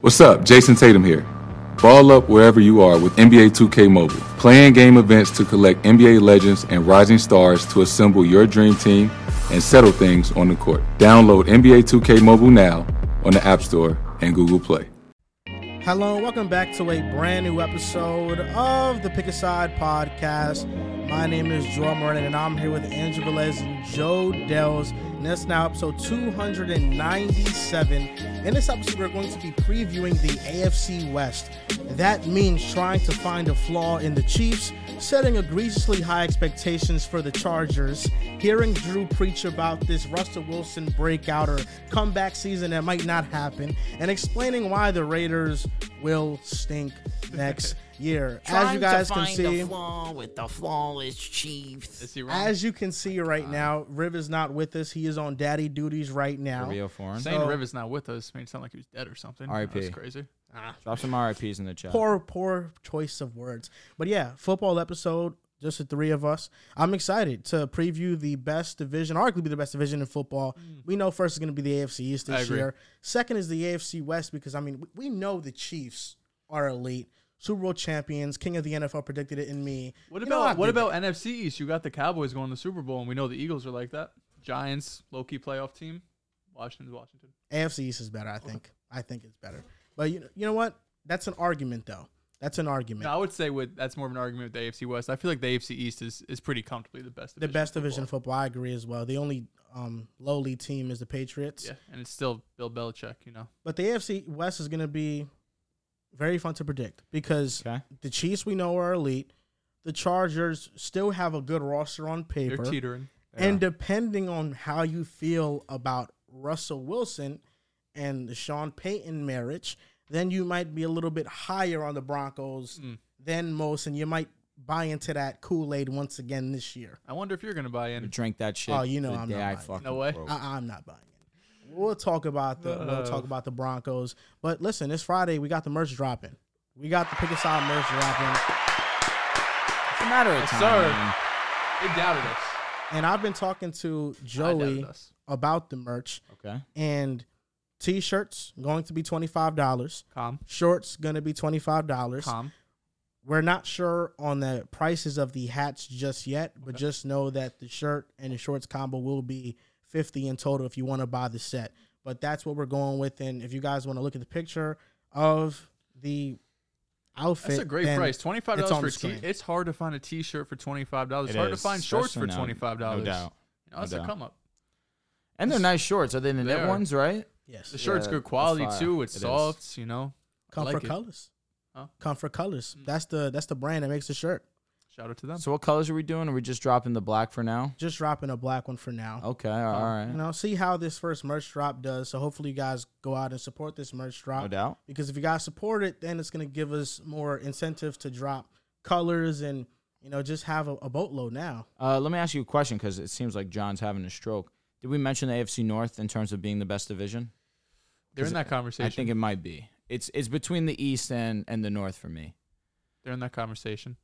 What's up? Jayson Tatum here. Ball up wherever you are with NBA 2K Mobile. Playing game events to collect NBA legends and rising stars to assemble your dream team and settle things on the court. Download NBA 2K Mobile now on the App Store and Google Play. Hello, welcome back to a brand new episode of the Pick a Side podcast. My name is Joel Moran, and I'm here with Andrew Velez and Joe Dehls. And that's now episode 297. In this episode, we're going to be previewing the AFC West. That means trying to find a flaw in the Chiefs, setting egregiously high expectations for the Chargers, hearing Drew preach about this Russell Wilson breakout or comeback season that might not happen, and explaining why the Raiders will stink next year. As you guys can see, flaw with the flawless Chiefs. Is he wrong? as you can see right now, Riv is not with us. He is on daddy duties right now. Rio Foreign. Saying So- Riv is not with us made it sound like he was dead or something. R.I.P.. That's crazy. Ah. Drop some RIPs in the chat. Poor, poor choice of words. But yeah, football episode, just the three of us. I'm excited to preview the best division, arguably the best division in football. We know first is going to be the AFC East this year. Second is the AFC West because I mean we- we know the Chiefs are elite, Super Bowl champions, King of the NFL predicted it in me. What You know, about what about NFC East? You got the Cowboys going to the Super Bowl, and we know the Eagles are like that. Giants, low key playoff team. Washington's Washington. AFC East is better. I think. I think it's better. But you know, you know what? That's an argument though. That's an argument. No, I would say with that's more of an argument with the AFC West. I feel like the AFC East is, is pretty comfortably the best. the best division of football. football. I agree as well. The only um, lowly team is the Patriots. Yeah, and it's still Bill Belichick. You know, But the AFC West is going to be very fun to predict because Okay. the Chiefs we know are elite. The Chargers still have a good roster on they're paper. teetering. And depending on how you feel about Russell Wilson and the Sean Payton marriage, then you might be a little bit higher on the Broncos Mm. than most, and you might buy into that Kool Aid once again this year. I wonder if you're gonna buy I in. drink that shit. Oh, you know the I'm not I buying No way. broke. I, I'm not buying it. We'll talk about the we'll Uh. talk about the Broncos. But listen, it's Friday we got the merch dropping. We got the pick a side merch dropping, It's a matter of Yes, time. sir. man. They doubted us. and I've been talking to Joey about the merch Okay. and t-shirts going to be twenty five dollars. Calm, Shorts gonna be twenty five dollars. calm. We're not sure on the prices of the hats just yet, but just know that the shirt and the shorts combo will be fifty in total if you want to buy the set. But that's what we're going with. And if you guys want to look at the picture of the outfit, That's a great price. Twenty five it's dollars on for the a t- screen. It's hard to find a T-shirt for twenty five dollars. It's hard to find shorts for especially now, twenty five dollars. No doubt. that's No a come up. And they're nice shorts. Are they the They knit are. ones, right? Yes, The shirt's Yeah, good quality fire. too. It's It is. soft, you know. Comfort like. Colors. Huh? Comfort Colors. Mm. That's the that's the brand that makes the shirt. Shout out to them. So what colors are we doing? Are we just dropping the black for now? Just dropping a black one for now. Okay. All right. You know, see how this first merch drop does. So hopefully you guys go out and support this merch drop. No doubt. because if you guys support it, then it's gonna give us more incentive to drop colors and you know just have a, a boatload now. Uh, let me ask you a question because it seems like John's having a stroke. Did we mention the AFC North in terms of being the best division? They're in that conversation. I think it might be. It's it's between the East and and the North for me. They're in that conversation.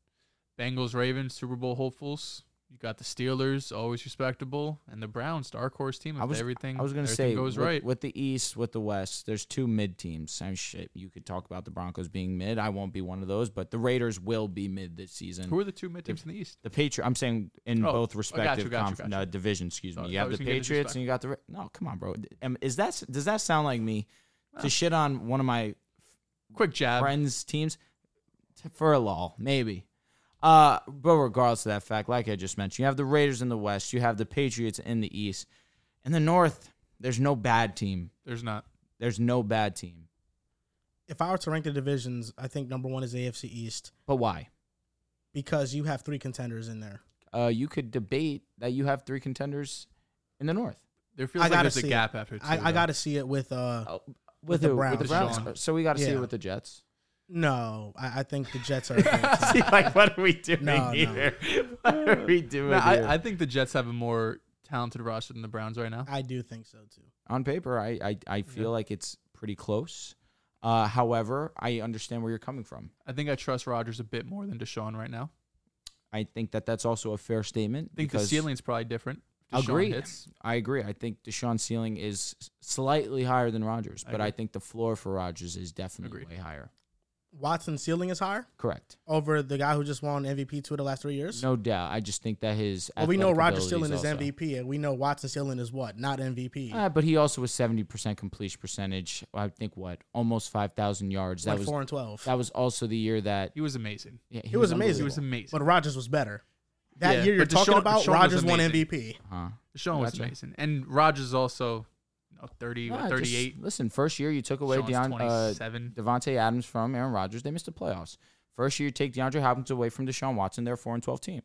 Bengals, Ravens, Super Bowl hopefuls. You got the Steelers, always respectable, and the Browns, dark horse team. If I was everything, I was gonna say goes with, right. with the East, with the West. There's two mid teams. I'm shit. You could talk about the Broncos being mid. I won't be one of those, but the Raiders will be mid this season. Who are the two mid teams in the East? the Patriot. I'm saying in Oh, both respective you, got you, got you. uh, divisions. Excuse Oh, me. I You have the Patriots and you got the. Ra- No, come on, bro. Is that does that sound like me to shit on one of my Quick jab. friends' teams for a lull, maybe. Uh, but regardless of that fact, like I just mentioned, you have the Raiders in the West, you have the Patriots in the East. In the North, there's no bad team. There's not. There's no bad team. If I were to rank the divisions, I think number one is AFC East But why? because you have three contenders in there. Uh, you could debate that you have three contenders in the North. There feels I like there's a see gap after two. I, I got to see it with uh Oh, With the who? Browns. With the Browns. So we got to see it with the Jets. No. I, I think the Jets are. a better team. See, like, what are we doing No, no. here? What are we doing No, here? I, I think the Jets have a more talented roster than the Browns right now. I do think so too. On paper, I, I, I feel like it's pretty close. Uh, however, I understand where you're coming from. I think I trust Rodgers a bit more than Deshaun right now. I think that that's also a fair statement. I think the because ceiling's probably different Deshaun Agree. hits. I agree. I think Deshaun's ceiling is slightly higher than Rodgers, I but I, agree. think the floor for Rodgers is definitely Agreed. way higher. Watson's ceiling is higher Correct. over the guy who just won MVP two of the last three years. No doubt. I just think that his. well, we know athletic Rodgers' ceiling is also- MVP, and we know Watson's ceiling is what? Not MVP. Uh, but he also was seventy percent completion percentage. I think what almost five thousand yards. like that was four and twelve. that was also the year that He was amazing. yeah, He was amazing. He was amazing. But Rodgers was better. That Yeah, year you're but talking Deshaun- about, Deshaun Rodgers won amazing. MVP. Huh? Deshaun was Gotcha. amazing, and Rodgers also, you know, 30, Nah, what, just 38. listen, first year you took away Deshaun's Deon, uh, Davante Adams from Aaron Rodgers. They missed the playoffs. First year you take DeAndre Hopkins away from Deshaun Watson. They're a four and twelve team.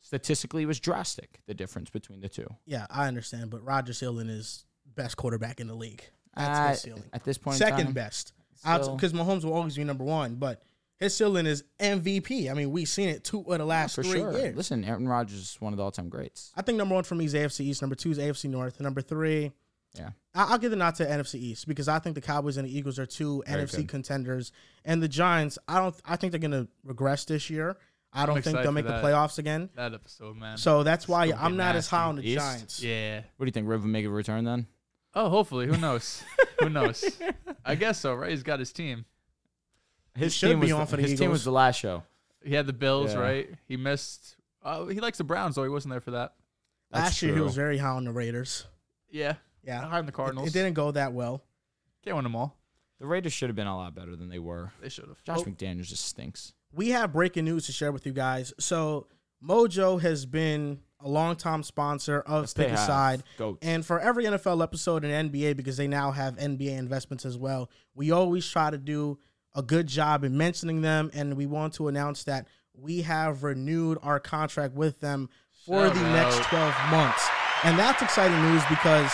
Statistically, it was drastic the difference between the two. Yeah, I understand, but Rodgers ceiling is best quarterback in the league. That's Uh, his ceiling. At this point, in Second time, best. still- Because Mahomes will always be number one, but his ceiling is MVP. I mean, we've seen it two of the last for three sure. years. Listen, Aaron Rodgers is one of the all-time greats. I think number one for me is AFC East. Number two is AFC North. Number three, Yeah. I- I'll give the nod to NFC East because I think the Cowboys and the Eagles are two Very NFC good. contenders, and the Giants. I don't. I think they're going to regress this year. I don't think they'll for make the playoffs again. That episode, man. So that's why gonna I'm be not as high on the East? Giants. yeah. What do you think? Riv will make a return then? Oh, hopefully. Who knows? Who knows? I guess so, right? He's got his team. His should team be was on the, for the his team was the last show. He had the Bills, Yeah. right? He missed. Uh, he likes the Browns, though. He wasn't there for that. That's Last year he was very high on the Raiders. Yeah. Yeah, Higher than the it, Cardinals. it didn't go that well. Can't win them all. The Raiders should have been a lot better than they were. They should have. Josh Oh. McDaniels just stinks. we have breaking news to share with you guys. So Mojo has been a longtime sponsor of Yes, Pick a. Side. Goats. And for every NFL episode in NBA, because they now have NBA investments as well, we always try to do a good job in mentioning them. And we want to announce that we have renewed our contract with them for Shout the out. next 12 months. And that's exciting news because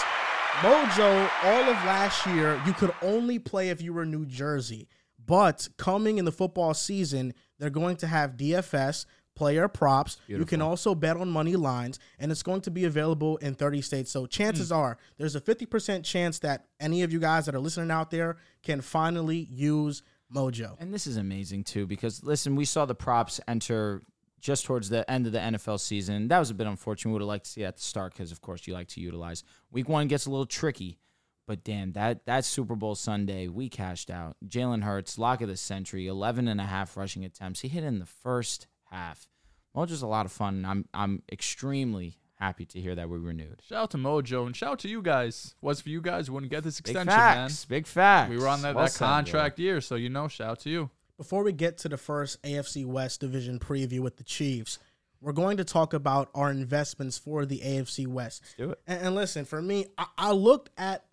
Mojo, all of last year, you could only play if you were New Jersey. But coming in the football season, they're going to have DFS, player props. You can also bet on money lines, and it's going to be available in 30 states. So chances hmm. are there's a 50% chance that any of you guys that are listening out there can finally use Mojo. And this is amazing too because listen, we saw the props enter just towards the end of the NFL season. That was a bit unfortunate. We would have liked to see it at the start because, of course, you like to utilize. Week one gets a little tricky, but damn, that that Super Bowl Sunday, we cashed out. Jalen Hurts, lock of the century, 11 and a half rushing attempts. He hit in the first half. Well, just a lot of fun. I'm I'm extremely happy to hear that we renewed. Shout out to Mojo and shout out to you guys. Was for you guys, wouldn't get this extension, Big facts. Big facts. We were on that, Well that said, bro. contract year, so you know, shout out to you. Before we get to the first AFC West division preview with the Chiefs, we're going to talk about our investments for the AFC West. Let's do it. And, and listen, for me, I, I looked at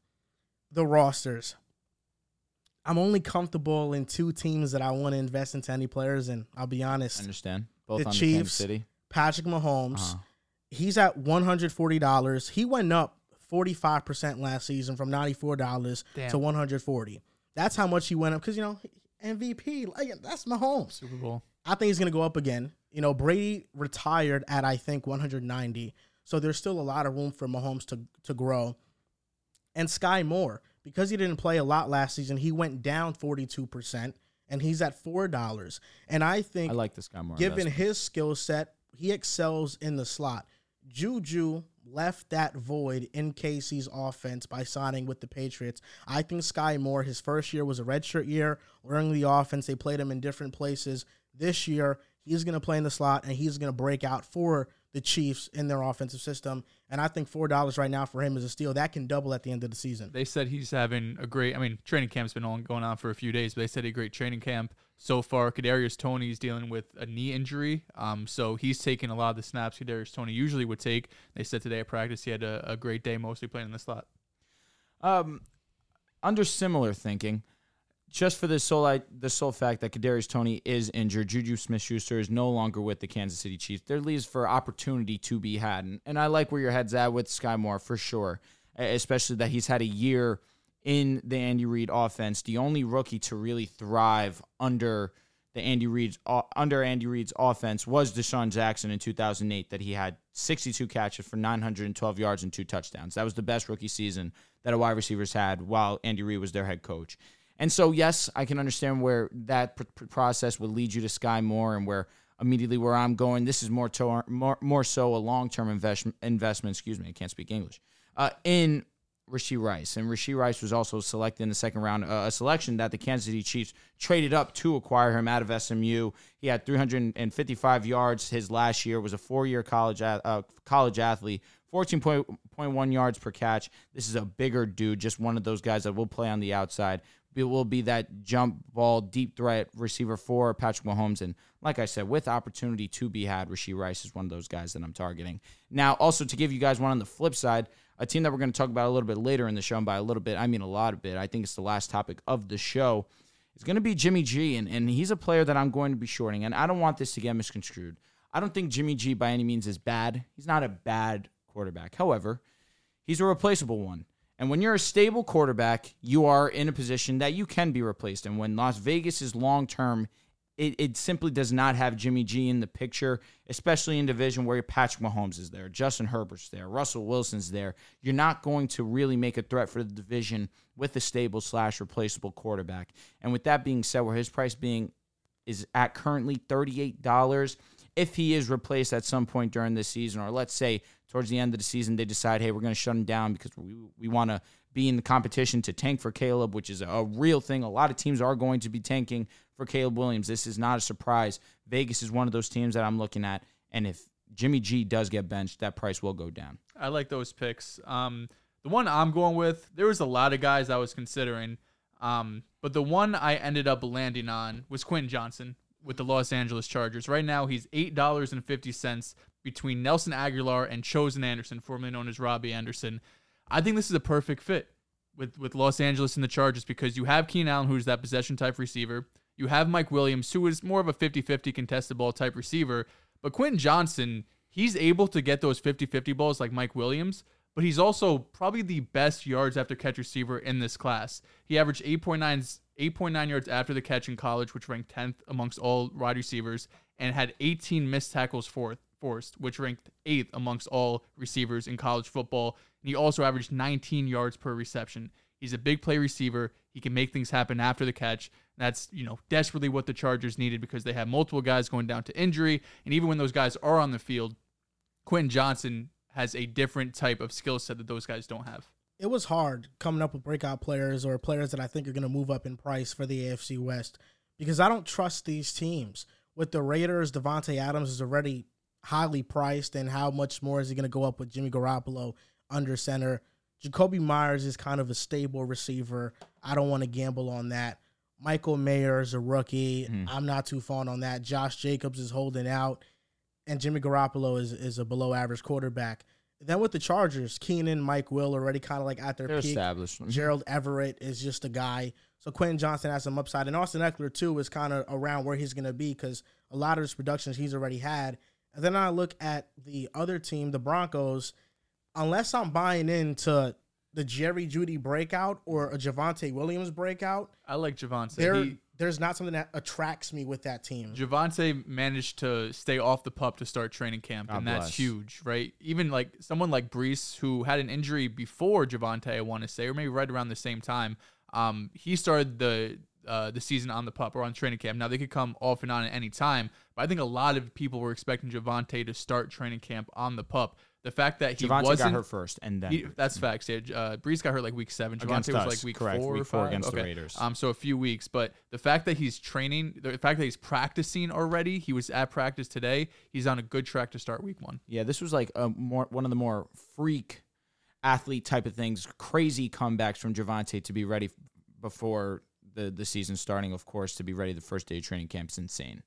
the rosters. I'm only comfortable in two teams that I want to invest into any players, and I'll be honest. I understand. Both The on the Chiefs, City. Patrick Mahomes, Uh-huh. he's at $140. He went up 45% last season from $94 Damn. to 140 That's how much he went up because, you know, MVP, like that's Mahomes. Super Bowl. I think he's going to go up again. You know, Brady retired at I think 190, so there's still a lot of room for Mahomes to to grow. And Skyy Moore, because he didn't play a lot last season, he went down 42 percent, and he's at four dollars. And I think, I like this guy more. given investment. his skill set, he excels in the slot. Juju left that void in Casey's offense by signing with the Patriots. I think Skyy Moore, his first year was a redshirt year, learning the offense. They played him in different places. This year, he's going to play in the slot and he's going to break out for the Chiefs in their offensive system. And I think four dollars right now for him is a steal. That can double at the end of the season. They said he's having a great. I mean, training camp's been going on for a few days, but they said a great training camp so far. Kadarius Toney is dealing with a knee injury, um, so he's taking a lot of the snaps Kadarius Toney usually would take. They said today at practice he had a, a great day, mostly playing in the slot. Um, under similar thinking, just for the sole the sole fact that Kadarius Tony is injured, Juju Smith-Schuster is no longer with the Kansas City Chiefs. There leaves for opportunity to be had, and, and I like where your head's at with Skyy Moore for sure, especially that he's had a year in the Andy Reid offense, the only rookie to really thrive under the Andy Reid's uh, under Andy Reid's offense was DeSean Jackson in 2008 that he had 62 catches for 912 yards and two touchdowns. That was the best rookie season that a wide receivers had while Andy Reid was their head coach. And so yes, I can understand where that pr- pr- process would lead you to Skyy Moore and where immediately where I'm going. This is more to, more more so a long term investment. Investment, excuse me, I can't speak English. Uh, in Rasheed Rice, and Rasheed Rice was also selected in the second round, uh, a selection that the Kansas City Chiefs traded up to acquire him out of SMU. He had 355 yards his last year. Was a four-year college uh, college athlete. 14.1 yards per catch. This is a bigger dude, just one of those guys that will play on the outside. It will be that jump ball, deep threat receiver for Patrick Mahomes. And like I said, with opportunity to be had, Rasheed Rice is one of those guys that I'm targeting. Now, also to give you guys one on the flip side, a team that we're going to talk about a little bit later in the show, and by a little bit, I mean a lot of bit. I think it's the last topic of the show. It's going to be Jimmy G, and, and he's a player that I'm going to be shorting. And I don't want this to get misconstrued. I don't think Jimmy G by any means is bad. He's not a bad quarterback. However, he's a replaceable one. And when you're a stable quarterback, you are in a position that you can be replaced. And when Las Vegas is long term, it, it simply does not have Jimmy G in the picture, especially in division where Patrick Mahomes is there, Justin Herbert's there, Russell Wilson's there. You're not going to really make a threat for the division with a stable slash replaceable quarterback. And with that being said, where his price being is at currently $38, if he is replaced at some point during this season, or let's say towards the end of the season, they decide, hey, we're going to shut him down because we, we want to be in the competition to tank for Caleb, which is a real thing. A lot of teams are going to be tanking for Caleb Williams. This is not a surprise. Vegas is one of those teams that I'm looking at. And if Jimmy G does get benched, that price will go down. I like those picks. Um, the one I'm going with, there was a lot of guys I was considering. Um, but the one I ended up landing on was Quinn Johnson with the Los Angeles Chargers. Right now, he's $8.50 between Nelson Agholor and Chosen Anderson, formerly known as Robbie Anderson. I think this is a perfect fit with, with Los Angeles and the Chargers because you have Keenan Allen, who's that possession type receiver. You have Mike Williams, who is more of a 50 50 contested ball type receiver. But Quentin Johnston, he's able to get those 50 50 balls like Mike Williams, but he's also probably the best yards after catch receiver in this class. He averaged 8.9 8.9 yards after the catch in college, which ranked 10th amongst all wide receivers, and had 18 missed tackles for, forced, which ranked 8th amongst all receivers in college football. And he also averaged 19 yards per reception. He's a big play receiver. He can make things happen after the catch. That's, you know, desperately what the Chargers needed because they have multiple guys going down to injury. And even when those guys are on the field, Quentin Johnston has a different type of skill set that those guys don't have it was hard coming up with breakout players or players that I think are going to move up in price for the AFC West because I don't trust these teams. With the Raiders, Davante Adams is already highly priced, and how much more is he going to go up with Jimmy Garoppolo under center? Jakobi Meyers is kind of a stable receiver. I don't want to gamble on that. Michael Mayer is a rookie. Mm. I'm not too fond on that. Josh Jacobs is holding out, and Jimmy Garoppolo is is a below average quarterback. Then with the Chargers, Keenan, Mike Will already kind of like at their They're peak. established. Gerald Everett is just a guy. So Quentin Johnston has some upside, and Austin Ekeler too is kind of around where he's going to be because a lot of his productions he's already had. And then I look at the other team, the Broncos. Unless I'm buying into the Jerry Jeudy breakout or a Javonte Williams breakout, I like Javonte. There, He, there's not something that attracts me with that team. Javonte managed to stay off the pup to start training camp, God and that's huge, right? Even like someone like Brees, who had an injury before Javonte, I want to say, or maybe right around the same time. Um, he started the uh, the season on the pup or on training camp. Now they could come off and on at any time, but I think a lot of people were expecting Javonte to start training camp on the pup. The fact that he Javonte wasn't got hurt first, and then he, that's facts. Yeah, uh, Brees got hurt like week seven. Javonte was us, like week correct, four week or four against the Raiders. Um, so a few weeks, but the fact that he's training, the fact that he's practicing already, he was at practice today. He's on a good track to start week one. Yeah, this was like a more one of the more freak athlete type of things, crazy comebacks from Javonte to be ready before the the season starting. Of course, to be ready the first day of training camp is insane.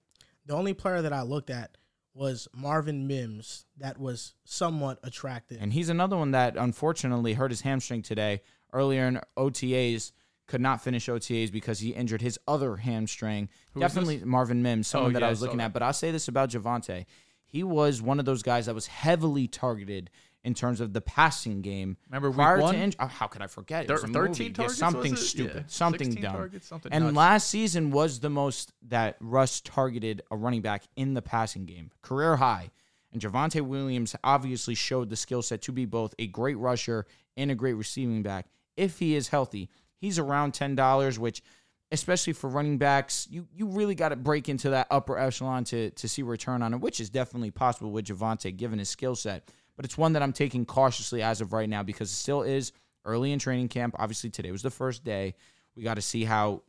The only player that I looked at was Marvin Mims that was somewhat attractive. And he's another one that unfortunately hurt his hamstring today. Earlier in OTAs, could not finish OTAs because he injured his other hamstring. Who is Definitely Marvin Mims, oh, someone Oh, that yeah, I I was looking that. at. But I'll say this about Javonte. He was one of those guys that was heavily targeted in terms of the passing game. Remember prior one? to inj- oh, how could I forget? It Thir- was a 13 movie. Yeah, targets, something stupid, Yeah, something dumb. targets, something and nuts. last season was the most that Russ targeted a running back in the passing game, career high. And Javonte Williams obviously showed the skill set to be both a great rusher and a great receiving back. If he is healthy, he's around ten dollars, which especially for running backs, you you really got to break into that upper echelon to to see return on it, which is definitely possible with Javonte given his skill set. But it's one that I'm taking cautiously as of right now because it still is early in training camp. Obviously, today was the first day. We got to see how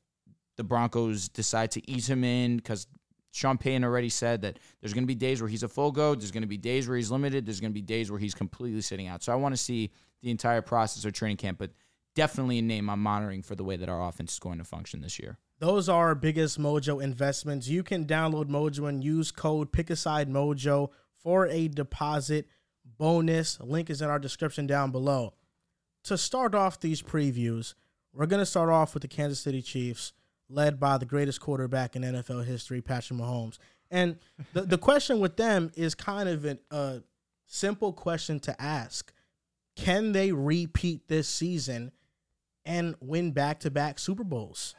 the Broncos decide to ease him in because Sean Payton already said that there's going to be days where he's a full go, there's going to be days where he's limited, there's going to be days where he's completely sitting out. So I want to see the entire process of training camp, but definitely a name I'm monitoring for the way that our offense is going to function this year. Those are our biggest Mojo investments. You can download Mojo and use code PickAsideMojo for a deposit bonus. Link is in our description down below. To start off these previews, we're going to start off with the Kansas City Chiefs, led by the greatest quarterback in NFL history, Patrick Mahomes. And the, the question with them is kind of a simple question to ask Can they repeat this season and win back to back Super Bowls?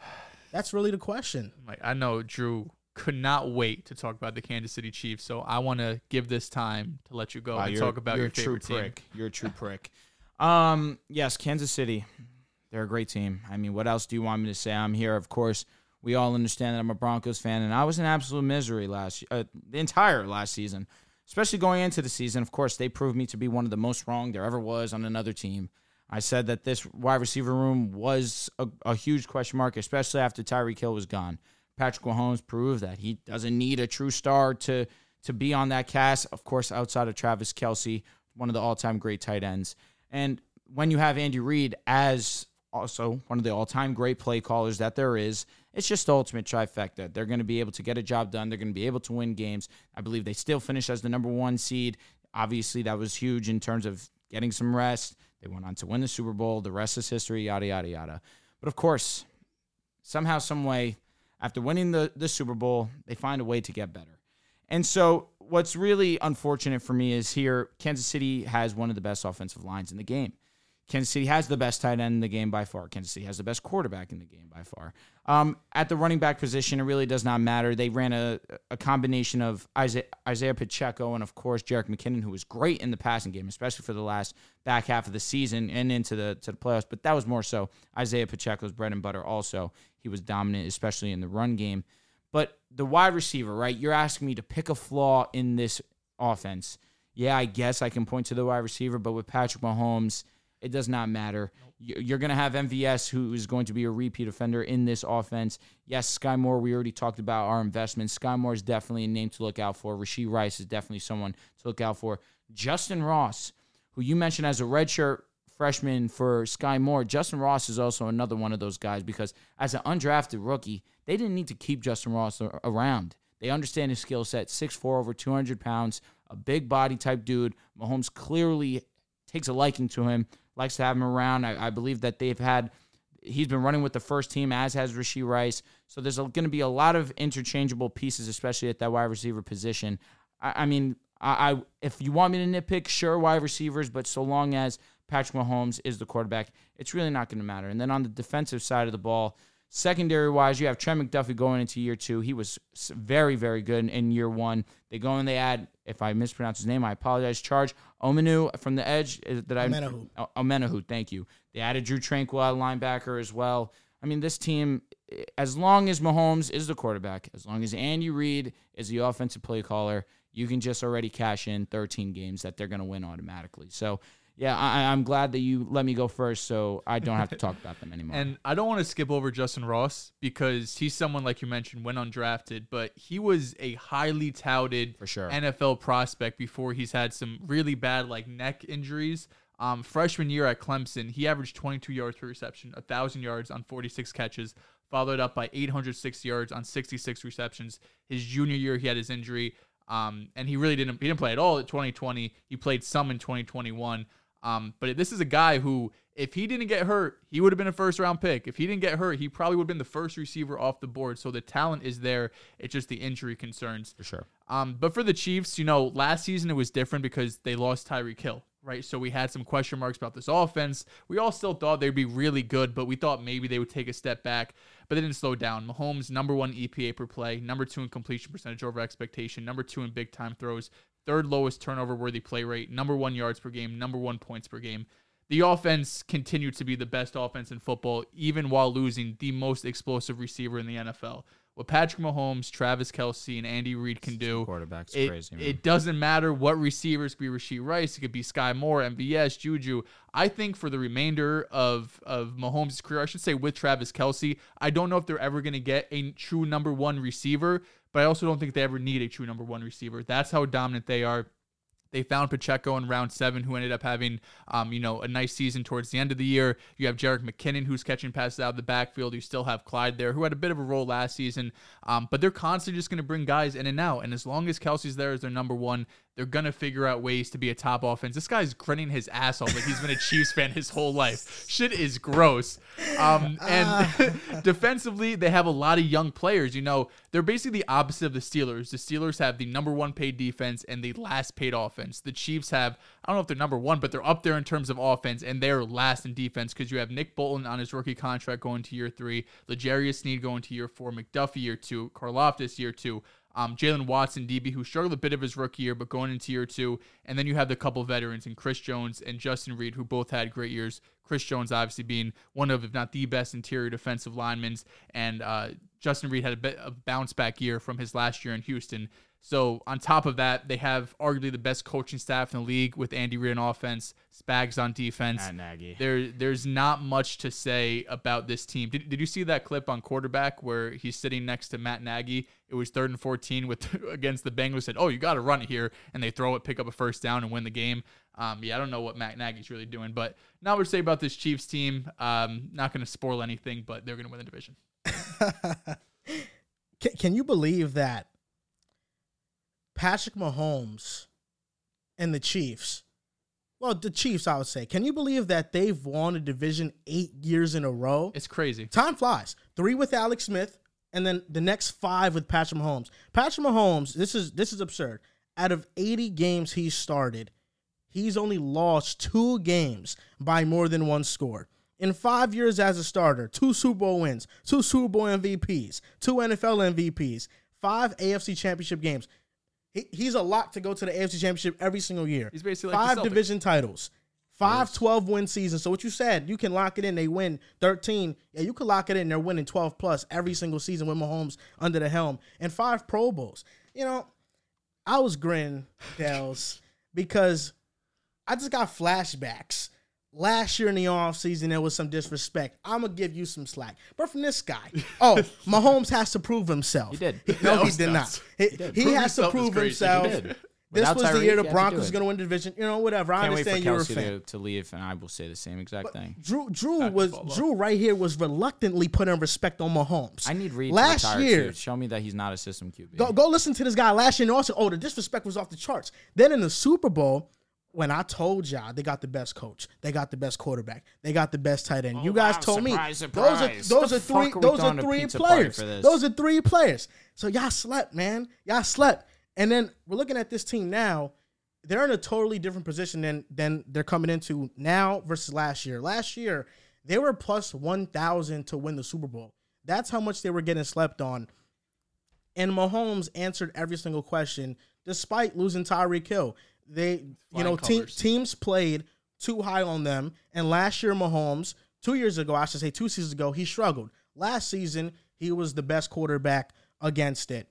That's really the question. Like I know Drew could not wait to talk about the Kansas City Chiefs, so I want to give this time to let you go Wow, and talk about your a true favorite team. prick. You're a true prick. Um, yes, Kansas City. They're a great team. I mean, what else do you want me to say? I'm here, of course. We all understand that I'm a Broncos fan, and I was in absolute misery last uh, the entire last season, especially going into the season. Of course, they proved me to be one of the most wrong there ever was on another team. I said that this wide receiver room was a, a huge question mark, especially after Tyreek Hill was gone. Patrick Mahomes proved that he doesn't need a true star to to be on that cast. Of course, outside of Travis Kelce, one of the all time great tight ends. And when you have Andy Reid as also one of the all time great play callers that there is, it's just the ultimate trifecta. They're going to be able to get a job done. They're going to be able to win games. I believe they still finished as the number one seed. Obviously, that was huge in terms of getting some rest. They went on to win the Super Bowl. The rest is history, yada, yada, yada. But of course, somehow, some way, after winning the, the Super Bowl, they find a way to get better. And so, what's really unfortunate for me is here, Kansas City has one of the best offensive lines in the game. Kansas City has the best tight end in the game by far. Kansas City has the best quarterback in the game by far. Um, at the running back position, it really does not matter. They ran a, a combination of Isaiah, Isaiah Pacheco and, of course, Jerick McKinnon, who was great in the passing game, especially for the last back half of the season and into the to the playoffs. But that was more so Isaiah Pacheco's bread and butter. Also, he was dominant, especially in the run game. But the wide receiver, right? You're asking me to pick a flaw in this offense. Yeah, I guess I can point to the wide receiver, but with Patrick Mahomes, it does not matter. You- You're going to have MVS, who is going to be a repeat offender in this offense. Yes, Skyy Moore, we already talked about our investments. Skyy Moore is definitely a name to look out for. Rasheed Rice is definitely someone to look out for. Justin Ross, who you mentioned as a redshirt freshman for Skyy Moore, Justin Ross is also another one of those guys because as an undrafted rookie, they didn't need to keep Justin Ross around. They understand his skill set, 6'4", over 200 pounds, a big body type dude. Mahomes clearly takes a liking to him, likes to have him around. I, I believe that they've had, he's been running with the first team, as has Rasheed Rice. So there's going to be a lot of interchangeable pieces, especially at that wide receiver position. I, I mean, I, I if you want me to nitpick, sure, wide receivers, but so long as Patrick Mahomes is the quarterback, it's really not going to matter. And then on the defensive side of the ball, secondary wise, you have Trent McDuffie going into year two. He was very, very good in year one. They go and they add, if I mispronounce his name, I apologize. Charge Omenu from the edge. That I Omenihu. Thank you. They added Drue Tranquill, linebacker as well. I mean, this team, as long as Mahomes is the quarterback, as long as Andy Reid is the offensive play caller, you can just already cash in 13 games that they're going to win automatically. So, yeah, I, I'm glad that you let me go first, so I don't have to talk about them anymore. And I don't want to skip over Justin Ross because he's someone like you mentioned went undrafted, but he was a highly touted For sure. NFL prospect before he's had some really bad like neck injuries. Um, freshman year at Clemson, he averaged 22 yards per reception, 1,000 yards on 46 catches, followed up by 806 yards on 66 receptions. His junior year, he had his injury, um, and he really didn't he didn't play at all at 2020. He played some in 2021. Um, but this is a guy who, if he didn't get hurt, he would have been a first round pick. If he didn't get hurt, he probably would have been the first receiver off the board. So the talent is there. It's just the injury concerns. For sure. Um, but for the Chiefs, you know, last season it was different because they lost Tyreek Hill, right? So we had some question marks about this offense. We all still thought they'd be really good, but we thought maybe they would take a step back, but they didn't slow down. Mahomes, number one EPA per play, number two in completion percentage over expectation, number two in big time throws, third lowest turnover worthy play rate, number one yards per game, number one points per game. the offense continued to be the best offense in football, even while losing the most explosive receiver in the NFL. What Patrick Mahomes, Travis Kelce, and Andy Reid can do, quarterbacks it, crazy, man. it doesn't matter what receivers. Could be Rasheed Rice, it could be Skyy Moore, MVS, Juju. I think for the remainder of of Mahomes' career, I should say with Travis Kelce, I don't know if they're ever going to get a true number one receiver, but I also don't think they ever need a true number one receiver. That's how dominant they are. They found Pacheco in round seven, who ended up having, um, you know, a nice season towards the end of the year. You have Jerick McKinnon, who's catching passes out of the backfield. You still have Clyde there, who had a bit of a role last season. Um, but they're constantly just going to bring guys in and out. And as long as Kelce's there as their number one, they're going to figure out ways to be a top offense. This guy's grinning his ass off like he's been a Chiefs fan his whole life. Shit is gross. Um, and defensively, they have a lot of young players. You know, they're basically the opposite of the Steelers. The Steelers have the number one paid defense and the last paid offense. The Chiefs have, I don't know if they're number one, but they're up there in terms of offense, and they're last in defense because you have Nick Bolton on his rookie contract going to year three, L'Jarius Sneed going to year four, McDuffie year two, Karlaftis year two. Um, Jaylen Watson, DB, who struggled a bit of his rookie year, but going into year two. And then you have the couple veterans in Chris Jones and Justin Reid, who both had great years. Chris Jones, obviously, being one of, if not the best interior defensive linemen. And uh, Justin Reid had a bit of bounce back year from his last year in Houston. So on top of that, they have arguably the best coaching staff in the league with Andy Reid on offense, Spags on defense. Matt Nagy. There, there's not much to say about this team. Did, did you see that clip on quarterback where he's sitting next to Matt Nagy? It was third and 14 with against the Bengals. Said, "Oh, you got to run it here," and they throw it, pick up a first down, and win the game. Um, yeah, I don't know what Matt Nagy's really doing, but not much to say about this Chiefs team. Um, not going to spoil anything, but they're going to win the division. Can, can you believe that Patrick Mahomes and the Chiefs? Well, the Chiefs, I would say. Can you believe that they've won a division eight years in a row? It's crazy. Time flies. Three with Alex Smith, and then the next five with Patrick Mahomes. Patrick Mahomes, this is this is absurd. Out of 80 games he started, he's only lost two games by more than one score. In five years as a starter, two Super Bowl wins, two Super Bowl MVPs, two NFL MVPs, five AFC Championship games. He, he's a lock to go to the AFC Championship every single year. He's basically like five division titles, five 12 win seasons. So what you said, you can lock it in. They win 13. Yeah, you can lock it in. They're winning 12 plus every single season with Mahomes under the helm and five Pro Bowls. You know, I was grinning, Dales, because I just got flashbacks. Last year in the offseason, there was some disrespect. I'm going to give you some slack. But from this guy, oh, Mahomes has to prove himself. He did. no, he did not. He, he Prove has to prove himself. This Without was the year the he Broncos do going to win the division. You know, whatever. I Can't understand you're a fan. to, to leave, and I will say the same exact thing. Drew Drew was. Drew right here was reluctantly putting respect on Mahomes. I need Reed last to year. too. Show me that he's not a system QB. Go go listen to this guy last year and also oh the disrespect was off the charts. Then in the Super Bowl, when I told y'all they got the best coach, they got the best quarterback, they got the best tight end. you Oh, guys wow, told surprise, me surprise. those are those The are three are those are three players. Those are three players. So y'all slept, man. Y'all slept. And then we're looking at this team now. They're in a totally different position than than they're coming into now versus last year. Last year, they were plus one thousand to win the Super Bowl. That's how much they were getting slept on. And Mahomes answered every single question despite losing Tyreek Hill. They, you know, te- teams played too high on them. And last year, Mahomes, two years ago, I should say two seasons ago, he struggled. Last season, he was the best quarterback against it.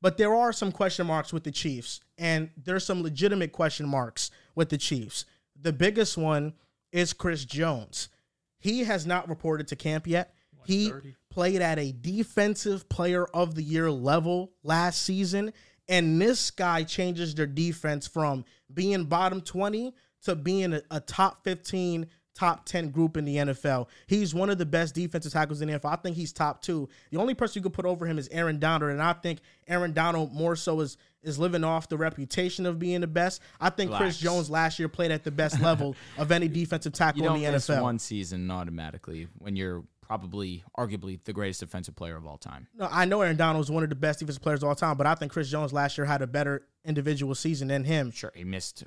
But there are some question marks with the Chiefs, and there's some legitimate question marks with the Chiefs. The biggest one is Chris Jones. He has not reported to camp yet. He played at a defensive player of the year level last season, and this guy changes their defense from being bottom 20 to being a, a top 15 top 10 group in the NFL. He's one of the best defensive tackles in the NFL. I think he's top 2. The only person you could put over him is Aaron Donald and I think Aaron Donald more so is is living off the reputation of being the best. I think Chris Jones last year played at the best level of any defensive tackle in the NFL. one season automatically when you're probably, arguably, the greatest defensive player of all time. No, I know Aaron Donald was one of the best defensive players of all time, but I think Chris Jones last year had a better individual season than him. Sure, he missed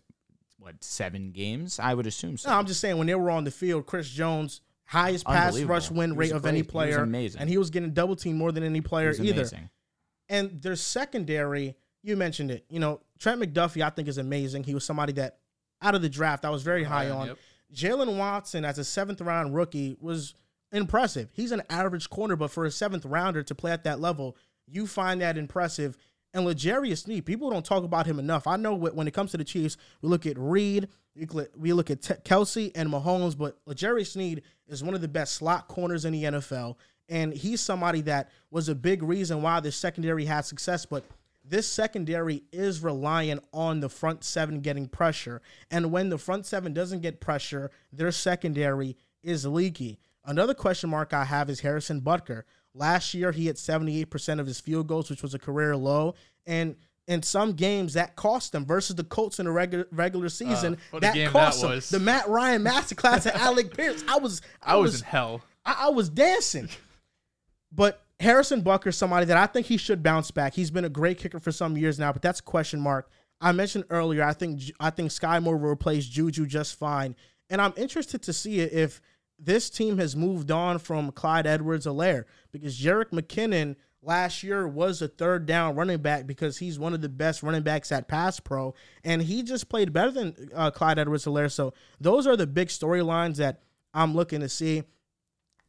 what seven games? I would assume so. No, I'm just saying when they were on the field, Chris Jones highest pass rush win rate of any great. He was player, amazing. and he was getting double team more than any player either. amazing. And their secondary, you mentioned it. You know, Trent McDuffie, I think is amazing. He was somebody that out of the draft I was very oh, high High on, on. yep. Jaylen Watson, as a seventh round rookie, was impressive. He's an average corner, but for a seventh rounder to play at that level, you find that impressive. And L'Jarius Sneed, people don't talk about him enough. I know when it comes to the Chiefs, we look at Reid, we look at Kelce and Mahomes, but L'Jarius Sneed is one of the best slot corners in the NFL. And he's somebody that was a big reason why the secondary had success. But this secondary is reliant on the front seven getting pressure. And when the front seven doesn't get pressure, their secondary is leaky. Another question mark I have is Harrison Butker. Last year, he hit 78% of his field goals, which was a career low. And in some games, that cost them versus the Colts in the regular regular season. Uh, that cost that them. The Matt Ryan masterclass at Alec Pierce. I was, I, I was, was, in hell. I, I was dancing. But Harrison Butker is somebody that I think he should bounce back. He's been a great kicker for some years now, but that's a question mark. I mentioned earlier, I think I think Skyy Moore will replace Juju just fine. And I'm interested to see if this team has moved on from Clyde Edwards-Helaire because Jerick McKinnon last year was a third down running back because he's one of the best running backs at pass pro and he just played better than uh, Clyde Edwards-Helaire. So those are the big storylines that I'm looking to see.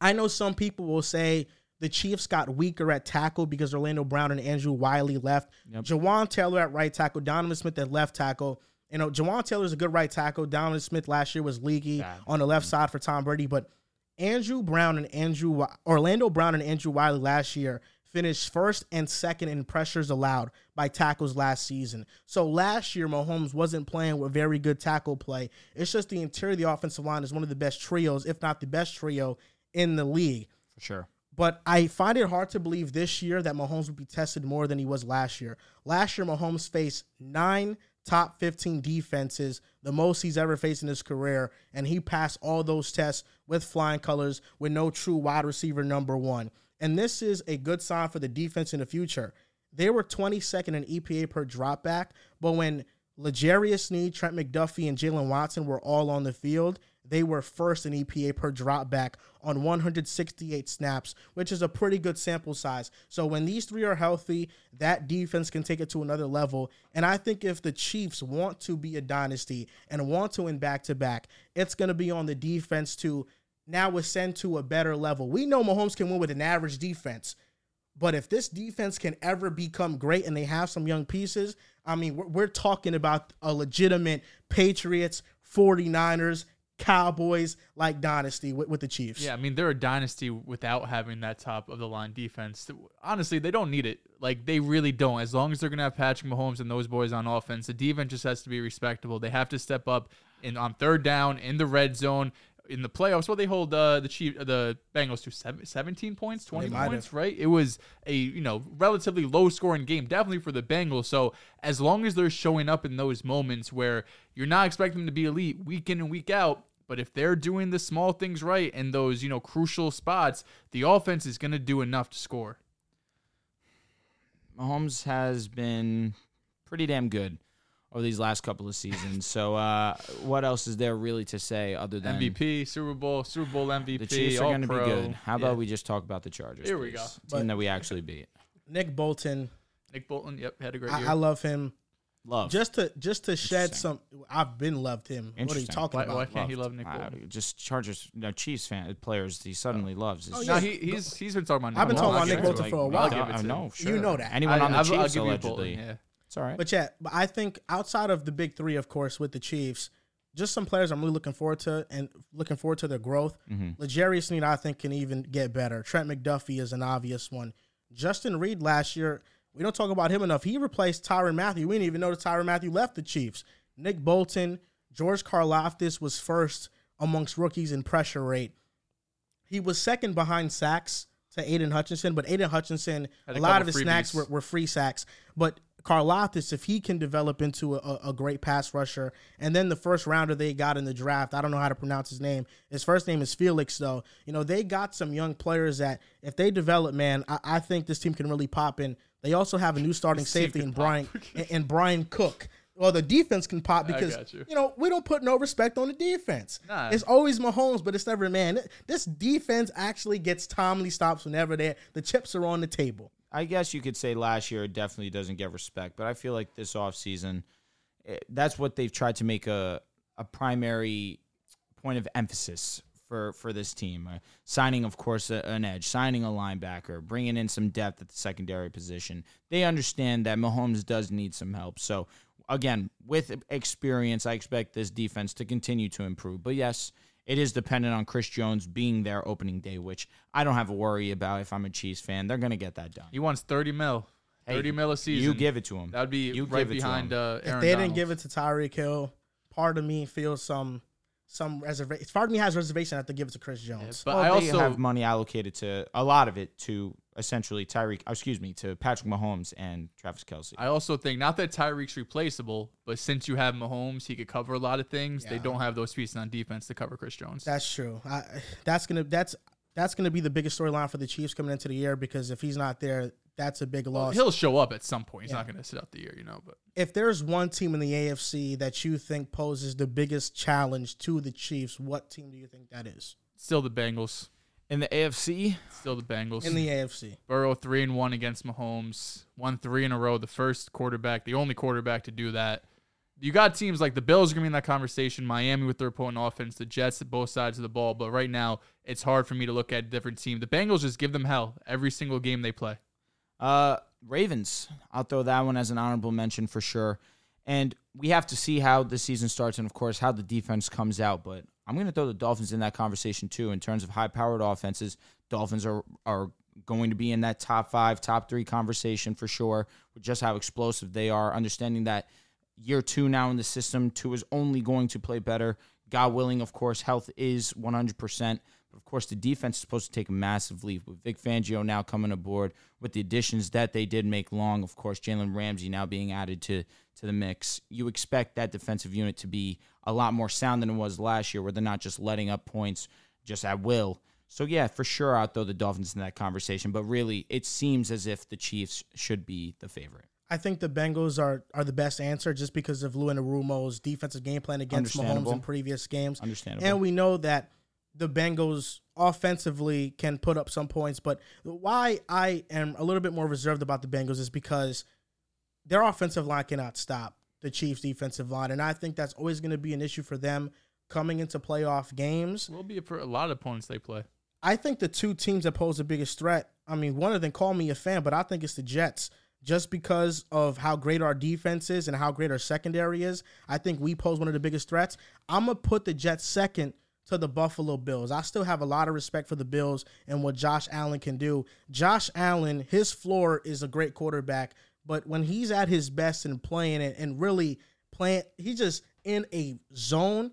I know some people will say the Chiefs got weaker at tackle because Orlando Brown and Andrew Wylie left. Yep. Jawaan Taylor at right tackle, Donovan Smith at left tackle. You know, Jawaan Taylor is a good right tackle. Donovan Smith last year was leaky on the left mm-hmm. side for Tom Brady, but Andrew Brown and Andrew Orlando Brown and Andrew Wylie last year finished first and second in pressures allowed by tackles last season. So last year, Mahomes wasn't playing with very good tackle play. It's just the interior of the offensive line is one of the best trios, if not the best trio in the league. For sure. But I find it hard to believe this year that Mahomes would be tested more than he was last year. Last year, Mahomes faced nine top 15 defenses, the most he's ever faced in his career, and he passed all those tests with flying colors with no true wide receiver number one. And this is a good sign for the defense in the future. They were 22nd in EPA per dropback, but when L'Jarius Sneed, Trent McDuffie, and Jaylen Watson were all on the field, they were first in EPA per drop back on 168 snaps, which is a pretty good sample size. So when these three are healthy, that defense can take it to another level. And I think if the Chiefs want to be a dynasty and want to win back to back, it's going to be on the defense to now ascend to a better level. We know Mahomes can win with an average defense. But if this defense can ever become great and they have some young pieces, I mean, we're, we're talking about a legitimate Patriots, 49ers, Cowboys like dynasty with, with the Chiefs. Yeah, I mean they're a dynasty without having that top of the line defense. Honestly, they don't need it. Like they really don't. As long as they're gonna have Patrick Mahomes and those boys on offense, the defense just has to be respectable. They have to step up in on third down in the red zone in the playoffs, well, they hold uh, the Chief, the Bengals to seven, 17 points, 20 points, have. right? It was a you know relatively low scoring game, definitely for the Bengals. So as long as they're showing up in those moments where you're not expecting them to be elite week in and week out, but if they're doing the small things right in those you know crucial spots, the offense is going to do enough to score. Mahomes has been pretty damn good over these last couple of seasons. So, uh, what else is there really to say other than MVP, Super Bowl, Super Bowl MVP? The Chiefs are going to be good. How about yeah. we just talk about the Chargers? Here we go. Team but, that we actually beat. Nick Bolton. Nick Bolton. Yep, had a great I, year. I love him. Love just to just to shed some. I've been loved him. What are you talking why, about? Why can't loved. he love Nick Bolton? Uh, just Chargers, you know, Chiefs fan players. He suddenly oh. loves. Oh, yeah. No, he, he's he's been talking about. Nick I've been talking about Nick Bolton for a while. I know, sure. You know that. Anyone I, on the I'll, Chiefs I'll allegedly. Bolton, yeah. It's all right. But yeah, but I think outside of the big three, of course, with the Chiefs, just some players I'm really looking forward to and looking forward to their growth. mm Sneed, I think, can even get better. Trent McDuffie is an obvious one. Justin Reid last year, we don't talk about him enough. He replaced Tyrann Mathieu. We didn't even notice Tyrann Mathieu left the Chiefs. Nick Bolton, George Karlaftis was first amongst rookies in pressure rate. He was second behind sacks to Aidan Hutchinson, but Aidan Hutchinson, a, a lot of his snacks were, were, free sacks. But Karlaftis, if he can develop into a, a, great pass rusher, and then the first rounder they got in the draft, I don't know how to pronounce his name. His first name is Felix, though. You know, they got some young players that, if they develop, man, I, I think this team can really pop in. They also have a new starting safety in Brian in Bryan Cook. Well, the defense can pop because you. you. know we don't put no respect on the defense. Nah. It's always Mahomes, but it's never man. This defense actually gets timely stops whenever they the chips are on the table. I guess you could say last year it definitely doesn't get respect, but I feel like this offseason, eh, that's what they've tried to make a a primary point of emphasis for for this team. Uh, signing, of course, a, an edge, signing a linebacker, bringing in some depth at the secondary position. They understand that Mahomes does need some help. So again, with experience, I expect this defense to continue to improve. But yes, it is dependent on Chris Jones being there opening day, which I don't have a worry about if I'm a Chiefs fan. They're going to get that done. He wants 30 mil. Hey, 30 mil a season. You give it to him. That would be You right give it to behind him. uh, if Aaron they didn't give it to Tyreek Hill, part of me feels some some reservation. Part of me has reservation. I have to give it to Chris Jones. But well, I also have money allocated to a lot of it to essentially Tyreek. oh, Excuse me, to Patrick Mahomes and Travis Kelce. I also think not that Tyreek's replaceable, but since you have Mahomes, he could cover a lot of things. They don't have those pieces on defense to cover Chris Jones. That's true. I, that's gonna that's that's gonna be the biggest storyline for the Chiefs coming into the year because if he's not there, that's a big Well, loss. he'll show up at some point. He's Yeah. not going to sit out the year, you know. But if there's one team in the AFC that you think poses the biggest challenge to the Chiefs, what team do you think that is? still the Bengals. in the AFC, Still the Bengals. In the AFC. Burrow three and one against Mahomes, won three in a row. The first quarterback, the only quarterback to do that. You got teams like the Bills are gonna be in that conversation. Miami with their potent offense, the Jets at both sides of the ball. But right now, it's hard for me to look at a different team. The Bengals just give them hell every single game they play. Uh, Ravens. I'll throw that one as an honorable mention for sure. And we have to see how the season starts and, of course, how the defense comes out. But I'm going to throw the Dolphins in that conversation, too, in terms of high powered offenses. Dolphins are, are going to be in that top five, top three conversation for sure, with just how explosive they are. Understanding that year two now in the system, two is only going to play better. God willing, of course, health is 100%. But of course, the defense is supposed to take a massive leap with Vic Fangio now coming aboard, with the additions that they did make long. Of course, Jalen Ramsey now being added to to the mix. You expect that defensive unit to be a lot more sound than it was last year, where they're not just letting up points just at will. So yeah, for sure, I'll throw the Dolphins in that conversation. But really, it seems as if the Chiefs should be the favorite. I think the Bengals are are the best answer just because of Lou Anarumo's defensive game plan against Mahomes in previous games. Understandable. And we know that the Bengals offensively can put up some points, but why I am a little bit more reserved about the Bengals is because their offensive line cannot stop the Chiefs' defensive line, and I think that's always going to be an issue for them coming into playoff games. Will be for a lot of opponents they play. I think the two teams that pose the biggest threat, I mean, one of them call me a fan, but I think it's the Jets. Just because of how great our defense is and how great our secondary is, I think we pose one of the biggest threats. I'm going to put the Jets second to the Buffalo Bills. I still have a lot of respect for the Bills and what Josh Allen can do. Josh Allen, his floor is a great quarterback, but when he's at his best and playing it and really playing, he's just in a zone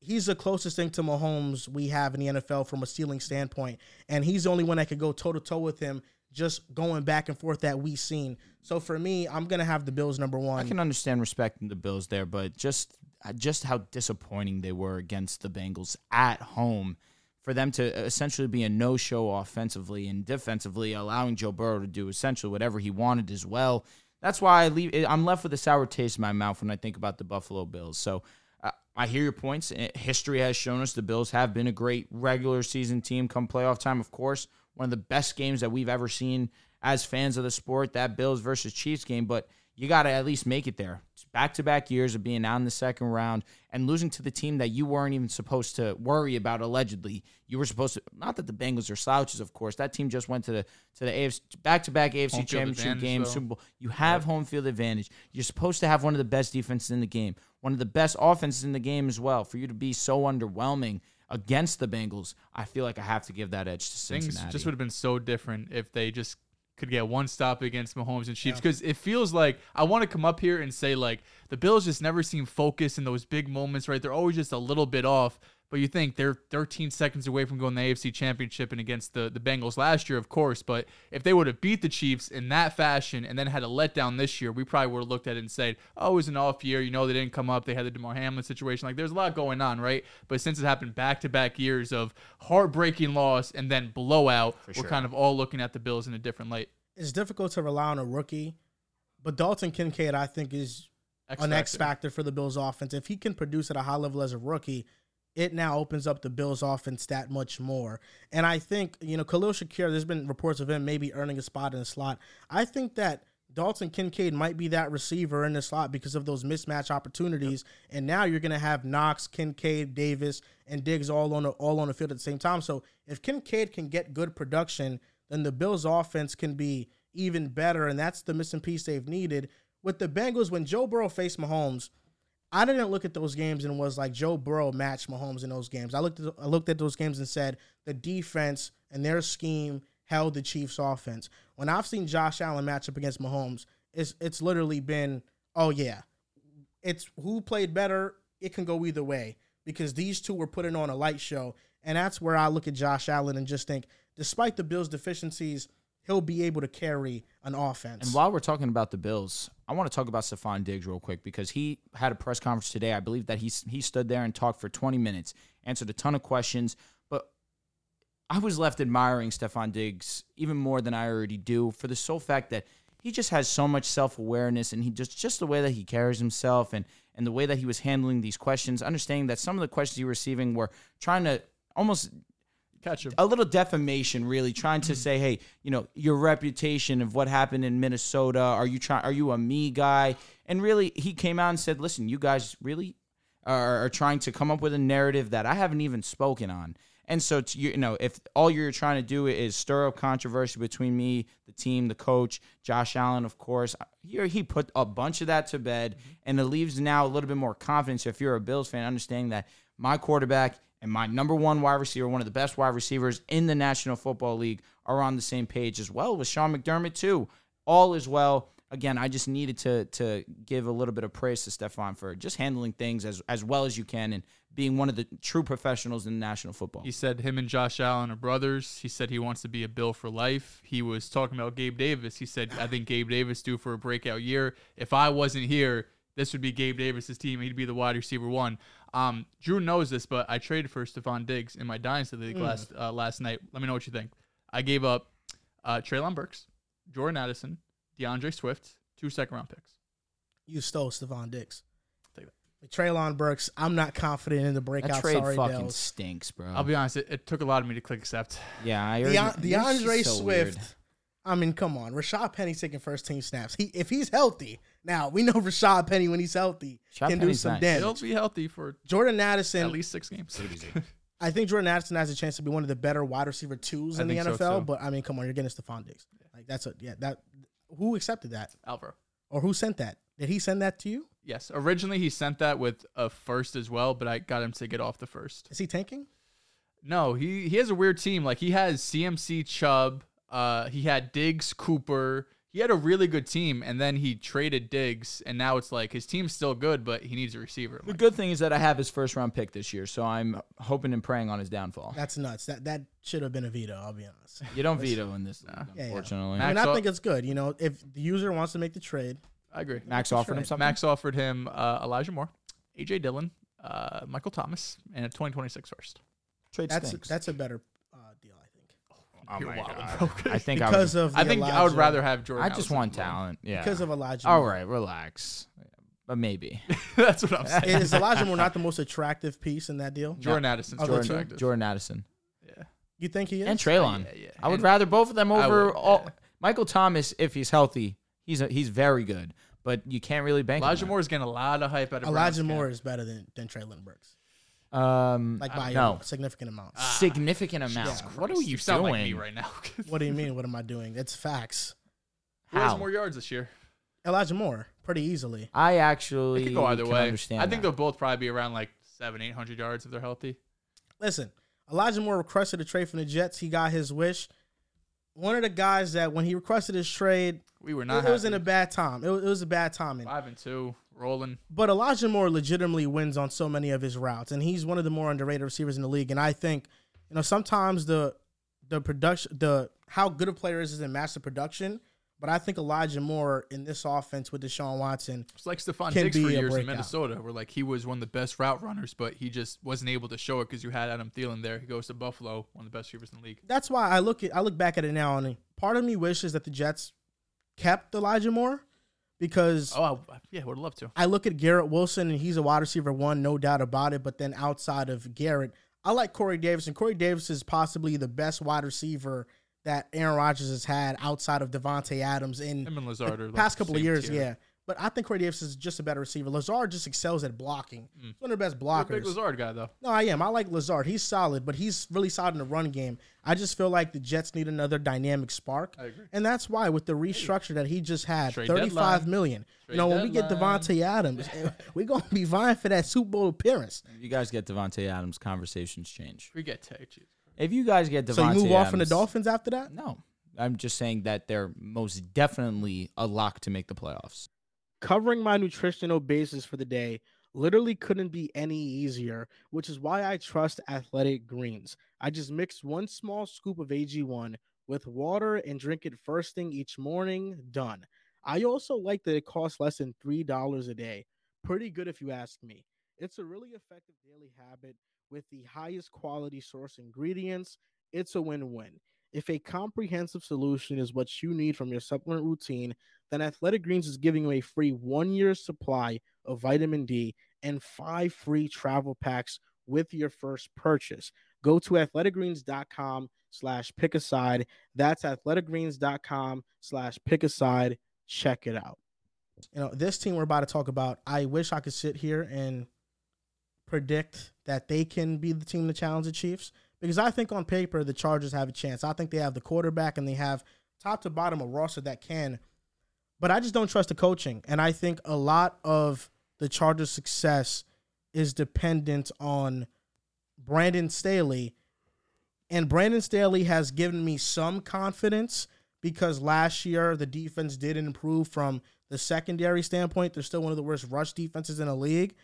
he's the closest thing to Mahomes we have in the NFL from a ceiling standpoint, and he's the only one that could go toe to toe with him, just going back and forth that we've seen. So for me, I'm gonna have the Bills number one. I can understand respecting the Bills there, but just uh, just how disappointing they were against the Bengals at home for them to essentially be a no-show offensively and defensively, allowing Joe Burrow to do essentially whatever he wanted as well. That's why I leave. I'm left with a sour taste in my mouth when I think about the Buffalo Bills. So uh, I hear your points. Uh, History has shown us the Bills have been a great regular season team. Come playoff time, of course, one of the best games that we've ever seen as fans of the sport. That Bills versus Chiefs game, but you got to at least make it there. Back to back years of being out in the second round and losing to the team that you weren't even supposed to worry about. Allegedly, you were supposed to. Not that the Bengals are slouches, of course. That team just went to the to the AFC back to back AFC Home Championship game, though. Super Bowl. You have home field advantage. You're supposed to have one of the best defenses in the game, one of the best offenses in the game as well. For you to be so underwhelming against the Bengals, I feel like I have to give that edge to Cincinnati. Things just would have been so different if they just could get one stop against Mahomes and Chiefs because it feels like I want to come up here and say like the Bills just never seem focused in those big moments, right? They're always just a little bit off. But you think they're 13 seconds away from going to the AFC Championship and against the, the Bengals last year, of course. But if they would have beat the Chiefs in that fashion and then had a letdown this year, we probably would have looked at it and said, oh, it was an off year. You know, they didn't come up. They had the Damar Hamlin situation. Like, there's a lot going on, right? But since it happened back to back years of heartbreaking loss and then blowout, we're kind of all looking at the Bills in a different light. it's difficult to rely on a rookie, but Dalton Kincaid, I think, is X an X factor. factor for the Bills offense. If he can produce at a high level as a rookie, it now opens up the Bills offense that much more. And I think, you know, Khalil Shakir, there's been reports of him maybe earning a spot in the slot. I think that Dalton Kincaid might be that receiver in the slot because of those mismatch opportunities. And now you're going to have Knox, Kincaid, Davis, and Diggs all on the, all on the field at the same time. So if Kincaid can get good production, then the Bills' offense can be even better, and that's the missing piece they've needed. With the Bengals, when Joe Burrow faced Mahomes, I didn't look at those games and was like Joe Burrow matched Mahomes in those games. I looked at I looked at those games and said the defense and their scheme held the Chiefs' offense. When I've seen Josh Allen match up against Mahomes, it's it's literally been oh yeah, it's who played better. It can go either way because these two were putting on a light show, and that's where I look at Josh Allen and just think, despite the Bills' deficiencies, he'll be able to carry an offense. And while we're talking about the Bills, I want to talk about Stefon Diggs real quick because he had a press conference today. I believe that he he stood there and talked for 20 minutes, answered a ton of questions, but I was left admiring Stefon Diggs even more than I already do for the sole fact that he just has so much self-awareness and he just just the way that he carries himself and and the way that he was handling these questions, understanding that some of the questions he was receiving were trying to almost Catch him. a little defamation really trying to mm. say hey you know your reputation of what happened in minnesota are you trying are you a me guy? And really he came out and said listen you guys really are, are trying to come up with a narrative that i haven't even spoken on. And so to, you know if all you're trying to do is stir up controversy between me the team the coach josh allen of course uh, here he put a bunch of that to bed. Mm-hmm. And it leaves now a little bit more confidence if you're a bills fan understanding that my quarterback and my number one wide receiver, one of the best wide receivers in the National Football League, are on the same page as well with Sean McDermott too. All is well. Again, I just needed to to give a little bit of praise to Stefon for just handling things as as well as you can and being one of the true professionals in national football. He said him and Josh Allen are brothers. He said he wants to be a Bill for life. He was talking about Gabe Davis. He said, I think Gabe Davis due for a breakout year. If I wasn't here, this would be Gabe Davis's team. He'd be the wide receiver one. Um, Drew knows this, but I traded for Stefon Diggs in my dynasty league last uh, last night. Let me know what you think. I gave up uh, Treylon Burks, Jordan Addison, D'Andre Swift, two second round picks. you stole Stefon Diggs. Take that. With Treylon Burks, I'm not confident in the breakout. that trade Sorry, fucking Dehls. stinks, bro. I'll be honest, it, it took a lot of me to click accept. yeah, I De- already, you're D'Andre so Swift. weird. I mean, come on. Rashaad Penny taking first team snaps. He if he's healthy. Now we know Rashaad Penny when he's healthy Rashaad can do some nice. He'll be healthy for Jordan Addison at least six games. I think Jordan Addison has a chance to be one of the better wide receiver twos I in the think so, NFL. but I mean, come on, you're getting Stefon Diggs. Like that's a yeah. That who accepted that Alvaro. or who sent that? Did he send that to you? Yes. Originally, he sent that with a first as well, but I got him to get off the first. Is he tanking? No, he he has a weird team. Like he has CMC Chubb. Uh, he had Diggs Cooper. He had a really good team, and then he traded Diggs, and now it's like his team's still good, but he needs a receiver. The good thing is that I have his first round pick this year, so I'm hoping and praying on his downfall. That's nuts. That that should have been a veto. I'll be honest. You don't veto in this, league, yeah. unfortunately. I mean, Max I Au- think it's good. You know, if the user wants to make the trade, I agree. Max offered him right. something. Max offered him uh, Elijah Moore, AJ Dillon, uh, Michael Thomas, and a 2026 first. Trade that's stinks. that's a better uh, deal, I think. Oh You're my wild, God. I think I would, of the I think I would Elijah- rather have Jordan. I just Addison want than Moore. talent. Yeah. because of Elijah. All Moore. right, relax. But maybe. That's what I'm saying. Is Elijah Moore not the most attractive piece in that deal? Jordan Addison's more Jordan, attractive. Jordan Addison You think he is? and Treylon. yeah, yeah. I would And- rather both of them I over would, all. yeah. Michael Thomas, if he's healthy, he's a, he's very good. But you can't really bank. on Elijah that. Moore is getting a lot of hype out of Browns Elijah camp. Moore is better than than Treylon Burks, Um, like by no a significant amount. significant amount. What are Christ, you, sound doing like me right now? what do you mean? What am I doing? It's facts. Who has How? more yards this year? Elijah Moore, pretty easily. I actually It could go either can way. Understand I think that. they'll both probably be around like seven, eight hundred yards if they're healthy. Listen, Elijah Moore requested a trade from the Jets. He got his wish. One of the guys that when he requested his trade, We were not. it was in a bad time. It was, it was a bad timing. five and two, rolling. But Elijah Moore legitimately wins on so many of his routes, and he's one of the more underrated receivers in the league. And I think, you know, sometimes the the production, the how good a player is doesn't match the production. But I think Elijah Moore in this offense with Deshaun Watson, It's like Stefon Diggs for years in. Minnesota, where like he was one of the best route runners, but he just wasn't able to show it because you had Adam Thielen there. He goes to Buffalo, one of the best receivers in the league. that's why I look at I look back at it now, and part of me wishes that the Jets kept Elijah Moore because Oh, I, yeah, would love to. I look at Garrett Wilson and he's a wide receiver one, no doubt about it. But then outside of Garrett, I like Corey Davis, and Corey Davis is possibly the best wide receiver that Aaron Rodgers has had outside of Davante Adams in Him and Lazard the past couple of years. tier. Yeah, but I think Corey Davis is just a better receiver. Lazard just excels at blocking. Mm. He's one of the best You're a big blockers. Lazard guy though. No, I am. I like Lazard. He's solid, but he's really solid in the run game. I just feel like the Jets need another dynamic spark. I agree. And that's why with the restructure that he just had, Trade thirty-five deadline. million. Trade You know, when we get deadline. Davante Adams, we're gonna be vying for that Super Bowl appearance. If you guys get Davante Adams, conversations change. We get Tay. If you guys get Davante So you move off from the Dolphins after that? No, I'm just saying that they're most definitely a lock to make the playoffs. Covering my nutritional basis for the day literally couldn't be any easier, which is why I trust Athletic Greens. I just mix one small scoop of AG1 with water and drink it first thing each morning. Done. I also like that it costs less than $3 a day. Pretty good if you ask me. It's a really effective daily habit with the highest quality source ingredients. It's a win win. If a comprehensive solution is what you need from your supplement routine, then Athletic Greens is giving you a free one year supply of vitamin D and five free travel packs with your first purchase. Go to athleticgreens.com slash pick a side. That's athleticgreens.com slash pick a side. Check it out. You know, this team we're about to talk about, I wish I could sit here and predict that they can be the team to challenge the Chiefs because I think on paper the Chargers have a chance. I think they have the quarterback and they have top to bottom a roster that can but I just don't trust the coaching. And I think a lot of the Chargers' success is dependent on Brandon Staley. And Brandon Staley has given me some confidence because last year the defense did improve from the secondary standpoint. They're still one of the worst rush defenses in the league.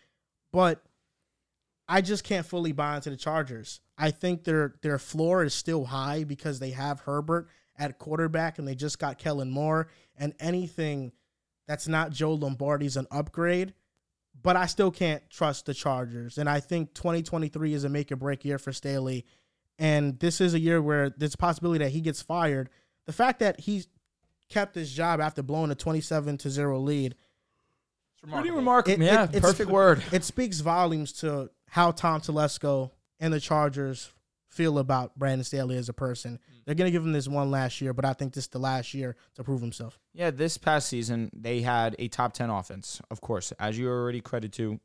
But I just can't fully buy into the Chargers. I think their their floor is still high because they have Herbert at quarterback and they just got Kellen Moore and anything that's not Joe Lombardi's an upgrade. But I still can't trust the Chargers. And I think 2023 is a make or break year for Staley. And this is a year where there's a possibility that he gets fired. The fact that he kept his job after blowing a 27 to 0 lead It's Pretty remarkable. remarkable. It- yeah, it- it's- perfect word. it speaks volumes to how Tom Telesco and the Chargers feel about Brandon Staley as a person. Mm. They're going to give him this one last year, but I think this is the last year to prove himself. Yeah, this past season they had a top ten offense. Of course, as you already credit to,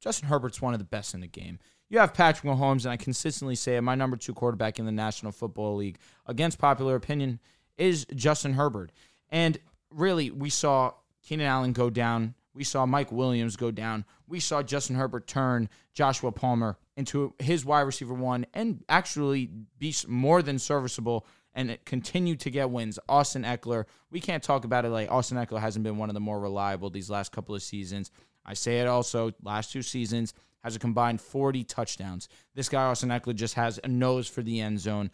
Justin Herbert's one of the best in the game. You have Patrick Mahomes, and I consistently say it, my number two quarterback in the National Football League, against popular opinion, is Justin Herbert. And really, we saw Keenan Allen go down. We saw Mike Williams go down. We saw Justin Herbert turn Joshua Palmer into his wide receiver one and actually be more than serviceable and continue to get wins. Austin Ekeler, we can't talk about it like Austin Ekeler hasn't been one of the more reliable these last couple of seasons. I say it also, last two seasons has a combined 40 touchdowns. This guy, Austin Ekeler, just has a nose for the end zone.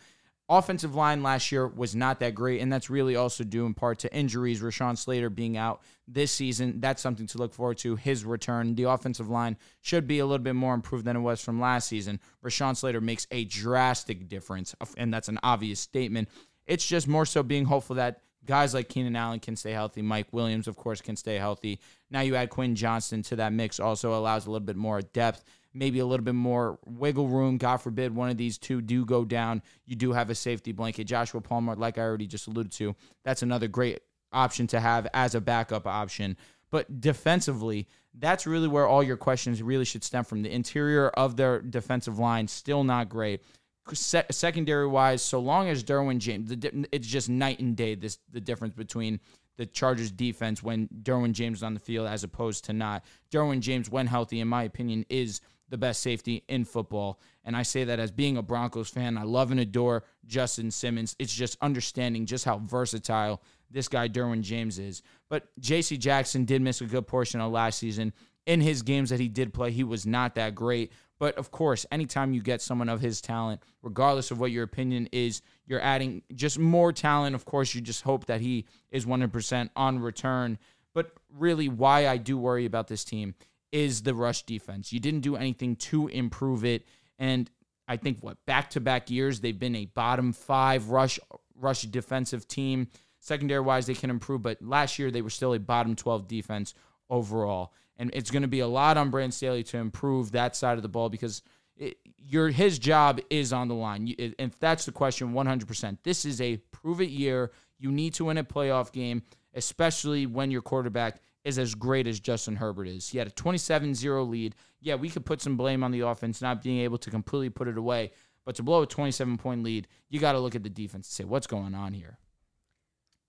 Offensive line last year was not that great, and that's really also due in part to injuries. Rashawn Slater being out this season, that's something to look forward to. His return, the offensive line should be a little bit more improved than it was from last season. Rashawn Slater makes a drastic difference, and that's an obvious statement. It's just more so being hopeful that guys like Keenan Allen can stay healthy. Mike Williams, of course, can stay healthy. Now you add Quinn Johnston to that mix, also allows a little bit more depth maybe a little bit more wiggle room. God forbid one of these two do go down. You do have a safety blanket. Joshua Palmer, like I already just alluded to, that's another great option to have as a backup option. But defensively, that's really where all your questions really should stem from. The interior of their defensive line, still not great. Se- secondary wise, so long as Derwin James, di- it's just night and day. This the difference between the Chargers defense when Derwin James is on the field as opposed to not. Derwin James, when healthy, in my opinion, is the best safety in football. And I say that as being a Broncos fan. I love and adore Justin Simmons. It's just understanding just how versatile this guy, Derwin James, is. But J.C. Jackson did miss a good portion of last season. In his games that he did play, he was not that great. But of course, anytime you get someone of his talent, regardless of what your opinion is, you're adding just more talent. Of course, you just hope that he is 100% on return. But really, why I do worry about this team is the rush defense. You didn't do anything to improve it. And I think what back to back years they've been a bottom five rush rush defensive team. Secondary wise, they can improve, but last year they were still a bottom 12 defense overall. And it's going to be a lot on Brand Staley to improve that side of the ball because it, your his job is on the line. You- If that's the question, 100%. This is a prove it year. You need to win a playoff game, especially when your quarterback is as great as Justin Herbert is. He had a 27-0 lead. Yeah, we could put some blame on the offense not being able to completely put it away, but to blow a 27-point lead, you got to look at the defense and say what's going on here.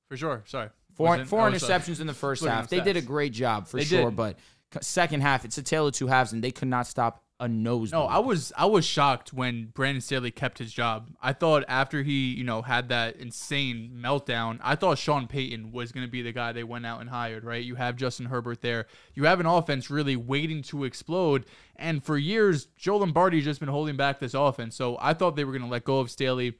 For sure. Sorry. Four, four uh, interceptions in the first half. They did a great job for They sure, did. but second half, it's a tale of two halves, and they could not stop a nose. No, I was I was shocked when Brandon Staley kept his job. I thought after he, you know, had that insane meltdown, I thought Sean Payton was going to be the guy they went out and hired, right? You have Justin Herbert there. You have an offense really waiting to explode, and for years Joe Lombardi's just been holding back this offense. So I thought they were going to let go of Staley.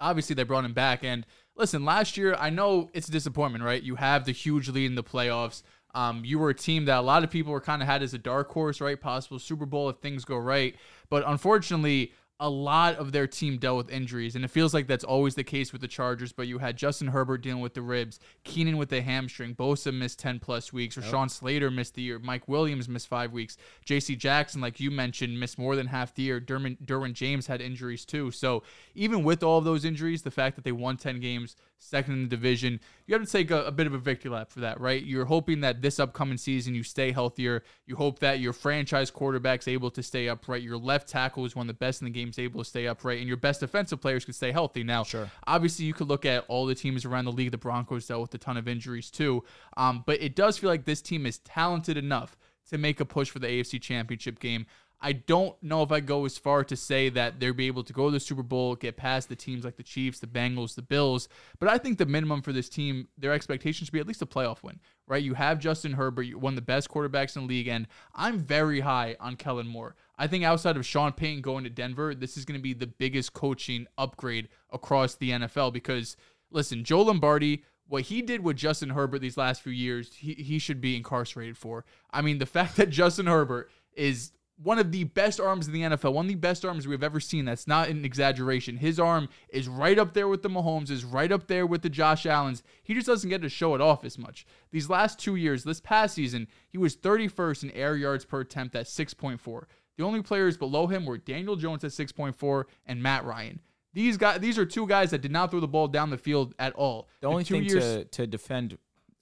Obviously, they brought him back and listen, last year I know it's a disappointment, right? You have the huge lead in the playoffs. Um, you were a team that a lot of people were kind of had as a dark horse, right? Possible Super Bowl if things go right. But unfortunately, a lot of their team dealt with injuries, and it feels like that's always the case with the Chargers. But you had Justin Herbert dealing with the ribs, Keenan with the hamstring, Bosa missed 10 plus weeks, Rashawn Slater missed the year, Mike Williams missed five weeks, JC Jackson, like you mentioned, missed more than half the year. Derwin, Derwin James had injuries too. So even with all of those injuries, the fact that they won 10 games, second in the division, you have to take a, a bit of a victory lap for that, right? You're hoping that this upcoming season you stay healthier. You hope that your franchise quarterback's able to stay upright. Your left tackle is one of the best in the game, is able to stay upright, and your best defensive players can stay healthy. Now, Sure. obviously, you could look at all the teams around the league. The Broncos dealt with a ton of injuries too, um, but it does feel like this team is talented enough to make a push for the AFC Championship game. I don't know if I go as far to say that they'll be able to go to the Super Bowl, get past the teams like the Chiefs, the Bengals, the Bills, but I think the minimum for this team, their expectations should be at least a playoff win, right? You have Justin Herbert, you're one of the best quarterbacks in the league, and I'm very high on Kellen Moore. I think outside of Sean Payton going to Denver, this is going to be the biggest coaching upgrade across the NFL because, listen, Joe Lombardi, what he did with Justin Herbert these last few years, he, he should be incarcerated for. I mean, the fact that Justin Herbert is one of the best arms in the NFL, one of the best arms we've ever seen. That's not an exaggeration. His arm is right up there with the Mahomes, is right up there with the Josh Allens. He just doesn't get to show it off as much. These last two years, this past season, he was 31st in air yards per attempt at 6.4. The only players below him were Daniel Jones at 6.4 and Matt Ryan. These guys, these are two guys that did not throw the ball down the field at all. The only two thing years, to, to defend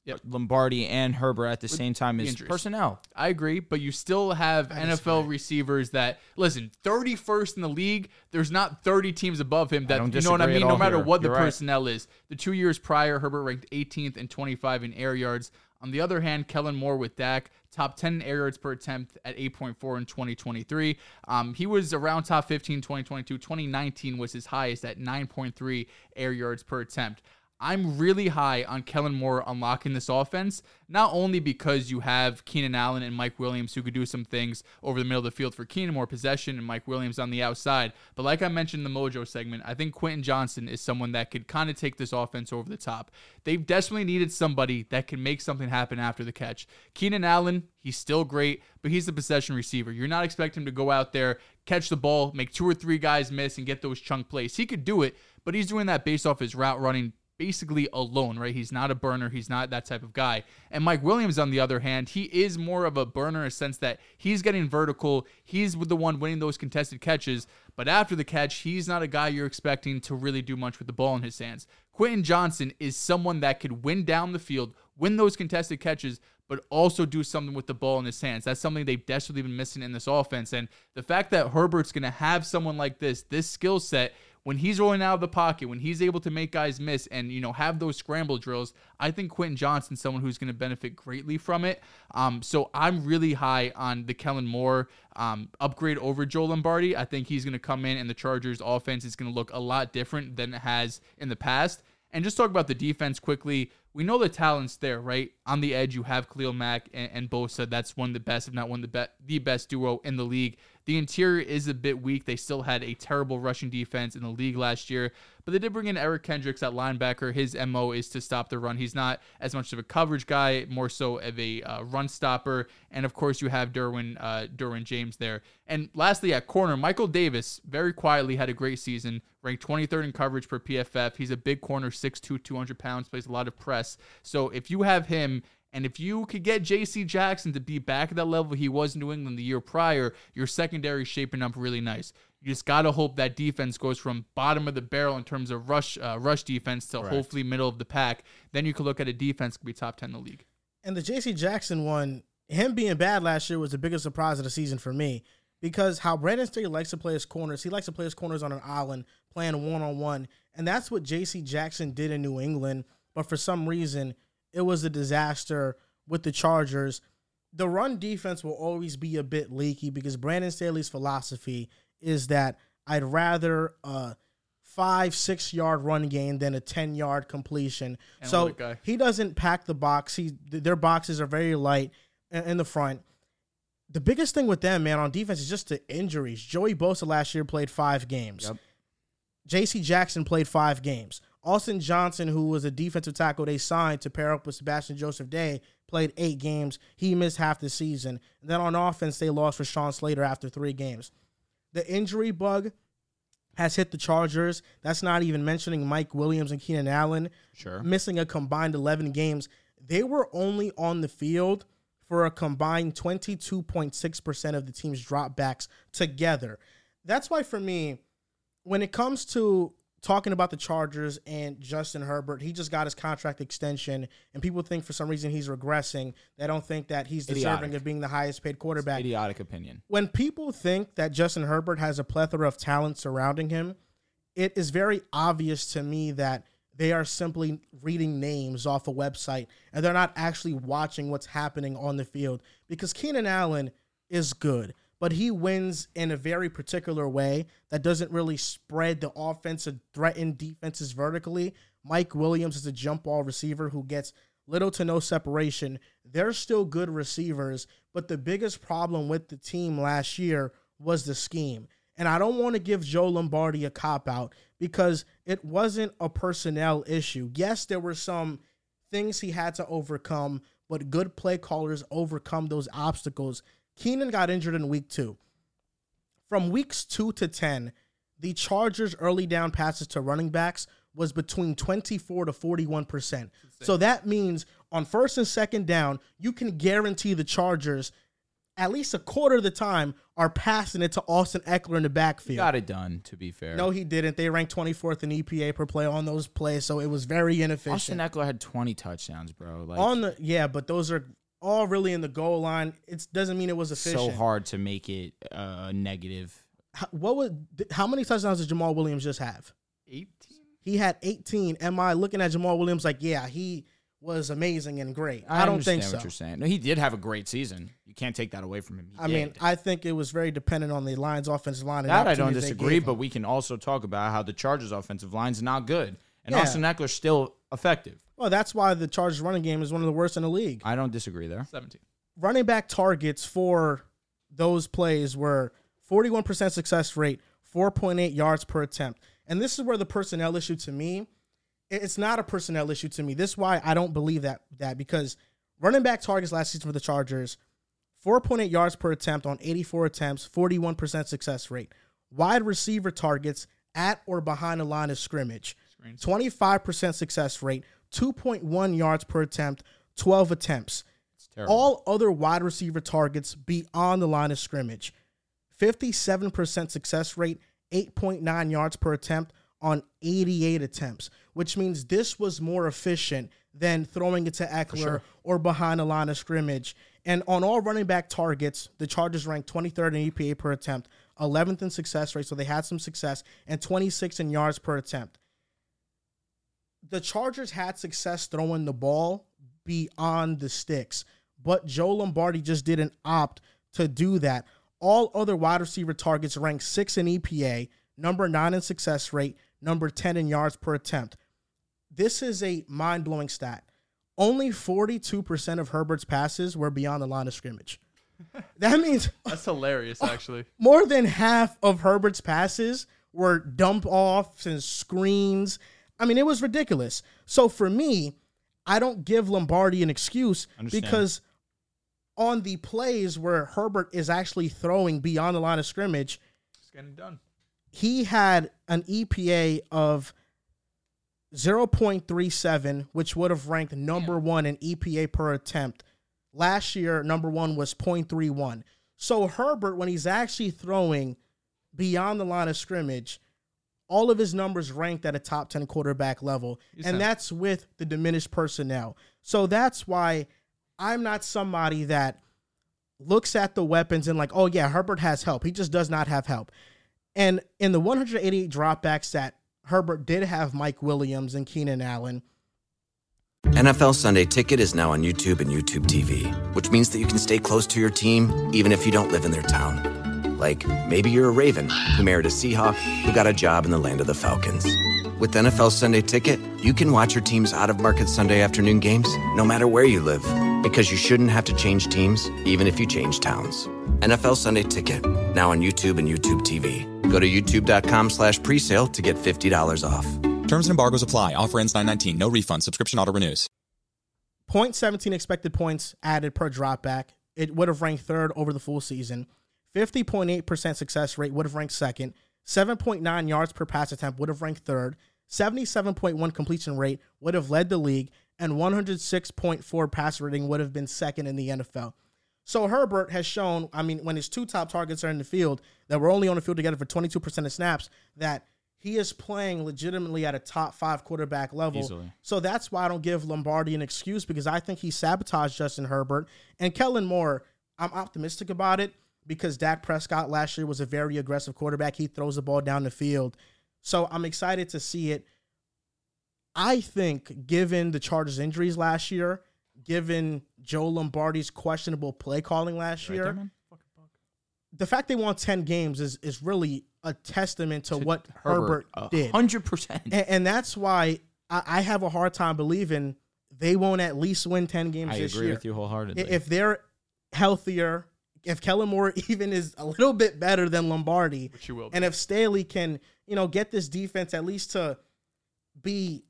Yep. Lombardi and Herbert at the same time is injuries. personnel. I agree, but you still have NFL receivers that listen, 31st in the league. There's not 30 teams above him that you know what I mean. No matter here. what the You're right. personnel is. The two years prior, Herbert ranked 18th and 25 in air yards. On the other hand, Kellen Moore with Dak, top 10 in air yards per attempt at 8.4 in 2023. Um, he was around top 15 2022. 2019 was his highest at 9.3 air yards per attempt. I'm really high on Kellen Moore unlocking this offense, not only because you have Keenan Allen and Mike Williams who could do some things over the middle of the field for Keenan, Moore possession, and Mike Williams on the outside, but like I mentioned in the Mojo segment, I think Quentin Johnston is someone that could kind of take this offense over the top. They've desperately needed somebody that can make something happen after the catch. Keenan Allen, he's still great, but he's a possession receiver. You're not expecting him to go out there, catch the ball, make two or three guys miss, and get those chunk plays. He could do it, but he's doing that based off his route running basically alone, right? He's not a burner. He's not that type of guy. And Mike Williams, on the other hand, he is more of a burner in a sense that he's getting vertical. He's the one winning those contested catches. But after the catch, he's not a guy you're expecting to really do much with the ball in his hands. Quentin Johnston is someone that could win down the field, win those contested catches, but also do something with the ball in his hands. That's something they've desperately been missing in this offense. And the fact that Herbert's going to have someone like this, this skill set, when he's rolling out of the pocket, when he's able to make guys miss and you know have those scramble drills, I think Quentin Johnston's someone who's going to benefit greatly from it. Um, so I'm really high on the Kellen Moore um, upgrade over Joe Lombardi. I think he's going to come in and the Chargers' offense is going to look a lot different than it has in the past. And just talk about the defense quickly. We know the talent's there, right? On the edge, you have Khalil Mack and, and Bosa. That's one of the best, if not one of the, be- the best duo in the league. The interior is a bit weak. They still had a terrible rushing defense in the league last year, but they did bring in Eric Kendricks at linebacker. His MO is to stop the run. He's not as much of a coverage guy, more so of a uh, run stopper. And of course, you have Derwin, uh, Derwin James there. And lastly, at corner, Michael Davis very quietly had a great season, ranked 23rd in coverage per PFF. He's a big corner, 6'2, 200 pounds, plays a lot of press. So if you have him And if you could get J.C. Jackson to be back at that level he was in New England the year prior, your secondary is shaping up really nice. You just gotta hope that defense goes from bottom of the barrel in terms of rush uh, rush defense to Correct. hopefully middle of the pack. Then you could look at a defense could be top ten in the league. And the J.C. Jackson one, him being bad last year was the biggest surprise of the season for me because how Brandon Staley likes to play his corners, he likes to play his corners on an island, playing one on one, and that's what J.C. Jackson did in New England. But for some reason, it was a disaster with the Chargers. The run defense will always be a bit leaky because Brandon Staley's philosophy is that I'd rather a five, six yard run game than a 10 yard completion. So he doesn't pack the box. He Their boxes are very light in, in the front. The biggest thing with them, man, on defense is just the injuries. Joey Bosa last year played five games. Yep. J.C. Jackson played five games. Austin Johnson, who was a defensive tackle they signed to pair up with Sebastian Joseph Day, played eight games. He missed half the season. And then on offense, they lost Rashawn Slater after three games. The injury bug has hit the Chargers. That's not even mentioning Mike Williams and Keenan Allen Sure. missing a combined 11 games. They were only on the field for a combined 22.6% of the team's dropbacks together. That's why, for me, when it comes to talking about the Chargers and Justin Herbert, he just got his contract extension, and people think for some reason he's regressing. They don't think that he's deserving Idiotic. of being the highest paid quarterback Idiotic opinion. when people think that Justin Herbert has a plethora of talent surrounding him, it is very obvious to me that they are simply reading names off a website and they're not actually watching what's happening on the field because Keenan Allen is good, but he wins in a very particular way that doesn't really spread the offense and threaten defenses vertically. Mike Williams is a jump ball receiver who gets little to no separation. They're still good receivers, but the biggest problem with the team last year was the scheme. And I don't want to give Joe Lombardi a cop out because it wasn't a personnel issue. Yes, there were some things he had to overcome, but good play callers overcome those obstacles. Keenan got injured in week two. From weeks two to 10, the Chargers' early down passes to running backs was between 24 to 41%. So that means on first and second down, you can guarantee the Chargers at least a quarter of the time are passing it to Austin Ekeler in the backfield. Got it done, to be fair. No, he didn't. They ranked 24th in EPA per play on those plays, so it was very inefficient. Austin. Ekeler had 20 touchdowns, bro. Like, on the yeah, but those are all really in the goal line. It doesn't mean it was efficient. so hard to make it uh, negative. How, what would how many touchdowns did Jamaal Williams just have? 18? He had 18. Am I looking at Jamaal Williams like, yeah, he was amazing and great? I, don't understand think what so. you're saying. No, he did have a great season. You can't take that away from him. He I mean. I think it was very dependent on the Lions' offensive line. and that I don't disagree, but we can also talk about how the Chargers' offensive line's not good, and Yeah. Austin Ekeler's still effective. well, that's why the Chargers' running game is one of the worst in the league. I don't disagree there. 17. running back targets for those plays were 41% success rate, 4.8 yards per attempt. And this is where the personnel issue to me, it's not a personnel issue to me. This is why I don't believe that that because running back targets last season for the Chargers, 4.8 yards per attempt on 84 attempts, 41% success rate. Wide receiver targets at or behind the line of scrimmage, Screens. 25% success rate, 2.1 yards per attempt, 12 attempts all other wide receiver targets beyond the line of scrimmage. 57% success rate, 8.9 yards per attempt on 88 attempts, which means this was more efficient than throwing it to Ekeler or behind the line of scrimmage. And on all running back targets, the Chargers ranked 23rd in EPA per attempt, 11th in success rate, so they had some success, and 26th in yards per attempt the Chargers had success throwing the ball beyond the sticks, but Joe Lombardi just didn't opt to do that. All other wide receiver targets ranked six in EPA, number nine in success rate, number 10 in yards per attempt. This is a mind blowing stat. Only 42% of Herbert's passes were beyond the line of scrimmage. That means That's hilarious, actually. more than half of Herbert's passes were dump offs and screens. I mean, it was ridiculous. So for me, I don't give Lombardi an excuse Understand. because on the plays where Herbert is actually throwing beyond the line of scrimmage, It's getting done. he had an EPA of 0.37, which would have ranked number one in EPA per attempt. Last year, number one was 0.31. So Herbert, when he's actually throwing beyond the line of scrimmage, all of his numbers ranked at a top 10 quarterback level. He's and not- that's with the diminished personnel. So that's why I'm not somebody that looks at the weapons and like, oh yeah, Herbert has help. He just does not have help. And in the 188 dropbacks that Herbert did have Mike Williams and Keenan Allen, NFL Sunday Ticket is now on YouTube and YouTube TV, which means that you can stay close to your team even if you don't live in their town. Like maybe you're a Raven who married a Seahawk who got a job in the land of the Falcons. With NFL Sunday Ticket, you can watch your team's out of market Sunday afternoon games no matter where you live because you shouldn't have to change teams even if you change towns. NFL Sunday Ticket, now on YouTube and YouTube TV. Go to youtube.com slash presale to get $50 off. Terms and embargoes apply. Offer ends 919. No refund. Subscription auto renews. 0.17 expected points added per dropback. It would have ranked third over the full season. 50.8% success rate would have ranked second. 7.9 yards per pass attempt would have ranked third. 77.1 completion rate would have led the league. And 106.4 pass rating would have been second in the NFL. So Herbert has shown, I mean, when his two top targets are in the field, that we're only on the field together for 22% of snaps, that he is playing legitimately at a top five quarterback level. Easily. So that's why I don't give Lombardi an excuse because I think he sabotaged Justin Herbert. And Kellen Moore, I'm optimistic about it because Dak Prescott last year was a very aggressive quarterback. He throws the ball down the field. So I'm excited to see it. I think, given the Chargers' injuries last year, given Joe Lombardi's questionable play calling last Right year, there, the fact they won 10 games is, is really a testament to, what Herbert, a did. hundred percent. And, and that's why I, I have a hard time believing they won't at least win 10 games I this agree year. with you wholeheartedly. If they're healthier, if Kellen Moore even is a little bit better than Lombardi, Which you will. and if Staley can, you know, get this defense at least to be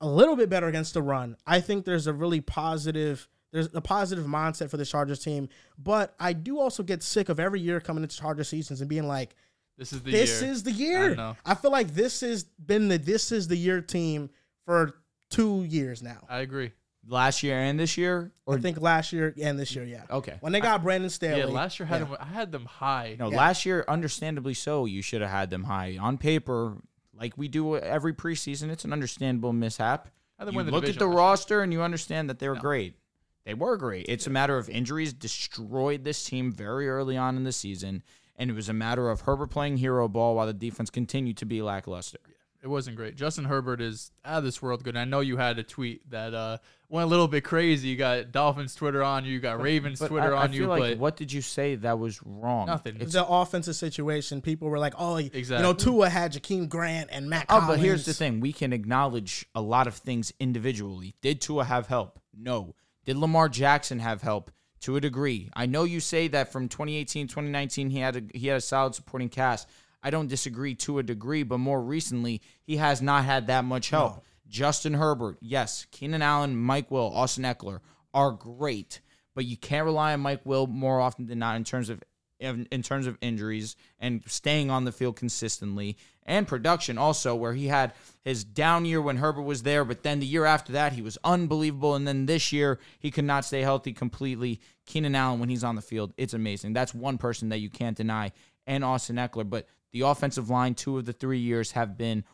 a little bit better against the run, I think there's a really positive there's a positive mindset for the Chargers team. But I do also get sick of every year coming into Charger seasons and being like, this is the this year. is the I year. don't know. I feel like this has been the this is the year team for two years now. I agree. Last year and this year, or I think last year and this year, yeah. okay. When they got Brandon Staley. Yeah, last year had yeah. them. I had them high. No, Yeah. last year, understandably so, you should have had them high on paper, like we do every preseason. It's an understandable mishap. I You win the look at the roster and you understand that they were No. great. They were great. It's a matter of injuries destroyed this team very early on in the season, and it was a matter of Herbert playing hero ball while the defense continued to be lackluster. It wasn't great. Justin Herbert is out of this world good. I know you had a tweet that uh, went a little bit crazy. You got Dolphins Twitter on you. You got Ravens But Twitter I, on I you. like but what did you say that was wrong? Nothing. It's the offensive situation, people were like, "Oh, you know, Exactly. Tua had Jakeem Grant and Matt." Oh, but here's the thing: we can acknowledge a lot of things individually. Did Tua have help? No. Did Lamar Jackson have help? To a degree. I know you say that from 2018, 2019, he had a he had a solid supporting cast. I don't disagree to a degree, but more recently, he has not had that much help. Justin Herbert, yes. Keenan Allen, Mike Will, Austin Ekeler are great, but you can't rely on Mike Will more often than not in terms of in in terms of injuries and staying on the field consistently. And production also where he had his down year when Herbert was there but then the year after that he was unbelievable. And then this year he could not stay healthy completely. Keenan Allen when he's on the field it's amazing. That's one person that you can't deny. And Austin Ekeler but the offensive line two of the 3 years have been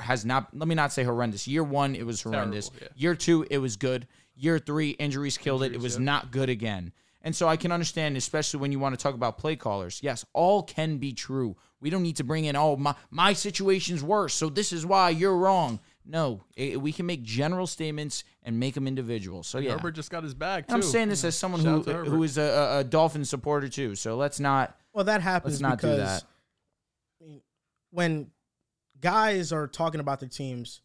has not let me not say horrendous year 1 it was horrendous Terrible, yeah. year 2 it was good year 3 injuries killed it it was yeah. not good again and so I can understand, especially when you want to talk about play callers. Yes, all can be true. We don't need to bring in, oh, my, my situation's worse, so this is why you're wrong. No, it, we can make general statements and make them individual. So, yeah. Herbert just got his bag too. I'm saying this as someone Shout who out to Herbert. who is a, a, a Dolphin supporter, too. So let's not. Well, that happens Let's not do that. When guys are talking about their teams,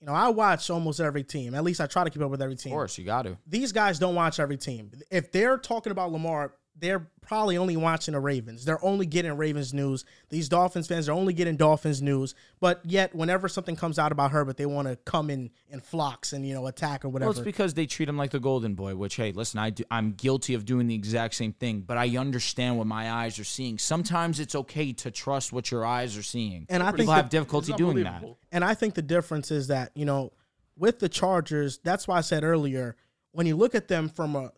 you know, I watch almost every team. At least I try to keep up with every team. Of course, you got to. These guys don't watch every team. If they're talking about Lamar, they're probably only watching the Ravens. They're only getting Ravens news. These Dolphins fans are only getting Dolphins news. But yet, whenever something comes out about Herbert, they want to come in in flocks and you know attack or whatever. Well, it's because they treat him like the golden boy. Which, hey, listen, I do, I'm guilty of doing the exact same thing, but I understand what my eyes are seeing. Sometimes it's okay to trust what your eyes are seeing. And I think people that- have difficulty doing that. And I think the difference is that, you know, with the Chargers, that's why I said earlier, when you look at them from a,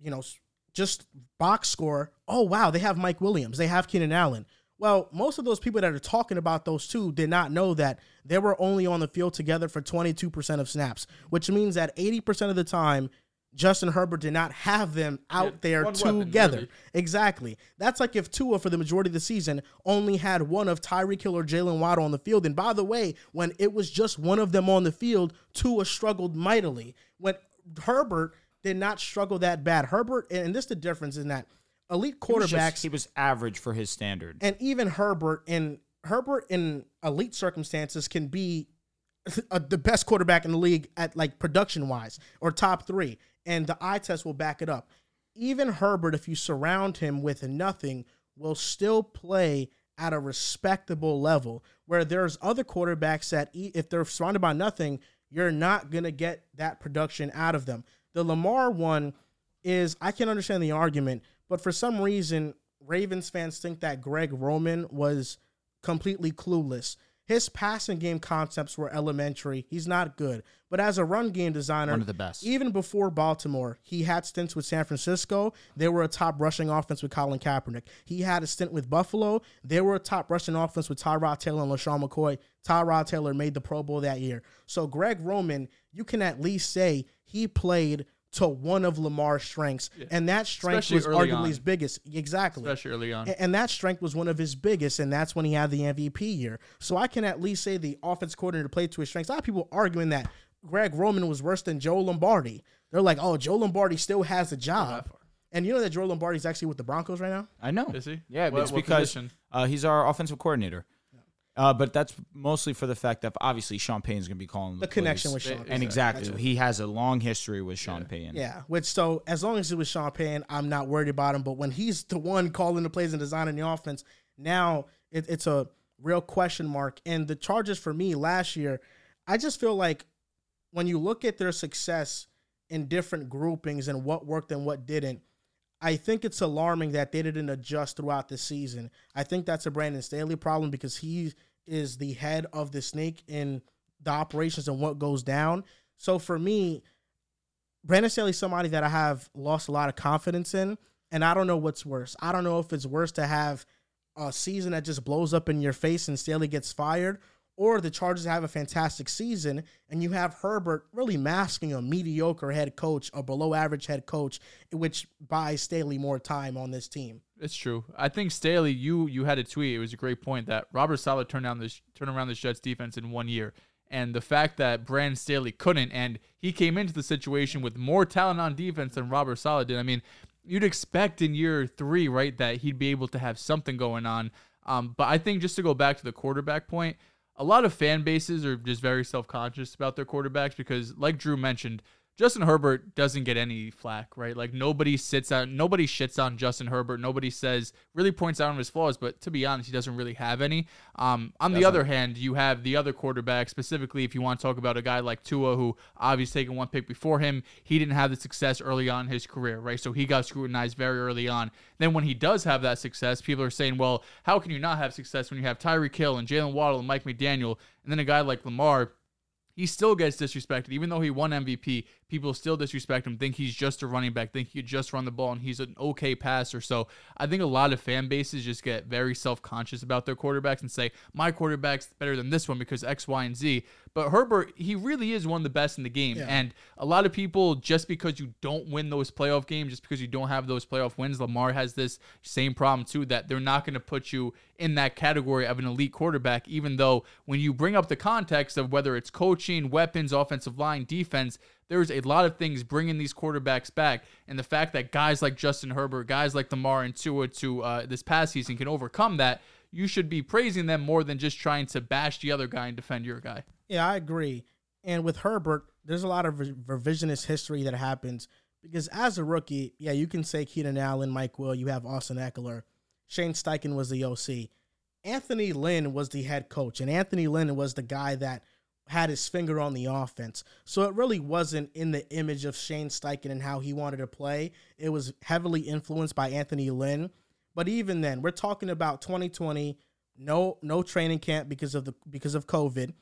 you know, s- just box score, oh, wow, they have Mike Williams, they have Keenan Allen. Well, most of those people that are talking about those two did not know that they were only on the field together for 22% of snaps, which means that 80% of the time, Justin Herbert did not have them out Yeah, there one weapon, together. really. Exactly. That's like if Tua, for the majority of the season, only had one of Tyreek Hill or Jaylen Waddle on the field. And by the way, when it was just one of them on the field, Tua struggled mightily. When Herbert did not struggle that bad. Herbert, and this the difference in that elite He was just- quarterbacks he was average for his standard. and even Herbert in Herbert in elite circumstances can be uh the best quarterback in the league at like production wise or top three, and the eye test will back it up. Even Herbert, if you surround him with nothing, will still play at a respectable level. Where there's other quarterbacks that if they're surrounded by nothing, you're not gonna get that production out of them. The Lamar one is I can understand the argument, but for some reason, Ravens fans think that Greg Roman was completely clueless. His passing game concepts were elementary. He's not good. But as a run game designer, One of the best. Even before Baltimore, he had stints with San Francisco. They were a top rushing offense with Colin Kaepernick. He had a stint with Buffalo. They were a top rushing offense with Tyrod Taylor and LeSean McCoy. Tyrod Taylor made the Pro Bowl that year. So Greg Roman, you can at least say he played to one of Lamar's strengths, and that strength Especially was arguably on. his biggest. Exactly. especially early on. And that strength was one of his biggest, and that's when he had the MVP year. So I can at least say the offense coordinator played to his strengths. A lot of people arguing that Greg Roman was worse than Joe Lombardi. They're like, oh, Joe Lombardi still has a job. And you know that Joe Lombardi's actually with the Broncos right now? I know. Is he? Yeah, What- it's what because uh, he's our offensive coordinator. Uh, but that's mostly for the fact that obviously Sean Payton's going to be calling The connection plays. with Sean. and exactly, he has a long history with Sean Payton. Yeah, which so as long as it was Sean Payton, I'm not worried about him. But when he's the one calling the plays and designing the offense, now it, it's a real question mark. And the Chargers for me last year, I just feel like when you look at their success in different groupings and what worked and what didn't, I think it's alarming that they didn't adjust throughout the season. I think that's a Brandon Staley problem because he is the head of the snake in the operations and what goes down. So for me, Brandon Staley's somebody that I have lost a lot of confidence in, and I don't know what's worse. I don't know if it's worse to have a season that just blows up in your face and Staley gets fired, or the Chargers have a fantastic season and you have Herbert really masking a mediocre head coach, a below average head coach, which buys Staley more time on this team. It's true. I think Staley, you you had a tweet. It was a great point that Robert Saleh turned down this turned around this Jets defense in one year, and the fact that Brand Staley couldn't, and he came into the situation with more talent on defense than Robert Saleh did. I mean, you'd expect in year three, right, that he'd be able to have something going on. Um, but I think just to go back to the quarterback point, a lot of fan bases are just very self conscious about their quarterbacks because, like Drew mentioned, Justin Herbert doesn't get any flack, right? Like nobody sits out, nobody shits on Justin Herbert. Nobody says really points out on his flaws, but to be honest, he doesn't really have any. Um, on the other hand, you have the other quarterback, specifically if you want to talk about a guy like Tua, who obviously taken one pick before him, he didn't have the success early on in his career, right? So he got scrutinized very early on. Then when he does have that success, people are saying, well, how can you not have success when you have Tyreek Hill and Jaylen Waddle and Mike McDaniel, and then a guy like Lamar? He still gets disrespected. Even though he won MVP, people still disrespect him, think he's just a running back, think he could just run the ball, and he's an okay passer. So I think a lot of fan bases just get very self conscious about their quarterbacks and say, my quarterback's better than this one because X, Y, and Z. But Herbert, he really is one of the best in the game. And a lot of people, just because you don't win those playoff games, just because you don't have those playoff wins, Lamar has this same problem too, that they're not going to put you in that category of an elite quarterback, even though when you bring up the context of whether it's coaching, weapons, offensive line, defense, there's a lot of things bringing these quarterbacks back. And the fact that guys like Justin Herbert, guys like Lamar and Tua to uh, this past season can overcome that, you should be praising them more than just trying to bash the other guy and defend your guy. Yeah, I agree. And with Herbert, there's a lot of revisionist history that happens because as a rookie, yeah, you can say Keenan Allen, Mike Will, you have Austin Ekeler, Shane Steichen was the OC, Anthony Lynn was the head coach, and Anthony Lynn was the guy that had his finger on the offense. So it really wasn't in the image of Shane Steichen and how he wanted to play. It was heavily influenced by Anthony Lynn. But even then, we're talking about 2020, no no training camp because of the because of COVID.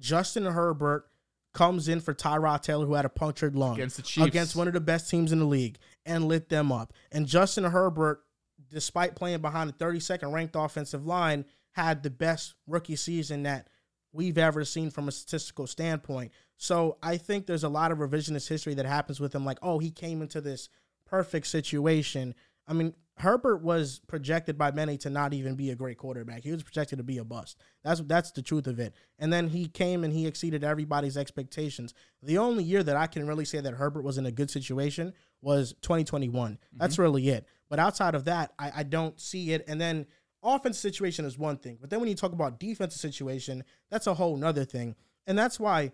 Justin Herbert comes in for Tyrod Taylor, who had a punctured lung Against the Chiefs. against one of the best teams in the league, and lit them up. And Justin Herbert, despite playing behind the 32nd ranked offensive line, had the best rookie season that we've ever seen from a statistical standpoint. So I think there's a lot of revisionist history that happens with him, like, oh, he came into this perfect situation. I mean, Herbert was projected by many to not even be a great quarterback. He was projected to be a bust. That's that's the truth of it. And then he came and he exceeded everybody's expectations. The only year that I can really say that Herbert was in a good situation was 2021. Mm-hmm. That's really it. But outside of that, I, I don't see it. And then offense situation is one thing, but then when you talk about defensive situation, that's a whole nother thing. And that's why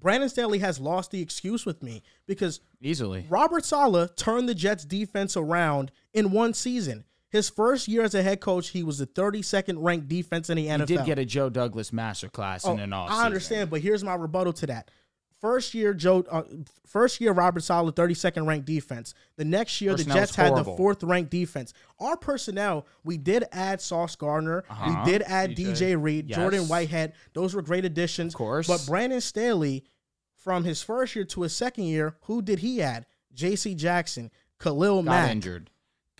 Brandon Staley has lost the excuse with me because Easily. Robert Saleh turned the Jets defense around in one season. His first year as a head coach, he was the 32nd ranked defense in the NFL. He did get a Joe Douglas masterclass Oh, in an off. I understand, but here's my rebuttal to that. First year, Joe. Uh, first year, Robert Saleh, 32nd ranked defense. The next year, Personnel the Jets had the fourth ranked defense. Our personnel, we did add Sauce Gardner, Uh-huh. we did add DJ. DJ, Reed, Yes. Jordan Whitehead. Those were great additions. Of course. But Brandon Staley, from his first year to his second year, who did he add? J.C. Jackson, Khalil Got Mack, injured.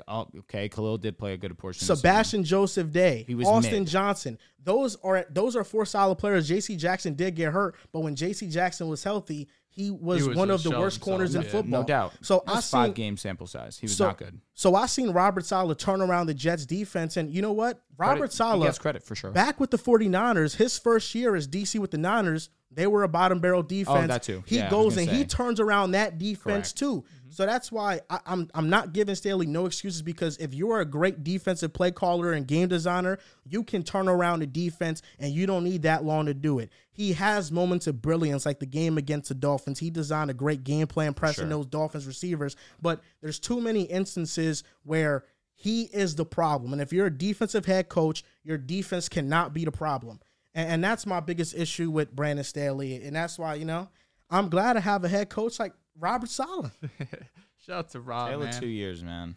Oh, okay, Khalil did play a good portion. of. Sebastian Joseph Day, He was Austin mid. Johnson. Those are those are four solid players. J.C. Jackson did get hurt, but when J.C. Jackson was healthy, he was, He was one of the worst corners in yeah. football. No doubt. So I was five game sample size. He was so, not good. So I seen Robert Saleh turn around the Jets defense, and you know what? Robert Credit- Saleh gets credit for sure. back with the 49ers, his first year as DC with the Niners, they were a bottom barrel defense. Oh, that too. He Yeah, goes gonna and he turns around that defense Correct. too. So that's why I, I'm I'm not giving Staley no excuses because if you are a great defensive play caller and game designer, you can turn around a defense and you don't need that long to do it. He has moments of brilliance, like the game against the Dolphins. He designed a great game plan pressing those Dolphins receivers, but there's too many instances where he is the problem. And if you're a defensive head coach, your defense cannot be the problem. And, and that's my biggest issue with Brandon Staley. And that's why, you know, I'm glad to have a head coach like Robert Saleh. Shout out to Rob, Taylor man. two years, man.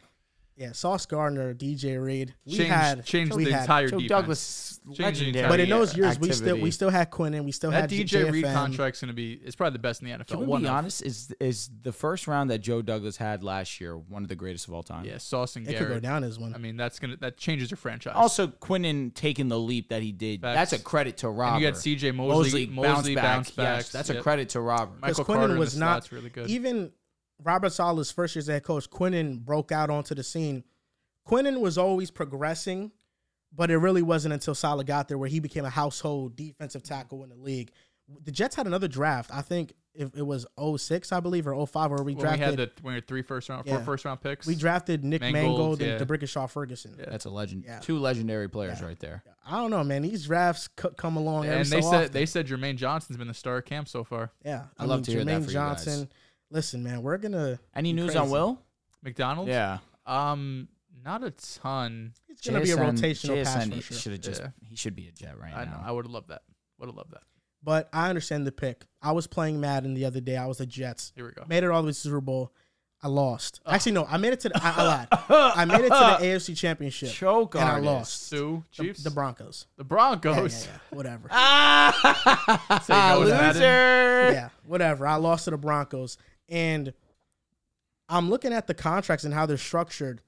Yeah, Sauce Gardner, DJ Reed. We Changed, had changed we the had, entire Joe defense. Douglas, legendary. But in those years, we still we still had Quinnen, we still that had DJ Reed contract's gonna be it's probably the best in the NFL. Can we One be of. honest? Is is the first round that Joe Douglas had last year one of the greatest of all time? Yeah, Sauce and It could go down as one. I mean, that's gonna that changes your franchise. Also, Quinnen taking the leap that he did. Facts. That's a credit to Robert. and you got C.J. Mosley. Mosley, bounce back. Yes, that's a credit to Robert. because Michael Quinnen was not slot's really good. even Robert Saleh's first year as head coach. Quinnen broke out onto the scene. Quinnen was always progressing, but it really wasn't until Saleh got there where he became a household defensive tackle in the league. The Jets had another draft. I think if it was 06, I believe, or 05, where we when we drafted had the we had three first round, four Yeah. first round picks. we drafted Nick Mangold, Mangold, yeah. and D'Brickashaw Ferguson. That's a legend. Yeah. Two legendary players right there. I don't know, man. These drafts c- come along every and so they said often. they said Jermaine Johnson's been the star of camp so far. yeah, I love to hear that Jermaine for you guys. Johnson. Listen, man, we're gonna. Any be news on. Will? McDonald's. Yeah. Um, not a ton. It's gonna be a JSN rotational pass JSN rusher. should have just. Yeah. He should be a Jet right I know. now. I would have loved that. Would have loved that. But I understand the pick. I was playing Madden the other day. I was the Jets. Here we go. Made it all the way to the Super Bowl. I lost. Actually, no. I made it to the. I, I lied. I made it to the AFC Championship. Choke on. and I lost. Sue The, Chiefs. the Broncos. The Broncos. yeah, yeah. Whatever. Ah, Say no to Madden. loser. yeah, whatever. I lost to the Broncos, and I'm looking at the contracts and how they're structured.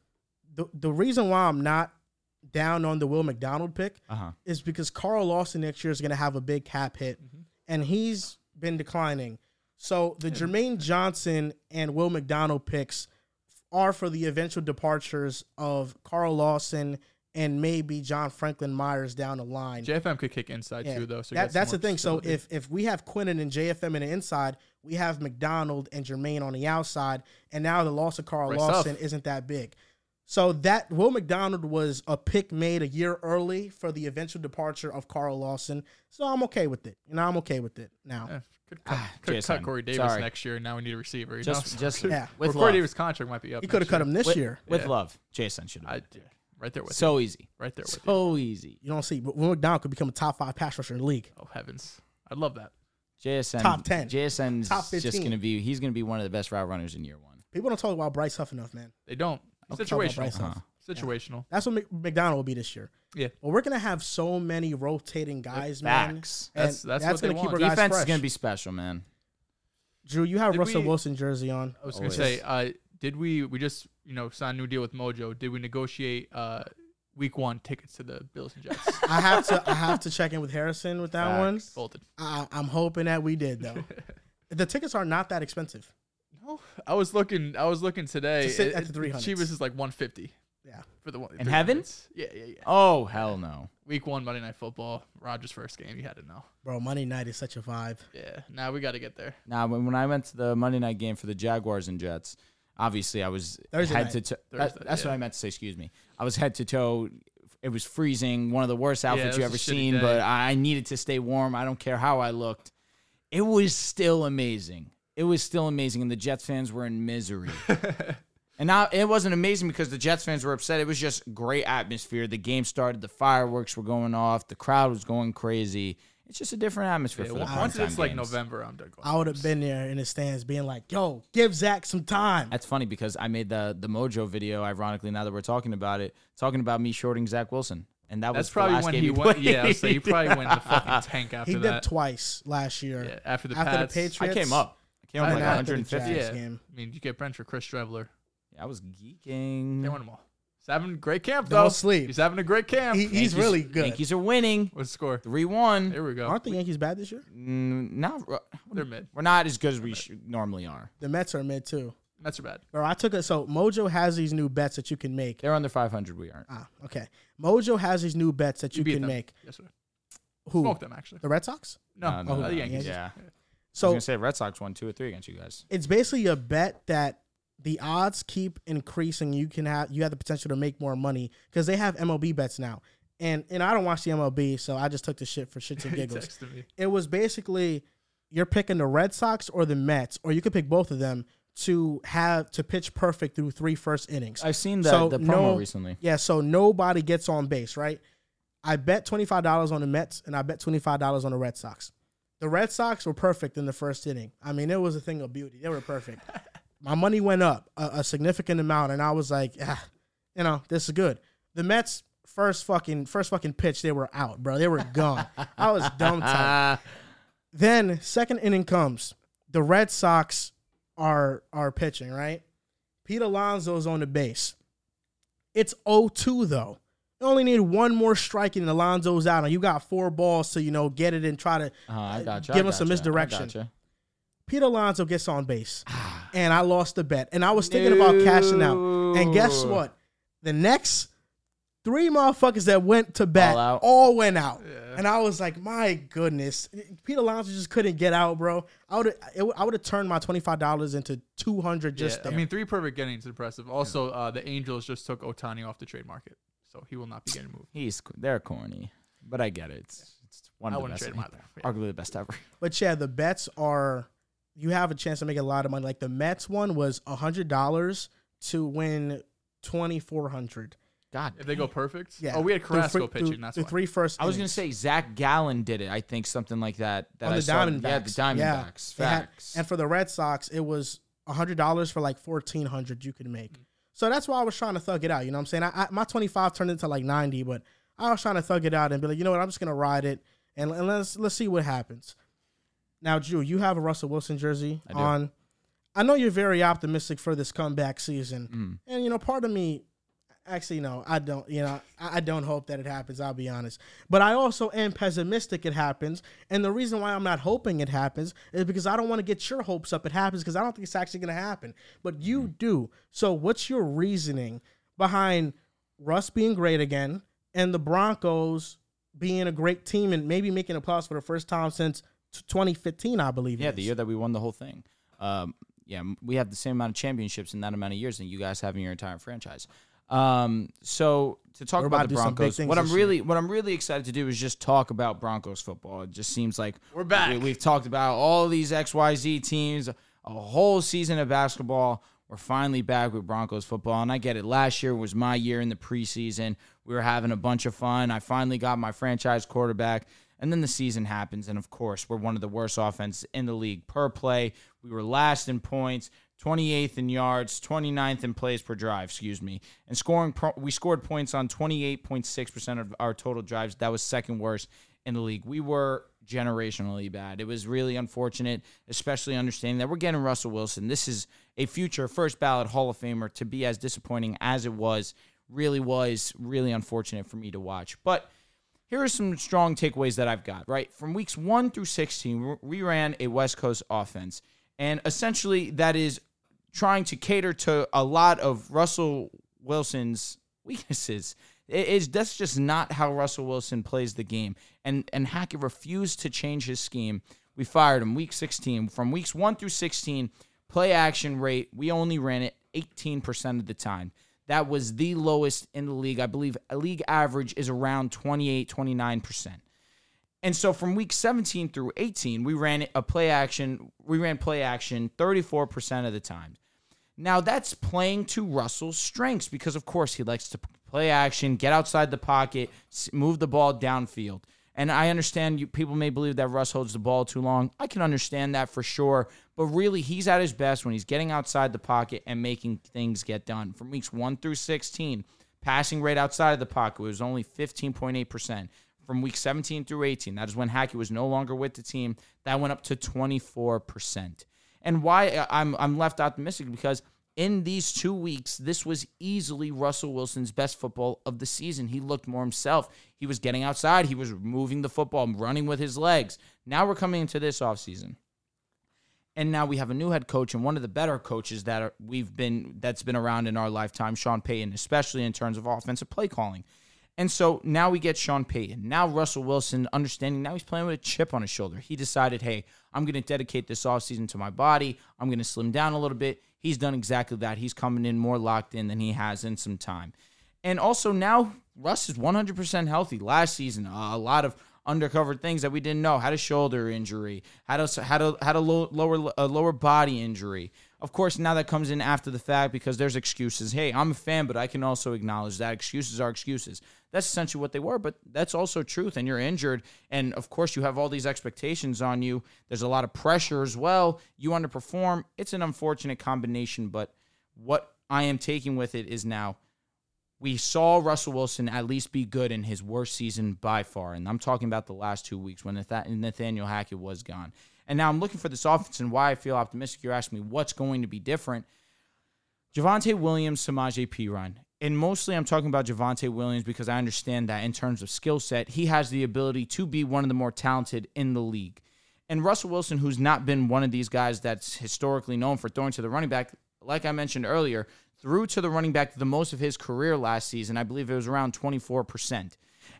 The the reason why I'm not down on the Will McDonald pick Uh-huh. is because Carl Lawson next year is going to have a big cap hit, and he's been declining. So the Jermaine Johnson and Will McDonald picks are for the eventual departures of Carl Lawson and maybe John Franklin Myers down the line. JFM could kick inside Yeah. too, though. So That- that's the more thing. So if if we have Quinnen and JFM in the inside, we have McDonald and Jermaine on the outside, and now the loss of Carl Right Lawson stuff. isn't that big. So that Will McDonald was a pick made a year early for the eventual departure of Carl Lawson. So I'm okay with it. You know, I'm okay with it now. Eh, Could cut, Ah, could cut Corey Davis Sorry. next year. and Now we need a receiver. You Just, know? just Yeah. with Corey love. Davis' contract might be up. He could have cut year. him this with, year. with Yeah. love. Jason should I, have. Yeah, right there with you. So easy. Right there with you. So easy. You don't see, but Will McDonald could become a top five pass rusher in the league. Oh heavens, I'd love that. JSN Top 10. JSN's Top 15. just going to be. He's going to be one of the best route runners in year one. People don't talk about Bryce Huff enough, man. They don't. Don't talk about Situational. Bryce Huff. Situational. That's what Mc- McDonald will be this year. Yeah. But we're gonna have so many rotating guys, man. Facts. And That's- that's what they gonna keep want. our guys Defense is going to be special, man. Drew, you have Did Russell we- Wilson jersey on. I was gonna Always. say, uh, did we we just you know sign a new deal with Mojo? Did we negotiate uh, week one tickets to the Bills and Jets? I have to I have to check in with Harrison with that one. Folded. I, I'm hoping that we did though. the tickets are not that expensive. No, I was looking. I was looking today. To sit It- at the it- 300s. cheapest is like 150 Yeah. for the one In heaven? Yeah, yeah, yeah. Oh hell no. Week one Monday Night Football. Rodgers' first game. You had to know. Bro, Monday night is such a vibe. Yeah. Now we got to get there. Now when, when I went to the Monday night game for the Jaguars and Jets, obviously I was Thursday head night. to toe. That, Thursday, that's what. I meant to say. Excuse me. I was head to toe. It was freezing. One of the worst outfits it you was ever seen. day. But I needed to stay warm. I don't care how I looked. It was still amazing. It was still amazing, and the Jets fans were in misery. And now it wasn't amazing because the Jets fans were upset. It was just great atmosphere. The game started, the fireworks were going off, the crowd was going crazy. It's just a different atmosphere Yeah, for the once once primetime it's like games. November, I'm done. I would have been there in the stands being like, yo, give Zach some time. That's funny because I made the the Mojo video. Ironically, now that we're talking about it, talking about me shorting Zach Wilson, and that was That's the probably last when game he he went. played. Yeah, so he probably went in the fucking tank after that. He did twice last year. yeah, after the After the Patriots. I came up. I came up I like know. 150. Yeah. game. I mean, you get benched for Chris Streveler. Yeah, I was geeking. They won them all. He's having a great camp Don't though. sleep. He's having a great camp. He, he's Yankees- really good. Yankees are winning. What's the score? Three one. Here we go. Aren't the Yankees bad this year? Mm, not They're mid. we're not as good as we sh- normally are. The Mets are mid too. Mets are bad. Bro, I took it. So Mojo has these new bets that you can make. They're under 500. We aren't. Ah, okay. Mojo has these new bets that you, beat can them. make. Yes, sir. Who? Smoke them actually. The Red Sox? No, No, no, oh, no, the Yankees. Yeah. I was So gonna say Red Sox won two or three against you guys. it's basically a bet that the odds keep increasing. You can have you have the potential to make more money because they have MLB bets now. And and I don't watch the MLB, so I just took the shit for shits and giggles. texted me. it was basically you're picking the Red Sox or the Mets, or you could pick both of them to have to pitch perfect through three first innings. I've seen the, So, the promo no- recently. Yeah, so nobody gets on base, right? I bet twenty five dollars on the Mets and I bet twenty five dollars on the Red Sox. The Red Sox were perfect in the first inning. I mean, it was a thing of beauty. They were perfect. My money went up a, a significant amount, and I was like, ah, you know, this is good. The Mets first fucking first fucking pitch, they were out, bro. They were gone. I was dumb tight. Then second inning comes. The Red Sox are are pitching, right? Pete Alonso's on the base. It's 0-2 though. You only need one more strike and Alonso's out, and you got four balls to you know get it and try to Uh, I got you. give him some misdirection. Pete Alonso gets on base, and I lost the bet. And I was thinking about cashing out. And guess what? The next three motherfuckers that went to bet All all, went out. And I was like, my goodness, Pete Alonso just couldn't get out, bro. I would I would have turned my twenty five dollars into two hundred just yeah, there. I mean, three perfect innings is impressive. Also, uh, the Angels just took Ohtani off the trade market, so he will not be getting moved. He's they're corny, but I get it. It's, it's one I of the best, trade him either. Arguably the best ever. But yeah, the bets are you have a chance to make a lot of money. Like the Mets one was a hundred dollars to win twenty four hundred. God, If they go perfect, Yeah. Oh, we had Carrasco three- pitching. through- that's through why. three first. I was gonna say Zach Gallen did it. I think something like that. That on I the saw. Diamondbacks. Yeah, the Diamondbacks. They had- Facts. and for the Red Sox, it was a hundred dollars for like fourteen hundred you could make. So that's why I was trying to thug it out. You know what I'm saying? I, I, my twenty five turned into like ninety, but I was trying to thug it out and be like, you know what? I'm just gonna ride it and, and let's let's see what happens. Now, Drew, you have a Russell Wilson jersey I on. I know you're very optimistic for this comeback season, Mm. and you know, part of me, actually, no, I don't. You know, I, I don't hope that it happens. I'll be honest, but I also am pessimistic it happens, and the reason why I'm not hoping it happens is because I don't want to get your hopes up. It happens because I don't think it's actually going to happen, but you Mm. do. So, what's your reasoning behind Russ being great again and the Broncos being a great team and maybe making a playoffs for the first time since 2015, I believe. it Yeah, the year that we won the whole thing. Um, yeah, we have the same amount of championships in that amount of years than you guys have in your entire franchise. Um, so to talk We're about, about the to do some big Broncos, what I'm this year. really what I'm really excited to do is just talk about Broncos football. It just seems like We're back. We, have talked about all these XYZ teams, a whole season of basketball. We're finally back with Broncos football, and I get it. Last year was my year in the preseason. We were having a bunch of fun. I finally got my franchise quarterback, and then the season happens, and of course, we're one of the worst offenses in the league per play. We were last in points, 28th in yards, 29th in plays per drive, excuse me, and scoring. Pro- we scored points on 28.6 percent of our total drives. That was second worst in the league. We were generationally bad. It was really unfortunate, especially understanding that we're getting Russell Wilson. This is a future first ballot Hall of Famer to be as disappointing as it was. Really was really unfortunate for me to watch. But here are some strong takeaways that I've got, right? From weeks 1 through 16, we ran a West Coast offense. And essentially, that is trying to cater to a lot of Russell Wilson's weaknesses. It is that's just not how Russell Wilson plays the game. And and Hackett refused to change his scheme. We fired him week 16. From weeks 1 through 16, play action rate, we only ran it 18% of the time. That was the lowest in the league. I believe a league average is around 28, 29%. And so from week 17 through 18, we ran a play action, we ran play action 34% of the time. Now that's playing to Russell's strengths because of course he likes to play action, get outside the pocket, move the ball downfield. And I understand you people may believe that Russ holds the ball too long. I can understand that for sure, but really he's at his best when he's getting outside the pocket and making things get done. From weeks 1 through 16, passing rate outside of the pocket was only 15.8% from week 17 through 18. That is when Hackett was no longer with the team. That went up to 24%. And why uh, I'm I'm left optimistic because in these two weeks, this was easily Russell Wilson's best football of the season. He looked more himself. He was getting outside. He was moving the football, running with his legs. Now we're coming into this offseason. And now we have a new head coach and one of the better coaches that are, we've been that's been around in our lifetime, Sean Payton, especially in terms of offensive play calling. And so now we get Sean Payton. Now Russell Wilson, understanding now he's playing with a chip on his shoulder. He decided, hey, I'm going to dedicate this offseason to my body. I'm going to slim down a little bit. He's done exactly that. He's coming in more locked in than he has in some time. And also now Russ is 100% healthy. Last season, a lot of undercover things that we didn't know. Had a shoulder injury, had a had a had a low, lower a lower body injury. Of course, now that comes in after the fact because there's excuses. Hey, I'm a fan, but I can also acknowledge that excuses are excuses. That's essentially what they were, but that's also truth. And you're injured, and of course, you have all these expectations on you. There's a lot of pressure as well. You underperform. It's an unfortunate combination, but what I am taking with it is now we saw Russell Wilson at least be good in his worst season by far. And I'm talking about the last two weeks when Nathaniel Hackett was gone. And now I'm looking for this offense and why I feel optimistic. You're asking me what's going to be different. Javonte Williams, Samaje Perine. And mostly I'm talking about Javonte Williams because I understand that in terms of skill set, he has the ability to be one of the more talented in the league. And Russell Wilson, who's not been one of these guys that's historically known for throwing to the running back, like I mentioned earlier, threw to the running back the most of his career last season. I believe it was around 24%.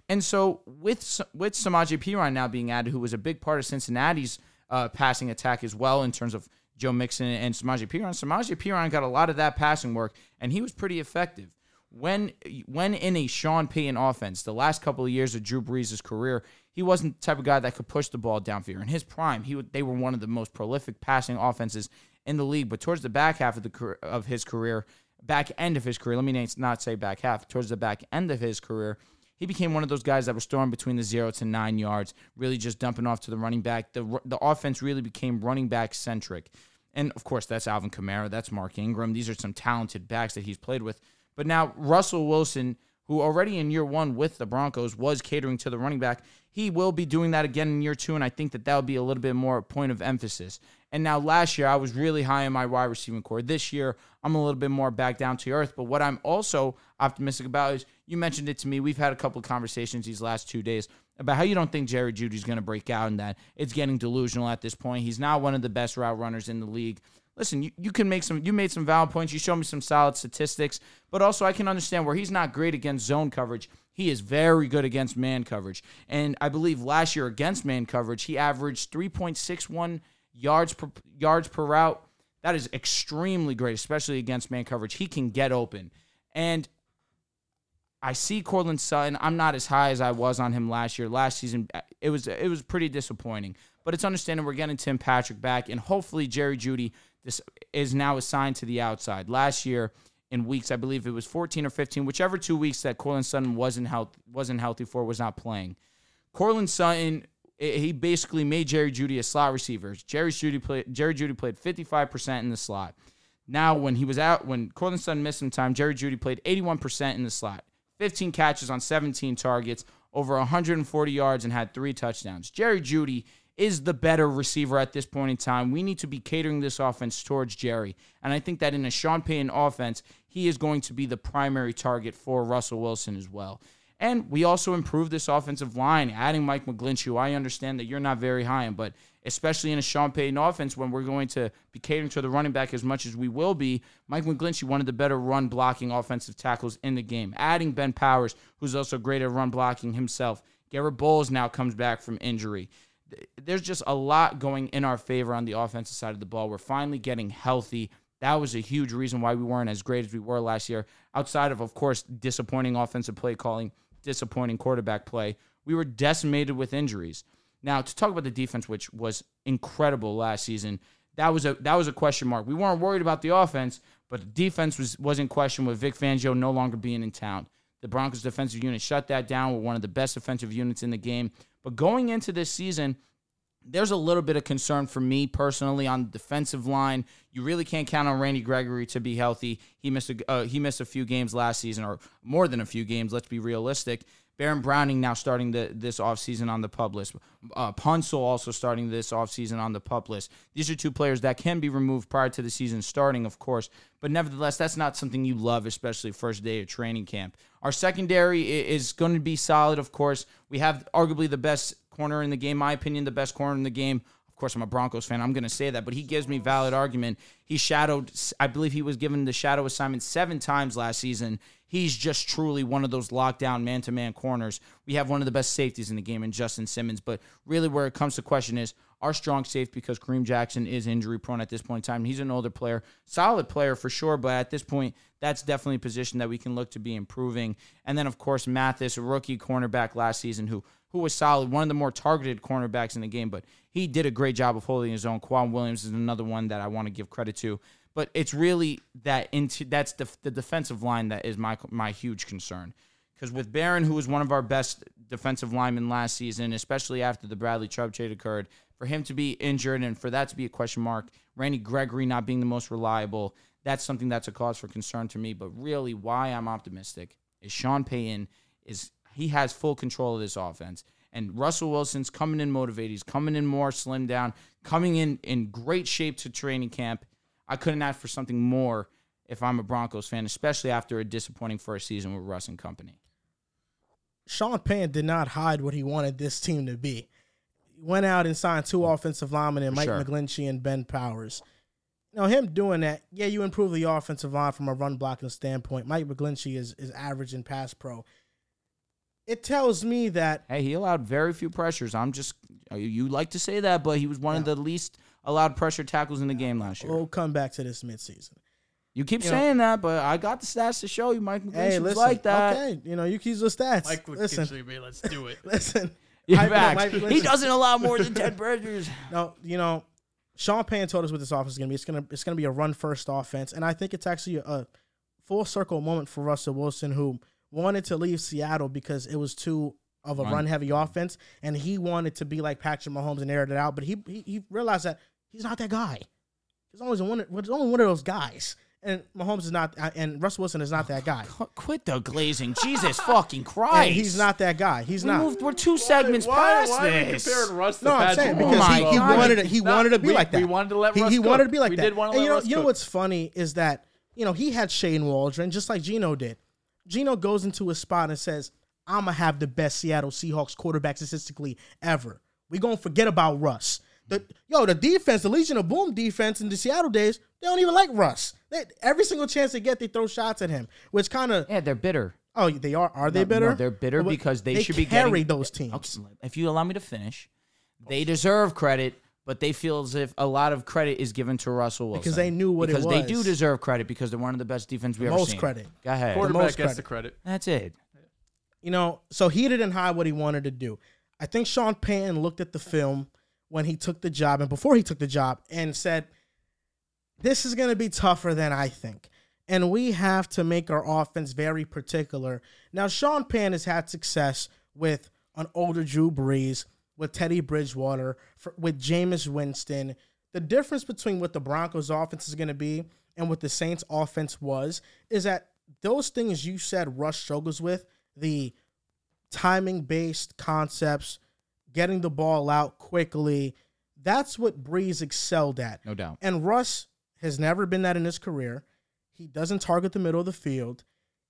And so with with Samaje Perine now being added, who was a big part of Cincinnati's uh, passing attack as well in terms of Joe Mixon and Samaje Perine, Samaje Perine got a lot of that passing work, and he was pretty effective. When when in a Sean Payton offense, the last couple of years of Drew Brees' career, he wasn't the type of guy that could push the ball downfield. In his prime, he they were one of the most prolific passing offenses in the league. But towards the back half of the of his career, back end of his career, let me not say back half, towards the back end of his career, he became one of those guys that was throwing between the zero to nine yards, really just dumping off to the running back. The the offense really became running back centric. And of course, that's Alvin Kamara, that's Mark Ingram. These are some talented backs that he's played with. But now Russell Wilson, who already in year one with the Broncos was catering to the running back, he will be doing that again in year two. And I think that that will be a little bit more a point of emphasis. And now last year, I was really high in my wide receiving core. This year, I'm a little bit more back down to earth. But what I'm also optimistic about is you mentioned it to me. We've had a couple of conversations these last two days about how you don't think Jerry Jeudy's going to break out and that it's getting delusional at this point. He's not one of the best route runners in the league. Listen, you, you can make some you made some valid points. You showed me some solid statistics, but also I can understand where he's not great against zone coverage. He is very good against man coverage. And I believe last year against man coverage, he averaged 3.61 yards per yards per route. That is extremely great, especially against man coverage. He can get open. And I see Courtland Sutton. I'm not as high as I was on him last year. Last season, it was it was pretty disappointing. But it's understanding we're getting Tim Patrick back, and hopefully Jerry Jeudy this is now assigned to the outside. Last year, in weeks, I believe it was 14 or 15, whichever two weeks that Courtland Sutton wasn't health wasn't healthy for, was not playing. Courtland Sutton, he basically made Jerry Jeudy a slot receiver. Jerry Jeudy played Jerry Jeudy played 55% in the slot. Now, when he was out, when Courtland Sutton missed some time, Jerry Jeudy played 81% in the slot, 15 catches on 17 targets, over 140 yards, and had three touchdowns. Jerry Jeudy is the better receiver at this point in time. We need to be catering this offense towards Jerry. And I think that in a Sean Payton offense, he is going to be the primary target for Russell Wilson as well. And we also improved this offensive line, adding Mike McGlinchey, who I understand that you're not very high on, but especially in a Sean Payton offense when we're going to be catering to the running back as much as we will be, Mike McGlinchey, one of the better run blocking offensive tackles in the game. Adding Ben Powers, who's also great at run blocking himself. Garett Bolles now comes back from injury. There's just a lot going in our favor on the offensive side of the ball. We're finally getting healthy. That was a huge reason why we weren't as great as we were last year. Outside of, of course, disappointing offensive play calling, disappointing quarterback play, we were decimated with injuries. Now, to talk about the defense, which was incredible last season, that was a that was a question mark. We weren't worried about the offense, but the defense was was in question with Vic Fangio no longer being in town. The Broncos defensive unit shut that down. We're one of the best defensive units in the game. But going into this season, there's a little bit of concern for me personally on the defensive line. You really can't count on Randy Gregory to be healthy. He missed a uh, he missed a few games last season, or more than a few games. Let's be realistic. Baron Browning now starting the, this offseason on the PUP list. Uh, Tunsil also starting this offseason on the PUP list. These are two players that can be removed prior to the season starting, of course. But nevertheless, that's not something you love, especially first day of training camp. Our secondary is going to be solid, of course. We have arguably the best corner in the game, my opinion, the best corner in the game. Of course, I'm a Broncos fan. I'm going to say that, but he gives me valid argument. He shadowed, I believe he was given the shadow assignment seven times last season. He's just truly one of those lockdown man to man corners. We have one of the best safeties in the game in Justin Simmons, but really where it comes to question is our strong safe because Kareem Jackson is injury prone at this point in time. He's an older player, solid player for sure, but at this point, that's definitely a position that we can look to be improving. And then, of course, Mathis, a rookie cornerback last season who who was solid, one of the more targeted cornerbacks in the game, but he did a great job of holding his own. K'Waun Williams is another one that I want to give credit to. But it's really that into that's the, the defensive line that is my my huge concern. Because with Baron, who was one of our best defensive linemen last season, especially after the Bradley Chubb trade occurred, for him to be injured and for that to be a question mark, Randy Gregory not being the most reliable, that's something that's a cause for concern to me. But really, why I'm optimistic is Sean Payton is he has full control of this offense. And Russell Wilson's coming in motivated. He's coming in more slimmed down, coming in in great shape to training camp. I couldn't ask for something more if I'm a Broncos fan, especially after a disappointing first season with Russ and company. Sean Payton did not hide what he wanted this team to be. He went out and signed two offensive linemen and Mike Sure. McGlinchey and Ben Powers. Know, him doing that, yeah, you improve the offensive line from a run blocking standpoint. Mike McGlinchey is, is average in pass pro. It tells me that Hey, he allowed very few pressures. I'm just you- you like to say that, but he was one of the least allowed pressure tackles in the game last year. we'll come back to this midseason. You keep you know- saying that, but I got the stats to show you. Mike McGlinchey Hey, listen, like that. okay, you know, you keep the stats. Mike would listen, listen. me. Let's do it. listen. Yeah, Mike- facts. Mike he doesn't allow more than ten pressures. No, you know, Sean Payton told us what this offense is going to be. It's going to it's going to be a run first offense, and I think it's actually a full circle moment for Russell Wilson, who wanted to leave Seattle because it was too of a Run. run heavy offense, and he wanted to be like Patrick Mahomes and air it out. But he he, he realized that he's not that guy. He's always one. He's only one of those guys, and Mahomes is not, and Russell Wilson is not that guy. Quit the glazing, Jesus fucking Christ! And he's not that guy. He's We not. moved. We're two segments why, past this. Russ to No, I'm saying Oh because my he, he wanted to, he No, wanted to be we- like that. we wanted to let he, Russ he cook. wanted to be like We that. did wanna and let you know, Russ you know what's funny is that you know he had Shane Waldron just like Gino did. Gino goes into a spot and says, "I'm gonna have the best Seattle Seahawks quarterback statistically ever. We're gonna forget about Russ." The, yo, the defense, the Legion of Boom defense in the Seattle days, they don't even like Russ. They, every single chance they get, they throw shots at him, which kind of Yeah, they're bitter. oh, they are are they No, bitter? no, they're bitter But because they, they should be carry getting, those teams. Okay, if you allow me to finish, they deserve credit, but they feel as if a lot of credit is given to Russell Wilson Because they knew what it was. because they do deserve credit because they're one of the best defense we ever most seen. credit. Go ahead. Quarter- Quarterback most gets credit. the credit. That's it. You know, so he didn't hide what he wanted to do. I think Sean Payton looked at the film when he took the job and before he took the job and said, This is going to be tougher than I think. And we have to make our offense very particular. Now, Sean Payton has had success with an older Drew Brees, with Teddy Bridgewater, for, with Jameis Winston. The difference between what the Broncos offense is going to be and what the Saints offense was is that those things you said Russ struggles with, the timing based concepts, getting the ball out quickly, that's what Brees excelled at. No doubt. And Russ has never been that in his career. He doesn't target the middle of the field.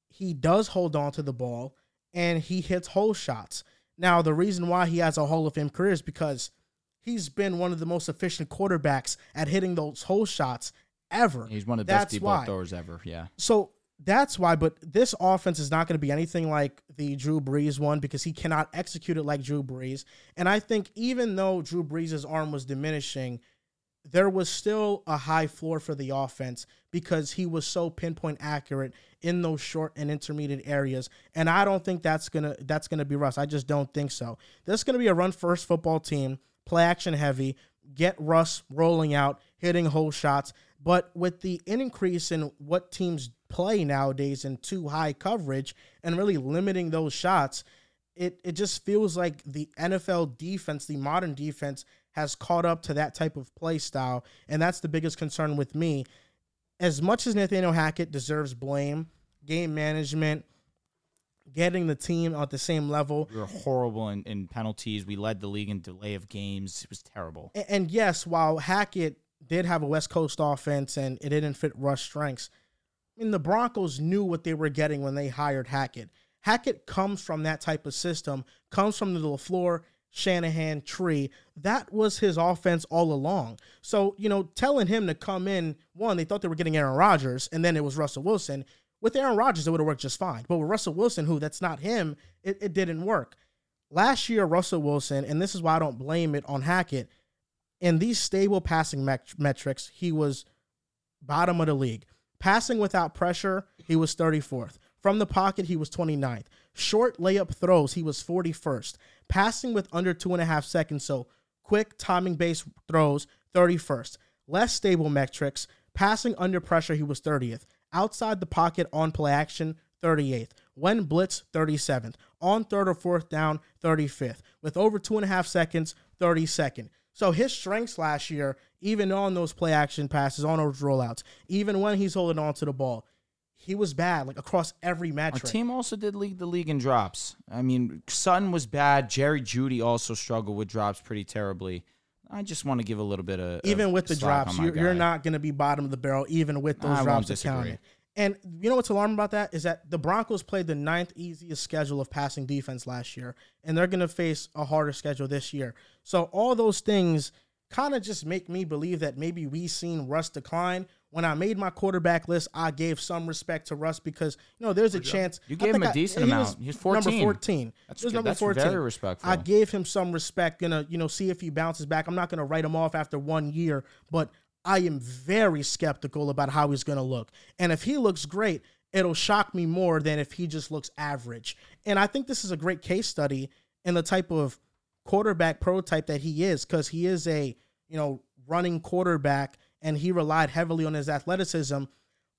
He does hold on to the ball and he hits hole shots. Now, the reason why he has a Hall of Fame career is because he's been one of the most efficient quarterbacks at hitting those hole shots ever. He's one of the That's best deep ball throwers ever. Yeah. So that's why, but this offense is not going to be anything like the Drew Brees one because he cannot execute it like Drew Brees. And I think even though Drew Brees' arm was diminishing, there was still a high floor for the offense because he was so pinpoint accurate in those short and intermediate areas. And I don't think that's gonna that's gonna be Russ. I just don't think so. This is gonna be a run first football team, play action heavy, get Russ rolling out, hitting hole shots. But with the increase in what teams play nowadays in two high coverage and really limiting those shots, it it just feels like the NFL defense, the modern defense, has caught up to that type of play style, and that's the biggest concern with me. As much as Nathaniel Hackett deserves blame, game management, getting the team at the same level, We were horrible in, in penalties. We led the league in delay of games. It was terrible. A- And yes, while Hackett did have a West Coast offense and it didn't fit Russ' strengths, I mean, the Broncos knew what they were getting when they hired Hackett. Hackett comes from that type of system, comes from the LaFleur, Shanahan tree. That was his offense all along. So, you know, telling him to come in, one, they thought they were getting Aaron Rodgers, and then it was Russell Wilson. With Aaron Rodgers, it would have worked just fine. But with Russell Wilson, who that's not him, it, it didn't work. Last year, Russell Wilson, and this is why I don't blame it on Hackett, in these stable passing met- metrics, he was bottom of the league. Passing without pressure, he was 34th. From the pocket, he was 29th. Short layup throws, he was 41st. Passing with under two and a half seconds, so quick timing based throws, 31st. Less stable metrics, passing under pressure, he was 30th. Outside the pocket on play action, 38th. When blitz, 37th. On third or fourth down, 35th. With over two and a half seconds, 32nd. So his strengths last year, even on those play action passes, on those rollouts, even when he's holding on to the ball, he was bad, like across every Our metric. team also did lead the league in drops. I mean, Sutton was bad. Jerry Jeudy also struggled with drops pretty terribly. I just want to give a little bit of even of with the drops, you're, you're not going to be bottom of the barrel, even with those I won't drops disagree. And you know what's alarming about that is that the Broncos played the ninth easiest schedule of passing defense last year, and they're going to face a harder schedule this year. So all those things kind of just make me believe that maybe we've seen Russ decline. When I made my quarterback list, I gave some respect to Russ because you know there's a chance You gave him a I- decent he amount. He's number 14. That's good. number That's 14. very respectful. I gave him some respect. Gonna you know see if he bounces back. I'm not gonna write him off after one year, but I am very skeptical about how he's gonna look. And if he looks great, it'll shock me more than if he just looks average. And I think this is a great case study in the type of quarterback prototype that he is, because he is a you know running quarterback, and he relied heavily on his athleticism.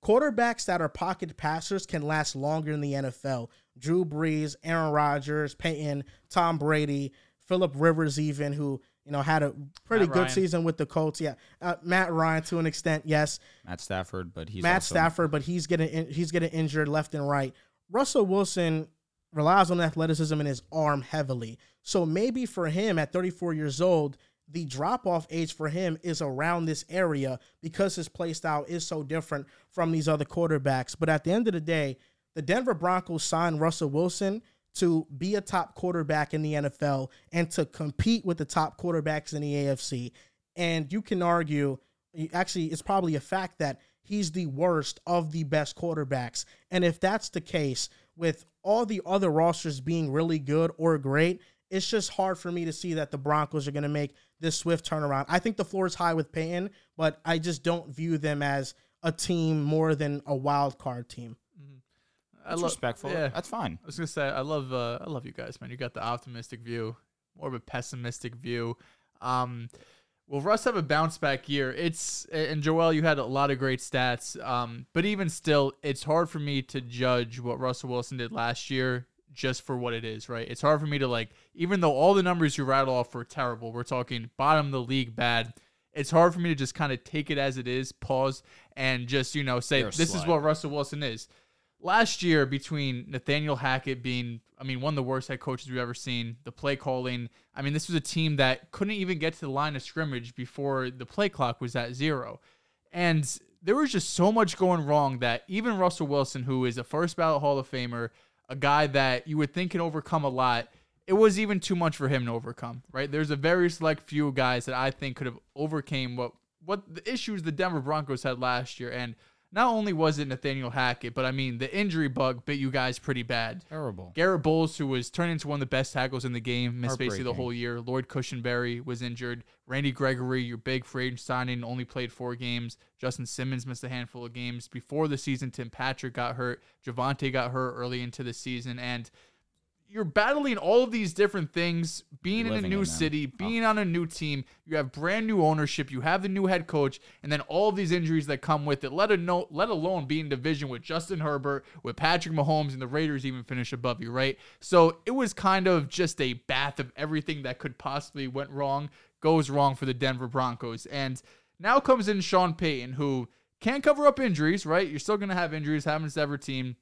Quarterbacks that are pocket passers can last longer in the NFL. Drew Brees, Aaron Rodgers, Peyton, Tom Brady, Philip Rivers, even who you know had a pretty Matt good Ryan. season with the Colts. Yeah, uh, Matt Ryan to an extent, yes. Matt Stafford, but he's Matt also, Stafford, but he's getting in, he's getting injured left and right. Russell Wilson relies on athleticism in his arm heavily. So maybe for him at 34 years old, the drop off age for him is around this area because his play style is so different from these other quarterbacks. But at the end of the day, the Denver Broncos signed Russell Wilson to be a top quarterback in the NFL and to compete with the top quarterbacks in the AFC. And you can argue, actually, it's probably a fact that he's the worst of the best quarterbacks. And if that's the case, with all the other rosters being really good or great, it's just hard for me to see that the Broncos are going to make this swift turnaround. I think the floor is high with Payton, but I just don't view them as a team more than a wild card team. I lo- respectful. Yeah, That's fine. I was gonna say I love uh, I love you guys, man. You got the optimistic view, more of a pessimistic view. Um, will Russ have a bounce back year? It's and Joel, you had a lot of great stats. Um, but even still, it's hard for me to judge what Russell Wilson did last year just for what it is, right? It's hard for me to like, even though all the numbers you rattle off were terrible. We're talking bottom of the league bad. It's hard for me to just kind of take it as it is, pause, and just you know say this is what Russell Wilson is last year between Nathaniel Hackett being, I mean, one of the worst head coaches we've ever seen, the play calling. I mean, this was a team that couldn't even get to the line of scrimmage before the play clock was at zero. And there was just so much going wrong that even Russell Wilson, who is a first ballot Hall of Famer, a guy that you would think can overcome a lot, it was even too much for him to overcome, right? There's a very select few guys that I think could have overcame what what the issues the Denver Broncos had last year. And not only was it Nathaniel Hackett, but I mean the injury bug bit you guys pretty bad. Terrible. Garett Bolles, who was turned into one of the best tackles in the game, missed basically the whole year. Lloyd Cushenberry was injured. Randy Gregory, your big free agent signing, only played four games. Justin Simmons missed a handful of games before the season. Tim Patrick got hurt. Javonte got hurt early into the season, and you're battling all of these different things, being in a new city, being on a new team. You have brand new ownership. You have the new head coach, and then all of these injuries that come with it. Let, a let alone be in division with Justin Herbert, with Patrick Mahomes, and the Raiders even finish above you, right? So it was kind of just a bath of everything that could possibly went wrong, goes wrong for the Denver Broncos, and now comes in Sean Payton, who can't cover up injuries, right? You're still going to have injuries, happens to every team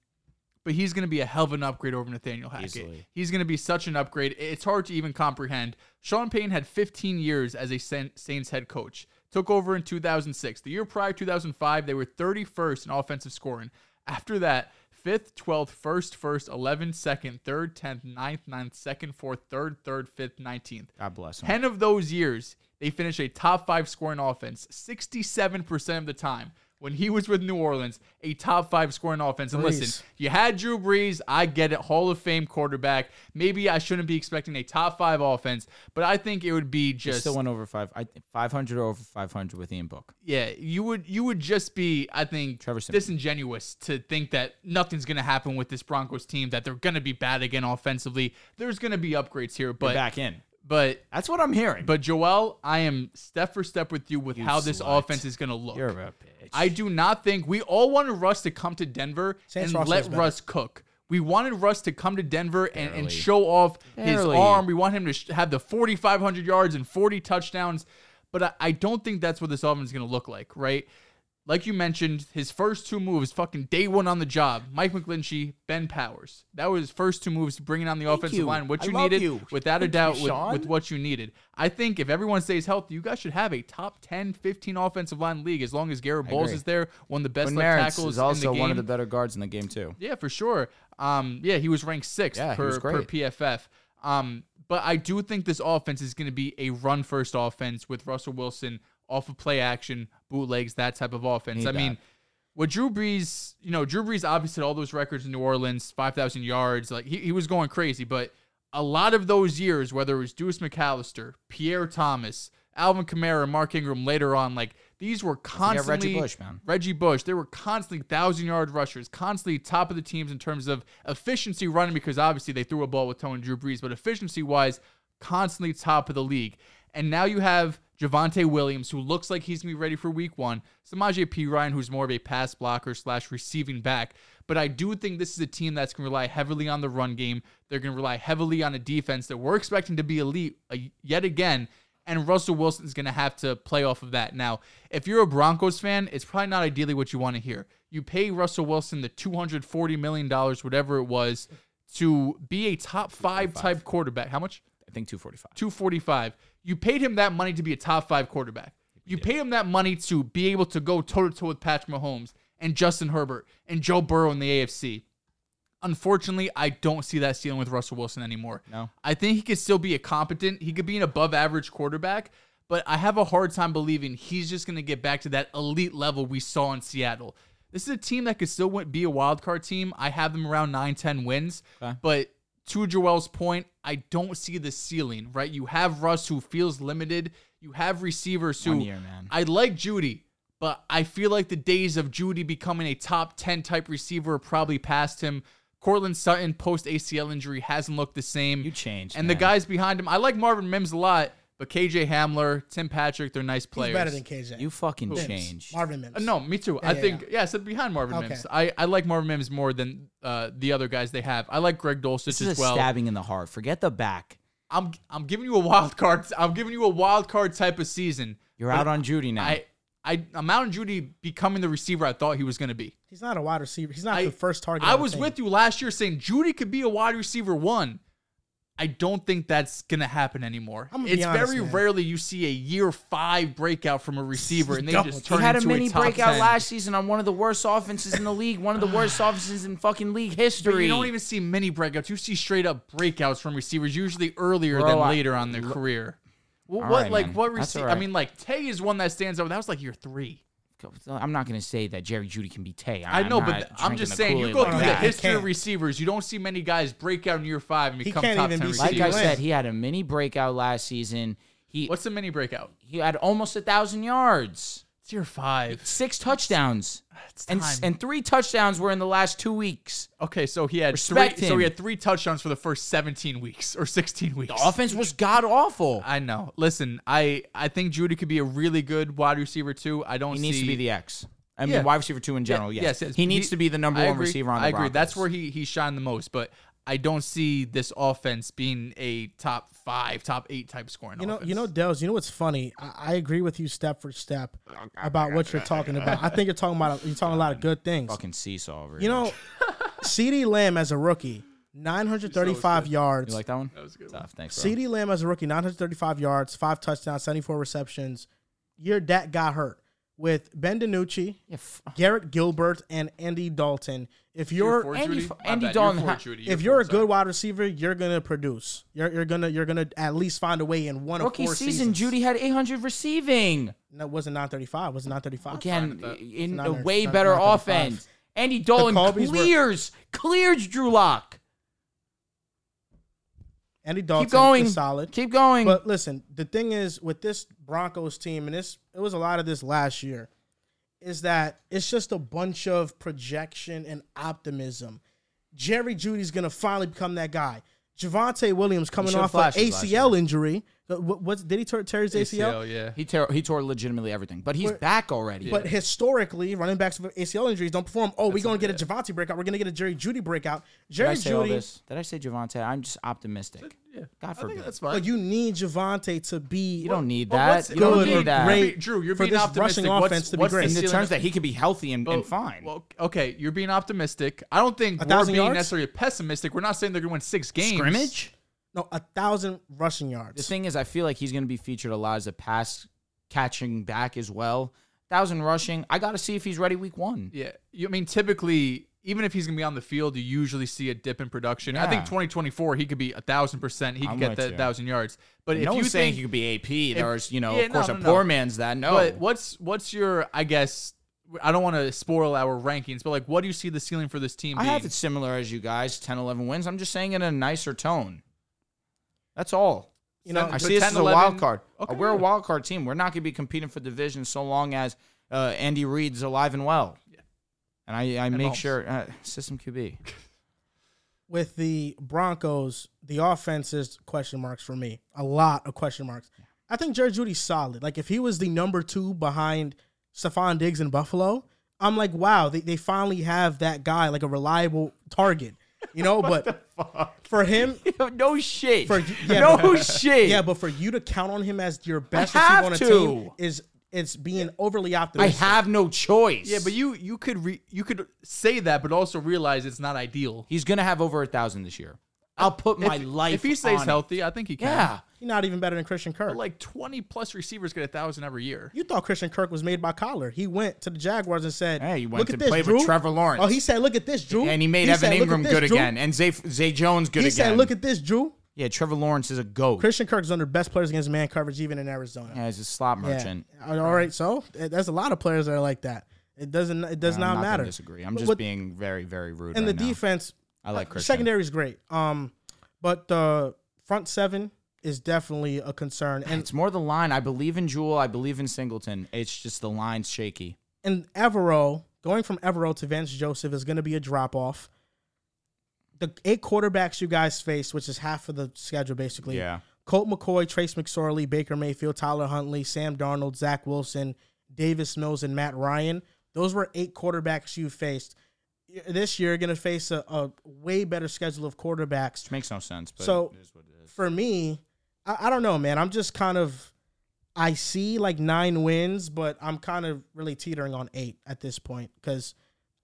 but he's going to be a hell of an upgrade over Nathaniel Hackett. Easily. He's going to be such an upgrade. It's hard to even comprehend. Sean Payton had 15 years as a Saints head coach. Took over in 2006. The year prior, 2005, they were 31st in offensive scoring. After that, 5th, 12th, 1st, 1st, 11th, 2nd, 3rd, 10th, 9th, 9th, 2nd, 4th, 3rd, 3rd, 5th, 19th. God bless him. 10 of those years, they finished a top five scoring offense 67% of the time. When he was with New Orleans, a top five scoring offense. And Brees. listen, you had Drew Brees. I get it. Hall of Fame quarterback. Maybe I shouldn't be expecting a top five offense, but I think it would be just still went over five. I five hundred or over five hundred with Ian Book. yeah, you would you would just be, I think, Trevor disingenuous to think that nothing's gonna happen with this Broncos team, that they're gonna be bad again offensively. There's gonna be upgrades here, But but back in. But That's what I'm hearing. but Joel, I am step for step with you with You how this slut. offense is gonna look. you're a bitch. I do not think we all wanted Russ to come to Denver Saints and roster let is better. Russ cook. We wanted Russ to come to Denver and, and Barely. show off his Barely. arm. We want him to sh- have the 4,500 yards and 40 touchdowns. But I, I don't think that's what this offense is going to look like, right? Like you mentioned, his first two moves, fucking day one on the job. Mike McGlinchey, Ben Powers. That was his first two moves, bringing on the offensive you. line. What I you needed, you. without a doubt, you, with, with what you needed. I think if everyone stays healthy, you guys should have a top 10, 15 offensive line league as long as Garett Bolles is there, one of the best left tackles is also in the game. He's also one of the better guards in the game too. Yeah, for sure. Um, yeah, he was ranked sixth Yeah, per, per. PFF. Um, but I do think this offense is going to be a run first offense with Russell Wilson off of play action, bootlegs, that type of offense. Need I mean, that. what Drew Brees, you know, Drew Brees obviously had all those records in New Orleans, 5,000 yards. Like, he, he was going crazy. But a lot of those years, whether it was Deuce McAllister, Pierre Thomas, Alvin Kamara, Mark Ingram later on, like, these were forget Reggie constantly Bush, man. Reggie Bush. They were constantly thousand yard rushers, constantly top of the teams in terms of efficiency running because obviously they threw a ball with Tony Drew Brees, but efficiency wise, constantly top of the league. And now you have Javonte Williams, who looks like he's gonna be ready for week one. Samaje Perine, who's more of a pass blocker slash receiving back. But I do think this is a team that's gonna rely heavily on the run game. They're gonna rely heavily on a defense that we're expecting to be elite uh, yet again and Russell Wilson is going to have to play off of that. Now, if you're a Broncos fan, it's probably not ideally what you want to hear. You pay Russell Wilson the $240 million, whatever it was, to be a top five type quarterback. How much? I think 245. 245. You paid him that money to be a top five quarterback. You paid him that money to be able to go toe to toe with Patrick Mahomes and Justin Herbert and Joe Burrow in the AFC. Unfortunately, I don't see that ceiling with Russell Wilson anymore. No. I think he could still be a competent, he could be an above average quarterback, but I have a hard time believing he's just going to get back to that elite level we saw in Seattle. This is a team that could still be a wild card team. I have them around 9 10 wins, Okay. but to Joel's point, I don't see the ceiling, right? You have Russ who feels limited. You have receivers who year, man. I like Jeudy, but I feel like the days of Jeudy becoming a top 10 type receiver are probably past him. Courtland Sutton post ACL injury hasn't looked the same. You changed, And the guys behind him, I like Marvin Mims a lot, but KJ Hamler, Tim Patrick, they're nice players. He's players. better than KJ. You fucking Mims. changed. Marvin Mims. Uh, no, me too. Yeah, I yeah, think yeah. yeah. I said behind Marvin Okay. Mims. I, I like Marvin Mims more than uh, the other guys they have. I like Greg Dulcich This is as a well. stabbing in the heart. Forget the back. I'm I'm giving you a wild card. I'm giving you a wild card type of season. You're out on Jeudy now. I I I'm out on Jeudy becoming the receiver I thought he was going to be. He's not a wide receiver. He's not I- the first target. I was with you last year saying Jeudy could be a wide receiver one. I don't think that's gonna happen anymore. I'm gonna be It's honest, very man. rarely you see a year five breakout from a receiver and they just he turn had a mini top breakout 10. last season on one of the worst offenses in the league, one of the worst offenses in fucking league But history. you don't even see mini breakouts. You see straight up breakouts from receivers, usually earlier Bro, than I- later on their career. Well, what right, like man. what receiver? all I mean, like Tay is one that stands out. That was like year three. I'm not going to say that Jerry Jeudy can be Tay. I know, I'm but I'm just saying. You go like through the that. He history of receivers. You don't see many guys break out in year five and become top ten be Like. I said, he had a mini breakout last season. He What's the mini breakout? he had almost a thousand yards, It's year five. six touchdowns, It's uh, and time. and three touchdowns were in the last two weeks. okay, so he had Respect three. So he had three touchdowns for the first 17 weeks or 16 weeks. The offense was god awful. I know. Listen, I I think Jeudy could be a really good wide receiver too. I don't. He needs see, to be the X. I mean, Yeah. wide receiver two in general. Yeah, yes, yes, he needs to be the number I one agree. receiver on the I agree. That's where he he shined the most. But I don't see this offense being a top five, top eight type scoring. You know, offense. you know, Dehls. You know what's funny? I, I agree with you step for step about what you're talking about. I think you're talking about you're talking a lot of good things. fucking seesaw over You know, CeeDee Lamb as a rookie, 935 yards. you like that one? That was a good. Tough. Thanks, bro. CeeDee Lamb as a rookie, 935 yards, five touchdowns, 74 receptions. Your dad got hurt with Ben DiNucci, Yeah, f- Garrett Gilbert, and Andy Dalton. If Year you're Andy Jeudy? Andy bad. Year Dalton four, ha- Jeudy. Year if you're four, a sorry. good wide receiver, you're gonna produce. You're, you're gonna you're gonna at least find a way in one rookie of four season, seasons. Jeudy had 800 receiving. No, it wasn't 935. Was it 935? Again, in Not a way not- better not offense. Andy Dalton Colbys were- clears, clears Drew Lock. Andy Dalton Keep going. is solid. Keep going. But listen, the thing is with this Broncos team, and this it was a lot of this last year, is that it's just a bunch of projection and optimism. Jerry Jeudy's gonna finally become that guy. Javonte Williams coming off an ACL injury. Uh, What, what's did he tear, tear his ACL? ACL, yeah. he tore he tore legitimately everything, but he's But- back already. But historically, running backs with ACL injuries don't perform. Oh, we're gonna get a Javonte breakout. We're gonna get a Jerry Jeudy breakout. Did I Jerry say all Jeudy. this? Did I say Javonte? I'm just optimistic. Yeah. God I forbid. think that's fine. But you need Javonte to be. You don't need Well, that. what's- You don't good need or that. great You're being- Drew, you're for being this optimistic. rushing What's- offense to be what's the great. In the ceiling terms of- that he could be healthy and, Well, and fine. Well, okay, you're being optimistic. I don't think A we're thousand being yards? necessarily pessimistic. We're not saying they're going to win six games. Scrimmage? No, a thousand rushing yards. The thing is, I feel like he's going to be featured a lot as a pass catching back as well. Thousand rushing. I got to see if he's ready week one. Yeah, you I mean typically, even if he's going to be on the field, you usually see a dip in production. I think 2024 he could be a thousand percent. He could get with that you. thousand yards. But no if you one's saying think, he could be AP. There's, you know, yeah, of course, no, a poor no. man's that. No. but what's what's your I guess I don't want to spoil our rankings, but like, what do you see the ceiling for this team I being? have it similar as you guys 10, 11 wins. I'm just saying it in a nicer tone. That's all. You know, I So see this 10, as a 11 wild card. Okay, We're a yeah. wild card team. We're not going to be competing for division so long as uh, Andy Reid's alive and well. And I, I make Mahomes. sure uh, system QB. with the Broncos, the offense is question marks for me. A lot of question marks. I think Jerry Jeudy's solid. Like if he was the number two behind Stefon Diggs in Buffalo, I'm like, wow, they, they finally have that guy, like a reliable target. You know, but for him, no shit. For- yeah, no but- shit. yeah, but for you to count on him as your best have receiver on a to. team is it's being overly optimistic. I have no choice. yeah, but you you could re, you could say that, but also realize it's not ideal. he's gonna have over a thousand this year. I'll put my if, life. if he stays on it. healthy, I think he can. Yeah. He's not even better than Christian Kirk. But like 20 plus receivers get a thousand every year. You thought Christian Kirk was made by Kyler. He went to the Jaguars and said, Hey, he went look to at this, play with Drew. Trevor Lawrence. Oh, he said, look at this, Drew. And he made He Evan said, Engram this, good Drew." again, and Zay, Zay Jones good He again. He said, look at this, Drew. yeah, Trevor Lawrence is a goat. Christian Kirk's one of the best players against man coverage, even in Arizona. yeah, he's a slot Yeah. merchant. All right, so uh, there's a lot of players that are like that. It doesn't. It does I'm not gonna matter. Disagree. I'm But just what- being very, very rude. And right the now. defense, I like uh, Christian. secondary is great. Um, but the front seven, is definitely a concern. And It's more the line. I believe in Jewell. I believe in Singleton. It's just the line's shaky. and Evero going from Evero to Vance Joseph is going to be a drop off. The eight quarterbacks you guys face, which is half of the schedule basically. Yeah. Colt McCoy, Trace McSorley, Baker Mayfield, Tyler Huntley, Sam Darnold, Zach Wilson, Davis Mills, and Matt Ryan. Those were eight quarterbacks you faced. This year, you're going to face a, a way better schedule of quarterbacks. Which makes no sense. But So, it is what it is. For me, I, I don't know, man. I'm just kind of, I see like nine wins, but I'm kind of really teetering on eight at this point because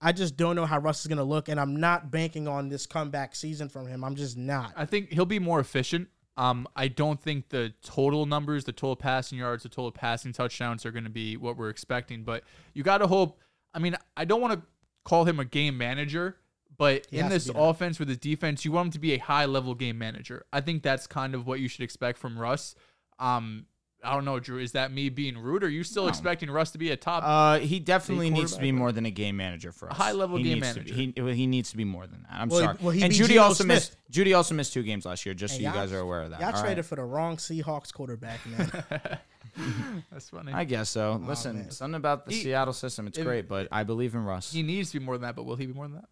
I just don't know how Russ is going to look, and I'm not banking on this comeback season from him. I'm just not. I think he'll be more efficient. Um, I don't think the total numbers, the total passing yards, the total passing touchdowns are going to be what we're expecting. But you got to hope. I mean, I don't want to call him a game manager, but He in this offense with his defense, you want him to be a high level game manager. I think that's kind of what you should expect from Russ. Um, I don't know, Drew. Is that me being rude? Or are you still expecting Russ to be a top? Uh, he definitely needs to be more than a game manager for us. high-level He game needs to manager. be- he, he needs to be more than that. I'm Well, he- sorry. well, he and Jeudy Geno also Smith. missed. Jeudy also missed two games last year. Just so Hey, you y'all- guys are aware of that. Y'all all traded right? for the wrong Seahawks quarterback, man. that's funny. I guess so. Oh, Listen, man. something about the He- Seattle system. It's if- great, but I believe in Russ. he needs to be more than that, but will he be more than that?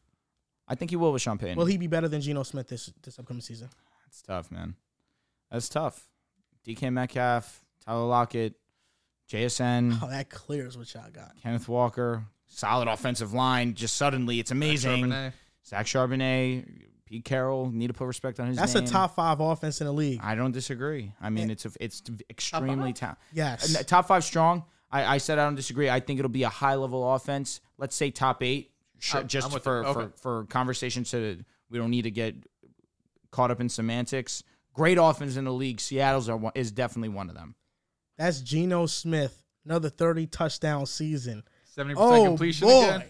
I think he will with Sean Payton. Will he be better than Geno Smith this this upcoming season? It's tough, man. That's tough. DK Metcalf, Tyler Lockett, JSN, Oh, that clears what y'all got. Kenneth Walker, solid offensive line. Just suddenly, it's amazing. Charbonnet. Zach Charbonnet, Pete Carroll. Need to put respect on his That's name. a top five offense in the league. I don't disagree. I mean, it's a, it's extremely talented. Yes. Uh, Top five strong. I, I said I don't disagree. I think it'll be a high level offense. Let's say top eight, sure, I'm- just for. Okay. for for conversation. So we don't need to get caught up in semantics. Great offense in the league. Seattle's are is definitely one of them. That's Geno Smith, another 30 touchdown season. 70% Oh, completion boy. again.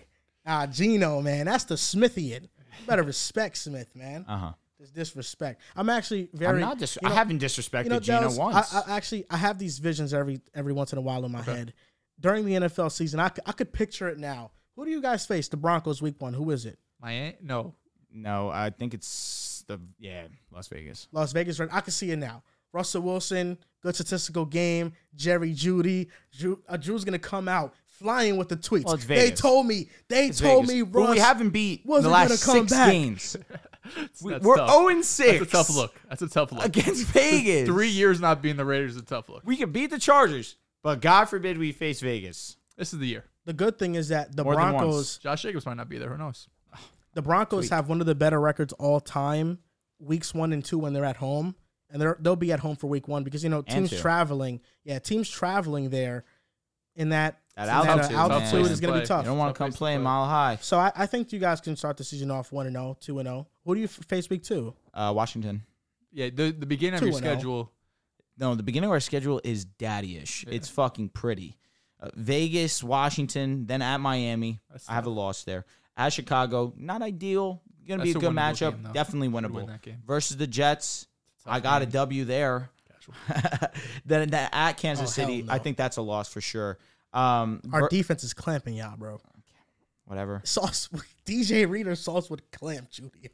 Ah, Geno, man. That's the Smithian. You better respect Smith, man. Uh huh. There's disrespect. I'm actually very. I'm not dis- you know- I haven't disrespected you know, Gino Dallas, once. I, I actually I have these visions every every once in a while in my head. During the NFL season, I, I could picture it now. Who do you guys face? The Broncos week one. Who is it? Miami? No. no, I think it's the yeah Las Vegas. Las Vegas. Right? I can see it now. Russell Wilson, good statistical game. Jerry Jeudy. Drew, uh, Drew's gonna come out flying with the tweets. Oh, well, they told me. They It's told Vegas. me. But Russ we haven't beat the wasn't last gonna come six back. games. we, we're tough. 0 and 6. That's a tough look. That's a tough look. against Vegas. Three years not being the Raiders is a tough look. We can beat the Chargers, but God forbid we face Vegas. This is the year. The good thing is that the More Broncos. Josh Jacobs might not be there. Who knows? The Broncos have one of the better records all time, weeks one and two when they're at home, and they're they'll be at home for week one because you know teams traveling. Yeah, teams traveling there in that That in that, uh, altitude, man. is going to be tough. You don't want to come place play play. mile high. So I, I think you guys can start the season off one and 0, 2 and zero. Who do you face week two? Uh, Washington. Yeah, the, the beginning of your schedule. No, the beginning of our schedule is daddy-ish. It's fucking pretty. Uh, Vegas, Washington, then at Miami. That's I have a loss there. At Chicago, not ideal. Gonna be a a good matchup. game. Definitely winnable. win that game. Versus the Jets, I got a game. W there. then then at Kansas Oh, City, no. I think that's a loss for sure. Um, Our ver- defense is clamping y'all, bro. whatever. Sauce DJ Reader Sauce would clamp Jeudy.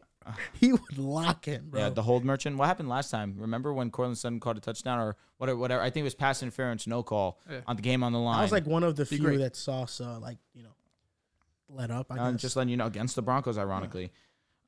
He would lock him, bro. Yeah, the hold merchant. What happened last time? Remember when Courtland Sutton caught a touchdown or whatever? Whatever. I think it was pass interference, no call Yeah. on the game on the line. I was like one of the Be few great. that Sauce uh, like you know let up. I I'm guess. just letting you know against the Broncos, ironically.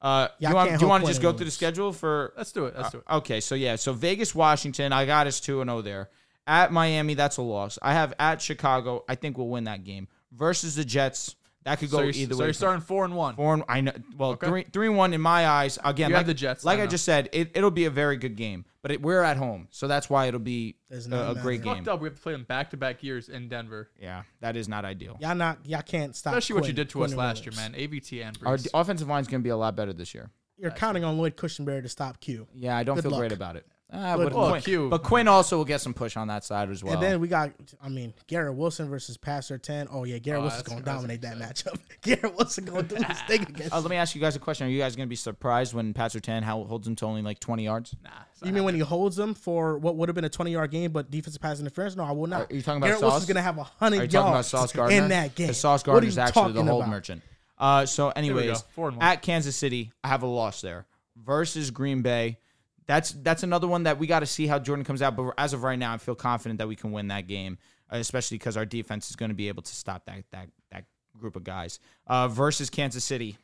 Uh, Yeah, you want, do you want to just go through the schedule for? Let's do it. Let's do it. Uh, okay, so yeah, so Vegas, Washington, I got us two and zero there. At Miami, that's a loss. I have at Chicago. I think we'll win that game versus the Jets. That could go so you're, either so way. you're starting four and one. Four and, I know. Well, Okay. three three one in my eyes. Again, You like the Jets, Like I I, just said, it, it'll be a very good game. But it, we're at home, so that's why it'll be a, a great matter. game. Fucked up. We have to play them back to back years in Denver. Yeah, that is not ideal. y'all not y'all can't stop. Especially what you did to Quinn us last year, man. AVT and Our Brees. d- offensive line is going to be a lot better this year. You're counting on Lloyd Cushenberry to stop Q. Yeah, I don't Good feel luck. great about it. Ah, Good but, luck. Quinn, but Quinn also will get some push on that side as well. And then we got, I mean, Garrett Wilson versus Pat Surtain. Oh, yeah, Garrett Oh, Wilson's going to dominate that matchup. Garrett Wilson going to do his thing against Uh, let me ask you guys a question. Are you guys going to be surprised when Pat Surtain how holds him to only like 20 yards? nah. You mean when he holds them for what would have been a 20 yard game, but defensive pass interference? No, I will not. Are you talking about Garrett Sauce? Wilson's going to have a Are you 100 talking about yards Sauce Gardner? in that game. Because Sauce What are Gardner is you actually the talking hold about? merchant. Uh, so, anyways, Four and one. at Kansas City, I have a loss there versus Green Bay. That's that's another one that we got to see how Jordan comes out. But as of right now, I feel confident that we can win that game, especially because our defense is going to be able to stop that that that group of guys. Uh, versus Kansas City,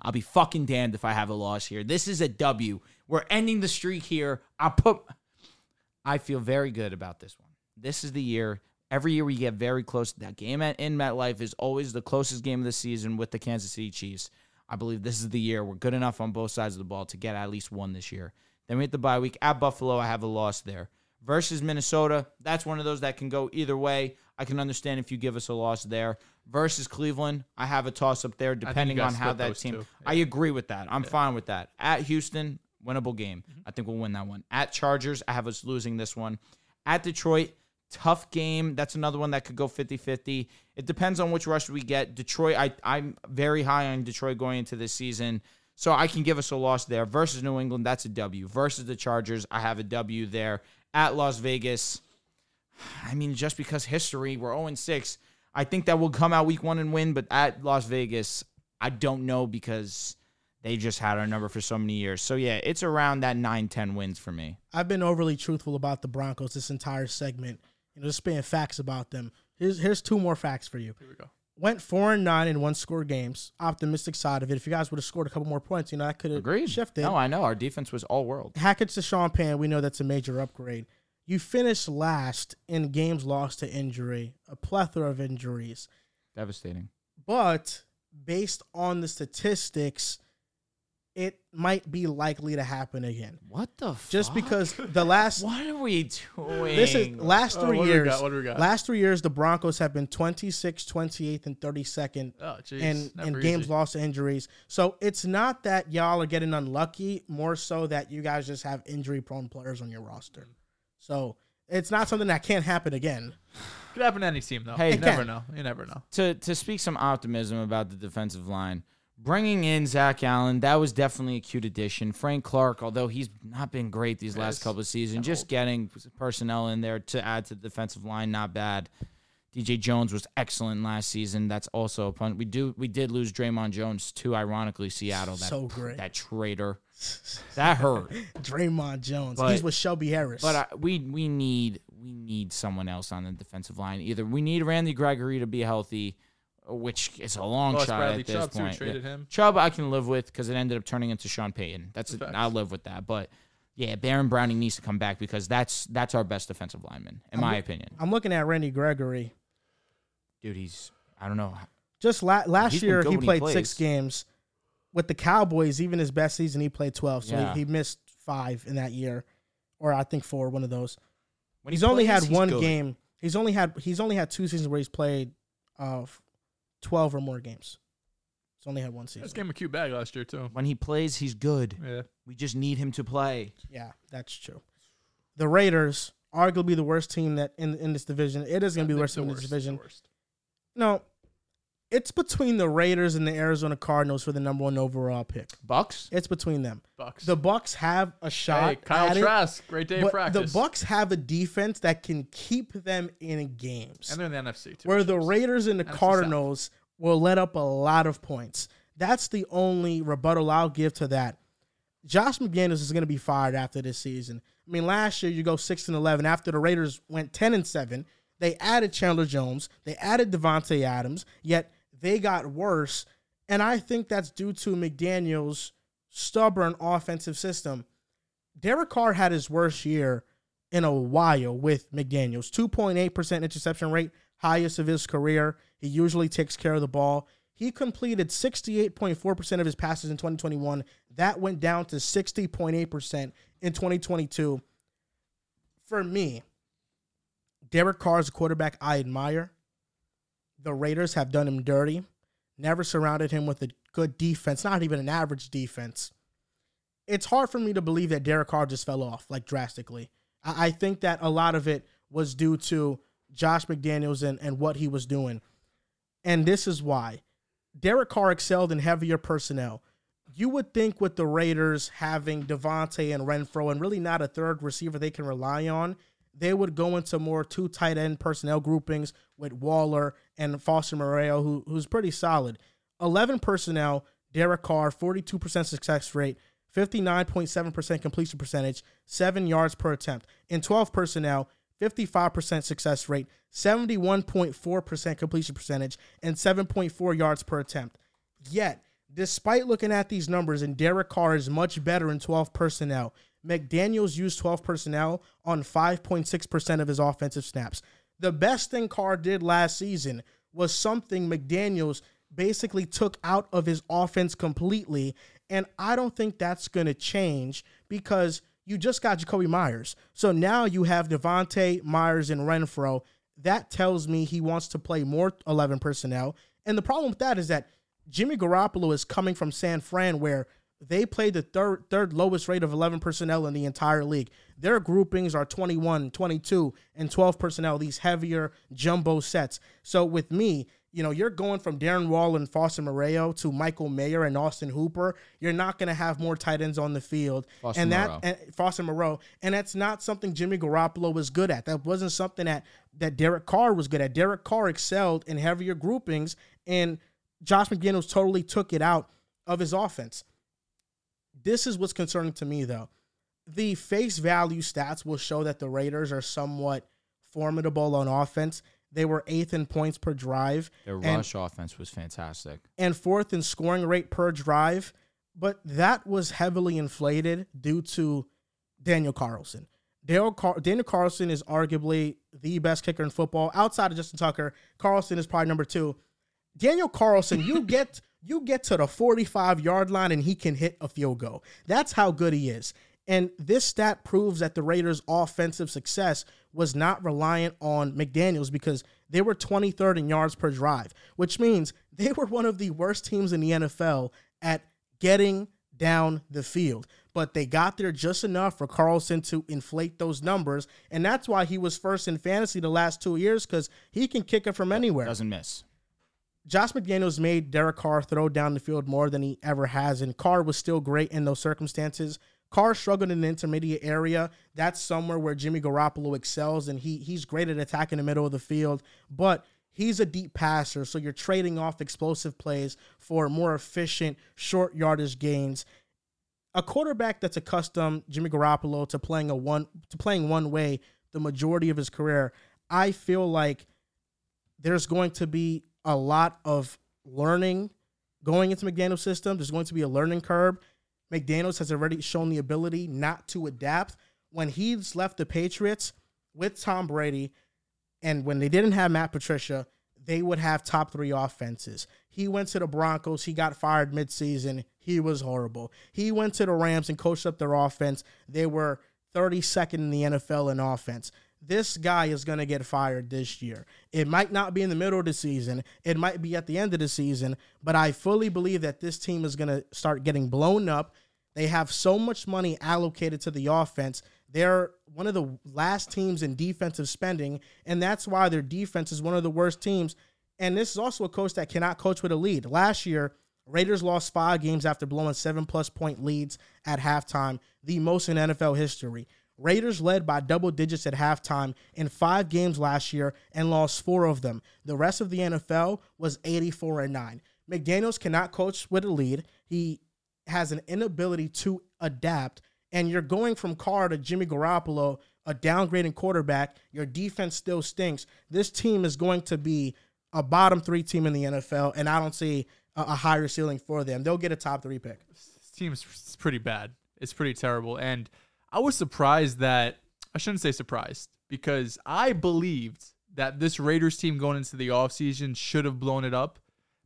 I'll be fucking damned if I have a loss here. This is a W. We're ending the streak here. I put. I feel very good about this one. This is the year. Every year we get very close. That game at, in MetLife is always the closest game of the season with the Kansas City Chiefs. I believe this is the year we're good enough on both sides of the ball to get at least one this year. Then we hit the bye week at Buffalo. I have a loss there. Versus Minnesota, that's one of those that can go either way. I can understand if you give us a loss there. Versus Cleveland, I have a toss up there depending on how that team. two. I agree with that. I'm fine with that. At Houston, winnable game. Mm-hmm. I think we'll win that one. At Chargers, I have us losing this one. At Detroit, tough game. That's another one that could go 50 50. It depends on which rush we get. Detroit, I, I'm very high on Detroit going into this season. So I can give us a loss there. Versus New England, that's a W. Versus the Chargers, I have a W there. At Las Vegas, I mean, just because history, we're 0 6. I think that will come out week one and win, but at Las Vegas, I don't know because they just had our number for so many years. So yeah, it's around that 9 10 wins for me. I've been overly truthful about the Broncos this entire segment. You know, just spitting facts about them. Here's here's two more facts for you. Here we go. Went four and nine in one score games. Optimistic side of it. If you guys would have scored a couple more points, you know that could have shifted. No, I know. Our defense was all world. Hackett's to Sean Payton, we know that's a major upgrade. You finished last in games lost to injury, a plethora of injuries. Devastating. But based on the statistics, it might be likely to happen again. What the Just because the last What are we doing? this is last Oh, three what do we years. got? What do we got? Last three years, the Broncos have been 26th, 28th, and 32nd Oh, jeez. in, Never in easy. games lost to injuries. So it's not that y'all are getting unlucky, more so that you guys just have injury prone players on your roster. So it's not something that can't happen again. Could happen to any team though. Hey, you never can. know. You never know. to to speak some optimism about the defensive line. Bringing in Zach Allen, that was definitely a cute addition. Frank Clark, although he's not been great these last Yes. couple of seasons, just getting personnel in there to add to the defensive line, not bad. DJ Jones was excellent last season. That's also a pun. We do we did lose Dre'Mont Jones to ironically Seattle. That, So great. That traitor. That hurt. Dre'Mont Jones. But- He's with Shelby Harris. But I, we we need we need someone else on the defensive line. Either we need Randy Gregory to be healthy, which is a long Plus shot Bradley at this Chubb, too, point. traded Yeah. him. Chubb I can live with because it ended up turning into Sean Payton. That's Facts. I'll live with that. But yeah, Baron Browning needs to come back because that's that's our best defensive lineman in my opinion. I'm looking at Randy Gregory. Dude, he's I don't know. Just la- last He's year, he when he played six games. With the Cowboys, even his best season, he played 12. So Yeah. he, he missed five in that year, or I think four, one of those. When he he's only had he's one good. game. He's only had he's only had two seasons where he's played uh, twelve or more games. He's only had one season. This game a cute bag last year too. When he plays, he's good. Yeah. We just need him to play. Yeah, that's true. The Raiders, are arguably the worst team that in in this division. It is going to be the worst team in this division. worst. No, it's between the Raiders and the Arizona Cardinals for the number one overall pick. Bucks. It's between them. Bucks. The Bucks have a shot. hey, Kyle at it, Trask, great day of practice. the Bucks have a defense that can keep them in games. and they're in the NFC too. where the Raiders and the NFC South. Cardinals will let up a lot of points. That's the only rebuttal I'll give to that. Josh McDaniels is going to be fired after this season. I mean, last year you go six and eleven after the Raiders went ten and seven. They added Chandler Jones, they added Davante Adams, yet they got worse. And I think that's due to McDaniels' stubborn offensive system. Derek Carr had his worst year in a while with McDaniels. 2.8% interception rate, highest of his career. He usually takes care of the ball. He completed 68.4% of his passes in 2021. That went down to 60.8% in 2022. For me, Derek Carr is a quarterback I admire. The Raiders have done him dirty, never surrounded him with a good defense, not even an average defense it's hard for me to believe that Derek Carr just fell off like drastically. I, I think that a lot of it was due to Josh McDaniels and, and what he was doing. And this is why. Derek Carr excelled in heavier personnel. You would think with the Raiders having Davante and Renfrow and really not a third receiver they can rely on, they would go into more two tight end personnel groupings with Waller and Foster Moreau, who, who's pretty solid. 11 personnel, Derek Carr, 42% success rate, 59.7% completion percentage, 7 yards per attempt. In 12 personnel, 55% success rate, 71.4% completion percentage, and 7.4 yards per attempt. Yet, despite looking at these numbers, and Derek Carr is much better in 12 personnel, McDaniels used 12 personnel on 5.6% of his offensive snaps. The best thing Carr did last season was something McDaniels basically took out of his offense completely. And I don't think that's going to change because you just got Jakobi Meyers. So now you have Davante, Meyers, and Renfrow. That tells me he wants to play more 11 personnel. And the problem with that is that Jimmy Garoppolo is coming from San Fran, where they play the third third lowest rate of 11 personnel in the entire league. Their groupings are 21, 22, and 12 personnel, these heavier jumbo sets. So with me, you know, you're going from Darren Wall and Foster Moreau to Michael Mayer and Austin Hooper. You're not going to have more tight ends on the field. Foster and Moreau. that and Foster Moreau, and that's not something Jimmy Garoppolo was good at. That wasn't something that that Derek Carr was good at. Derek Carr excelled in heavier groupings, and Josh McDaniels totally took it out of his offense. This is what's concerning to me, though. The face value stats will show that the Raiders are somewhat formidable on offense. They were eighth in points per drive Their and- rush offense was fantastic. and fourth in scoring rate per drive, but that was heavily inflated due to Daniel Carlson. Daniel, Car- Daniel Carlson is arguably the best kicker in football outside of Justin Tucker. Carlson is probably number two. Daniel Carlson, you get you get to the 45 yard line and he can hit a field goal. That's how good he is. And this stat proves that the Raiders' offensive success was not reliant on McDaniels because they were 23rd in yards per drive, which means they were one of the worst teams in the NFL at getting down the field. But they got there just enough for Carlson to inflate those numbers. And that's why he was first in fantasy the last two years because he can kick it from anywhere. Doesn't miss. Josh McDaniels made Derek Carr throw down the field more than he ever has, and Carr was still great in those circumstances. Carr struggled in the intermediate area. That's somewhere where Jimmy Garoppolo excels, and he he's great at attacking the middle of the field. But he's a deep passer, so you're trading off explosive plays for more efficient short yardage gains. A quarterback that's accustomed, Jimmy Garoppolo, to playing a one to playing one way the majority of his career, I feel like there's going to be a lot of learning going into McDaniel's system. There's going to be a learning curve. McDaniels has already shown the ability not to adapt. When he's left the Patriots with Tom Brady, and when they didn't have Matt Patricia, they would have top three offenses. He went to the Broncos. He got fired midseason. He was horrible. He went to the Rams and coached up their offense. They were 32nd in the NFL in offense. This guy is going to get fired this year. It might not be in the middle of the season. It might be at the end of the season, but I fully believe that this team is going to start getting blown up. They have so much money allocated to the offense. They're one of the last teams in defensive spending, and that's why their defense is one of the worst teams. And this is also a coach that cannot coach with a lead. Last year, Raiders lost five games after blowing seven plus point leads at halftime, the most in NFL history. Raiders led by double digits at halftime in five games last year and lost four of them. The rest of the NFL was 84 and 9. McDaniels cannot coach with a lead. He has an inability to adapt, and you're going from Carr to Jimmy Garoppolo, a downgrading quarterback. Your defense still stinks. This team is going to be a bottom three team in the NFL, and I don't see a, a higher ceiling for them. They'll get a top three pick. This team's pretty bad. It's pretty terrible. And I was surprised that I shouldn't say surprised because I believed that this Raiders team going into the offseason should have blown it up.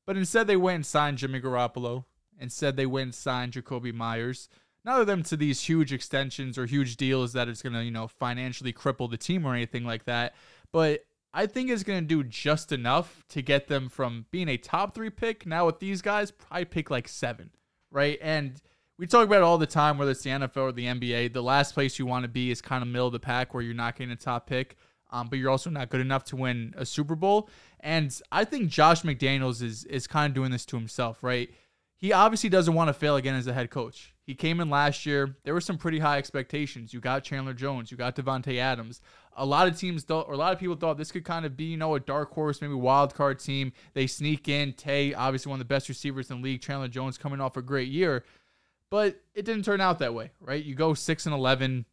But instead they went and signed Jimmy Garoppolo. Instead they went and signed Jakobi Meyers. None of them to these huge extensions or huge deals that it's gonna, you know, financially cripple the team or anything like that. But I think it's gonna do just enough to get them from being a top three pick. Now with these guys, probably pick like seven, right? And we talk about it all the time, whether it's the NFL or the NBA. The last place you want to be is kind of middle of the pack where you're not getting a top pick, um, but you're also not good enough to win a Super Bowl. And I think Josh McDaniels is is kind of doing this to himself, right? He obviously doesn't want to fail again as a head coach. He came in last year. There were some pretty high expectations. You got Chandler Jones. You got Davante Adams. A lot of teams thought, or a lot of people thought this could kind of be, you know, a dark horse, maybe wild card team. They sneak in. Tay, obviously one of the best receivers in the league. Chandler Jones coming off a great year. But it didn't turn out that way, right? You go 6 and 11,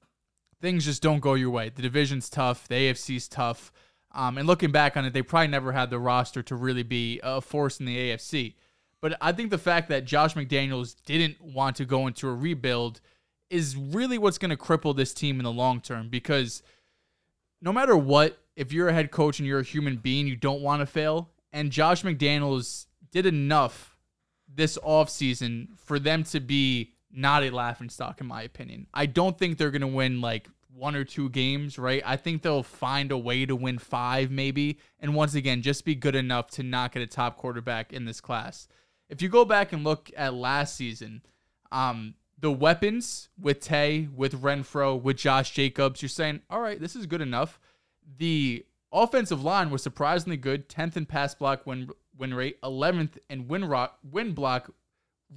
things just don't go your way. The division's tough, the AFC's tough. Um, and looking back on it, they probably never had the roster to really be a force in the AFC. But I think the fact that Josh McDaniels didn't want to go into a rebuild is really what's going to cripple this team in the long term because no matter what, if you're a head coach and you're a human being, you don't want to fail. And Josh McDaniels did enough this offseason for them to be not a laughing stock, in my opinion. I don't think they're going to win like one or two games, right? I think they'll find a way to win five, maybe. And once again, just be good enough to not get a top quarterback in this class. If you go back and look at last season, um, the weapons with Tay, with Renfrow, with Josh Jacobs, you're saying, all right, this is good enough. The offensive line was surprisingly good, 10th in pass block win win rate, 11th in win rock win block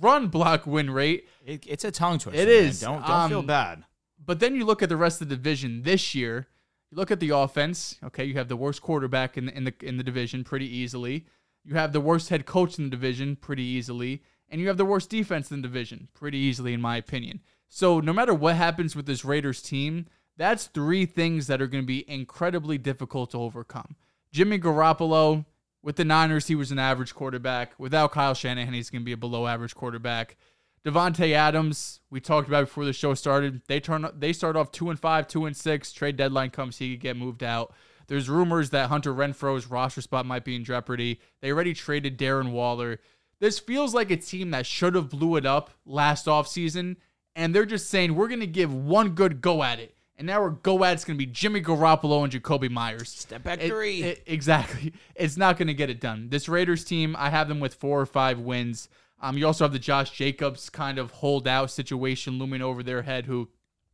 run block win rate. It, it's a tongue twister. It man. is. Don't don't feel Um, bad. But then you look at the rest of the division this year. You look at the offense. Okay, you have the worst quarterback in the, in the in the division pretty easily. You have the worst head coach in the division pretty easily, and you have the worst defense in the division pretty easily, in my opinion. So no matter what happens with this Raiders team, that's three things that are going to be incredibly difficult to overcome. Jimmy Garoppolo with the Niners, he was an average quarterback. Without Kyle Shanahan, he's going to be a below average quarterback. Davante Adams, we talked about before the show started. They turn they start off two and five, two and six. Trade deadline comes, he could get moved out. There's rumors that Hunter Renfrow's roster spot might be in jeopardy. They already traded Darren Waller. This feels like a team that should have blew it up last offseason, and they're just saying we're gonna give one good go at it. And now our go at it's gonna be Jimmy Garoppolo and Jakobi Meyers. Step back It- three. it- exactly. It's not going to get it done. This Raiders team, I have them with four or five wins. Um, you also have the Josh Jacobs kind of holdout situation looming over their head, who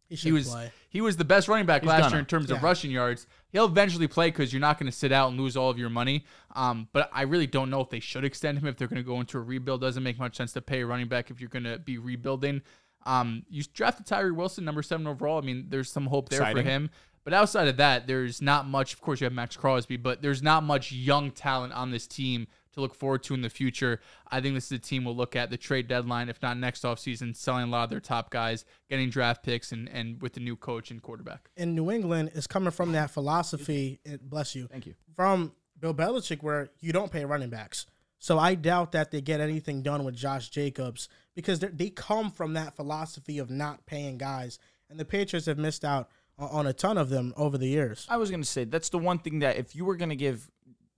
He he was play. he was the best running back He's last year in terms of rushing yards. He'll eventually play because you're not going to sit out and lose all of your money. Um, but I really don't know if they should extend him if they're going to go into a rebuild. Doesn't make much sense to pay a running back if you're going to be rebuilding. Um, you drafted Tyree Wilson, number seven overall. I mean, there's some hope there Exciting. for him. But outside of that, there's not much. Of course, you have Maxx Crosby, but there's not much young talent on this team to look forward to in the future. I think this is a team we'll look at the trade deadline, if not next offseason, selling a lot of their top guys, getting draft picks, and, and with the new coach and quarterback. in New England is coming from that philosophy. and Bless you. Thank you. From Bill Belichick, where you don't pay running backs. So I doubt that they get anything done with Josh Jacobs because they're- come from that philosophy of not paying guys, and the Patriots have missed out on a ton of them over the years. I was going to say that's the one thing that if you were going to give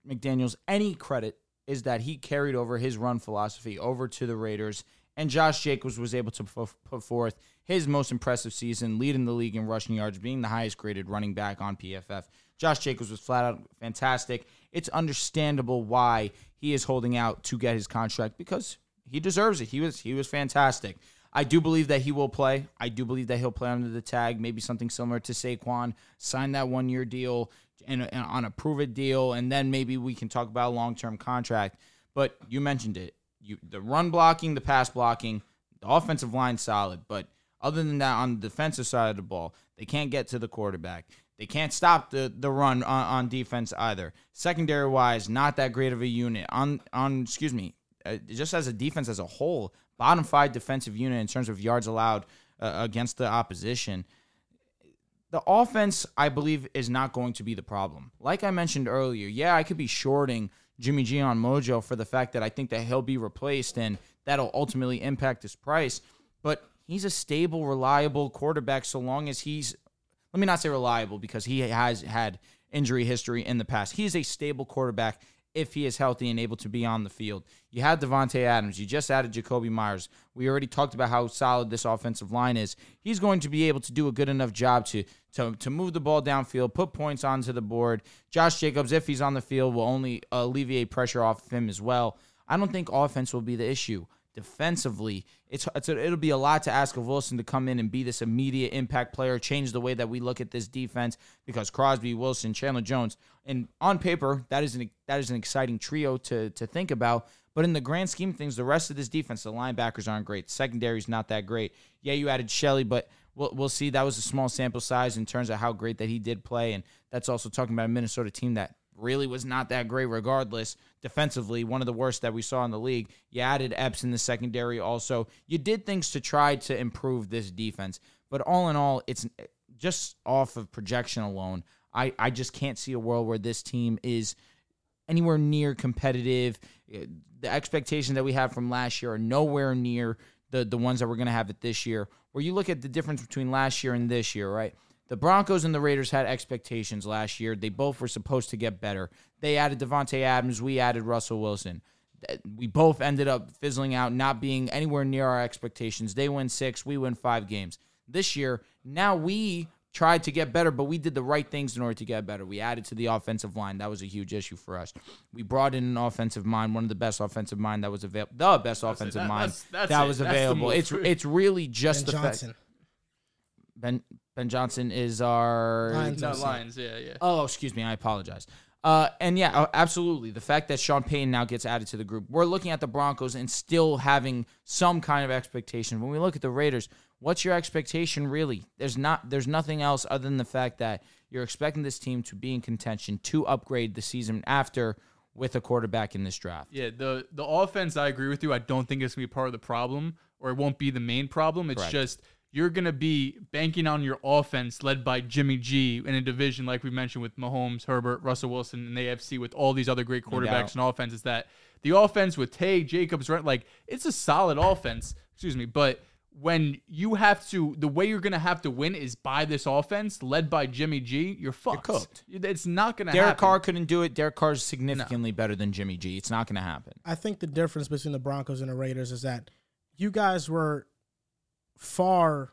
McDaniels any credit is that he carried over his run philosophy over to the Raiders and Josh Jacobs was able to put forth his most impressive season, leading the league in rushing yards, being the highest graded running back on PFF. Josh Jacobs was flat out fantastic. It's understandable why he is holding out to get his contract because he deserves it. He was he was fantastic. I do believe that he will play. I do believe that he'll play under the tag, maybe something similar to Saquon, sign that one year deal and, and on a prove it deal, and then maybe we can talk about a long term contract. But you mentioned it. You the run blocking, the pass blocking, the offensive line solid, but other than that, on the defensive side of the ball, they can't get to the quarterback. They can't stop the, the run on, on defense either. Secondary wise, not that great of a unit. On on excuse me, uh, just as a defense as a whole, bottom five defensive unit in terms of yards allowed uh, against the opposition. The offense, I believe, is not going to be the problem. Like I mentioned earlier, yeah, I could be shorting Jimmy G on Mojo for the fact that I think that he'll be replaced and that'll ultimately impact his price. But he's a stable, reliable quarterback so long as he's let me not say reliable because he has had injury history in the past. He is a stable quarterback if he is healthy and able to be on the field. You had Davante Adams. You just added Jakobi Meyers. We already talked about how solid this offensive line is. He's going to be able to do a good enough job to to, to move the ball downfield, put points onto the board. Josh Jacobs, if he's on the field, will only alleviate pressure off of him as well. I don't think offense will be the issue defensively, it's, it's a, it'll be a lot to ask of Wilson to come in and be this immediate impact player, change the way that we look at this defense because Crosby, Wilson, Chandler Jones, and on paper that is an that is an exciting trio to to think about. But in the grand scheme of things, the rest of this defense, the linebackers aren't great. Secondary's not that great. Yeah, you added Shelley, but we'll, we'll see. That was a small sample size in terms of how great that he did play, and that's also talking about a Minnesota team that really was not that great regardless. Defensively, one of the worst that we saw in the league. You added Epps in the secondary also. You did things to try to improve this defense. But all in all, it's just off of projection alone. I, I just can't see a world where this team is anywhere near competitive. The expectations that we have from last year are nowhere near the the ones that we're going to have it this year. Where you look at the difference between last year and this year, right? The Broncos and the Raiders had expectations last year. They both were supposed to get better. They added Davante Adams. We added Russell Wilson. We both ended up fizzling out, not being anywhere near our expectations. They win six, we win five games. This year, now we tried to get better, but we did the right things in order to get better. We added to the offensive line. That was a huge issue for us. We brought in an offensive mind, one of the best offensive mind that was available, the best offensive that- mind that's- that's that it. was That's available. It's it's really just Ben the fact Johnson. Ben Ben Johnson is our Lions No, OC. Lions. Yeah, yeah. Oh, excuse me. I apologize. Uh, and yeah, uh, absolutely. The fact that Sean Payton now gets added to the group, we're looking at the Broncos and still having some kind of expectation. When we look at the Raiders, what's your expectation really? There's not. There's nothing else other than the fact that you're expecting this team to be in contention to upgrade the season after with a quarterback in this draft. Yeah, the the offense, I agree with you. I don't think it's gonna be part of the problem, or it won't be the main problem. It's Correct. just you're gonna be banking on your offense, led by Jimmy G, in a division like we mentioned with Mahomes, Herbert, Russell Wilson, and the AFC with all these other great doubt. quarterbacks and offenses. That the offense with Tay, Jacobs, right? Like it's a solid offense. Excuse me, but when you have to, the way you're gonna have to win is by this offense, led by Jimmy G. You're fucked. cooked. It's not gonna Derek happen. Carr couldn't do it. Derek Carr's significantly better than Jimmy G. It's not going to happen. I think the difference between the Broncos and the Raiders is that you guys were far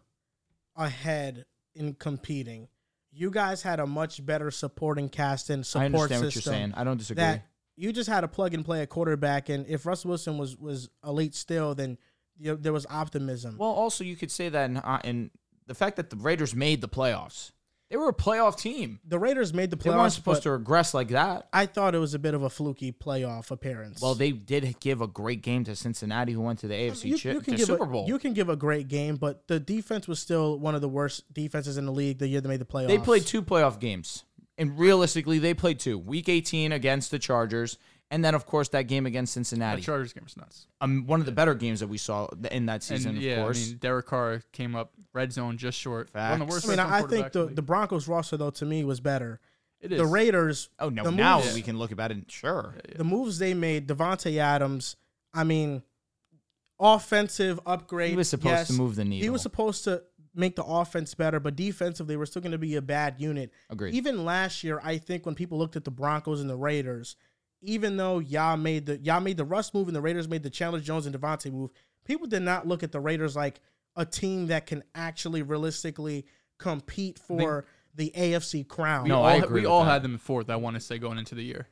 ahead in competing. You guys had a much better supporting cast and support I understand what you're saying. I don't disagree. That you just had a plug and play a quarterback, and if Russell Wilson was was elite still, then you know, there was optimism. Well, also you could say that in, uh, in the fact that the Raiders made the playoffs. They were a playoff team. the Raiders made the playoffs. They weren't supposed to regress like that. I thought it was a bit of a fluky playoff appearance. Well, they did give a great game to Cincinnati, who went to the AFC you, you can give Super a, Bowl. You can give a great game, but the defense was still one of the worst defenses in the league the year they made the playoffs. they played two playoff games, and realistically, they played two. Week 18 against the Chargers, and then of course that game against Cincinnati. The Chargers game was nuts. um, one of the better games that we saw in that season, and yeah, of course. I mean, Derek Carr came up red zone just short. One of the worst I mean, I, I think the, the the Broncos roster though to me was better. league. It The. Raiders, oh no, now moves- we can look about it. And, Sure, the moves they made, Davante Adams. I mean, offensive upgrade. he was supposed yes. to move the needle. He was supposed to make the offense better, but defensively, we're still going to be a bad unit. Agreed. Even last year, I think when people looked at the Broncos and the Raiders, even though y'all made the y'all made the Russ move and the Raiders made the Chandler Jones and Davante move, people did not look at the Raiders like a team that can actually realistically compete for the AFC crown. No, all, I agree we all that. had them in fourth. I want to say going into the year.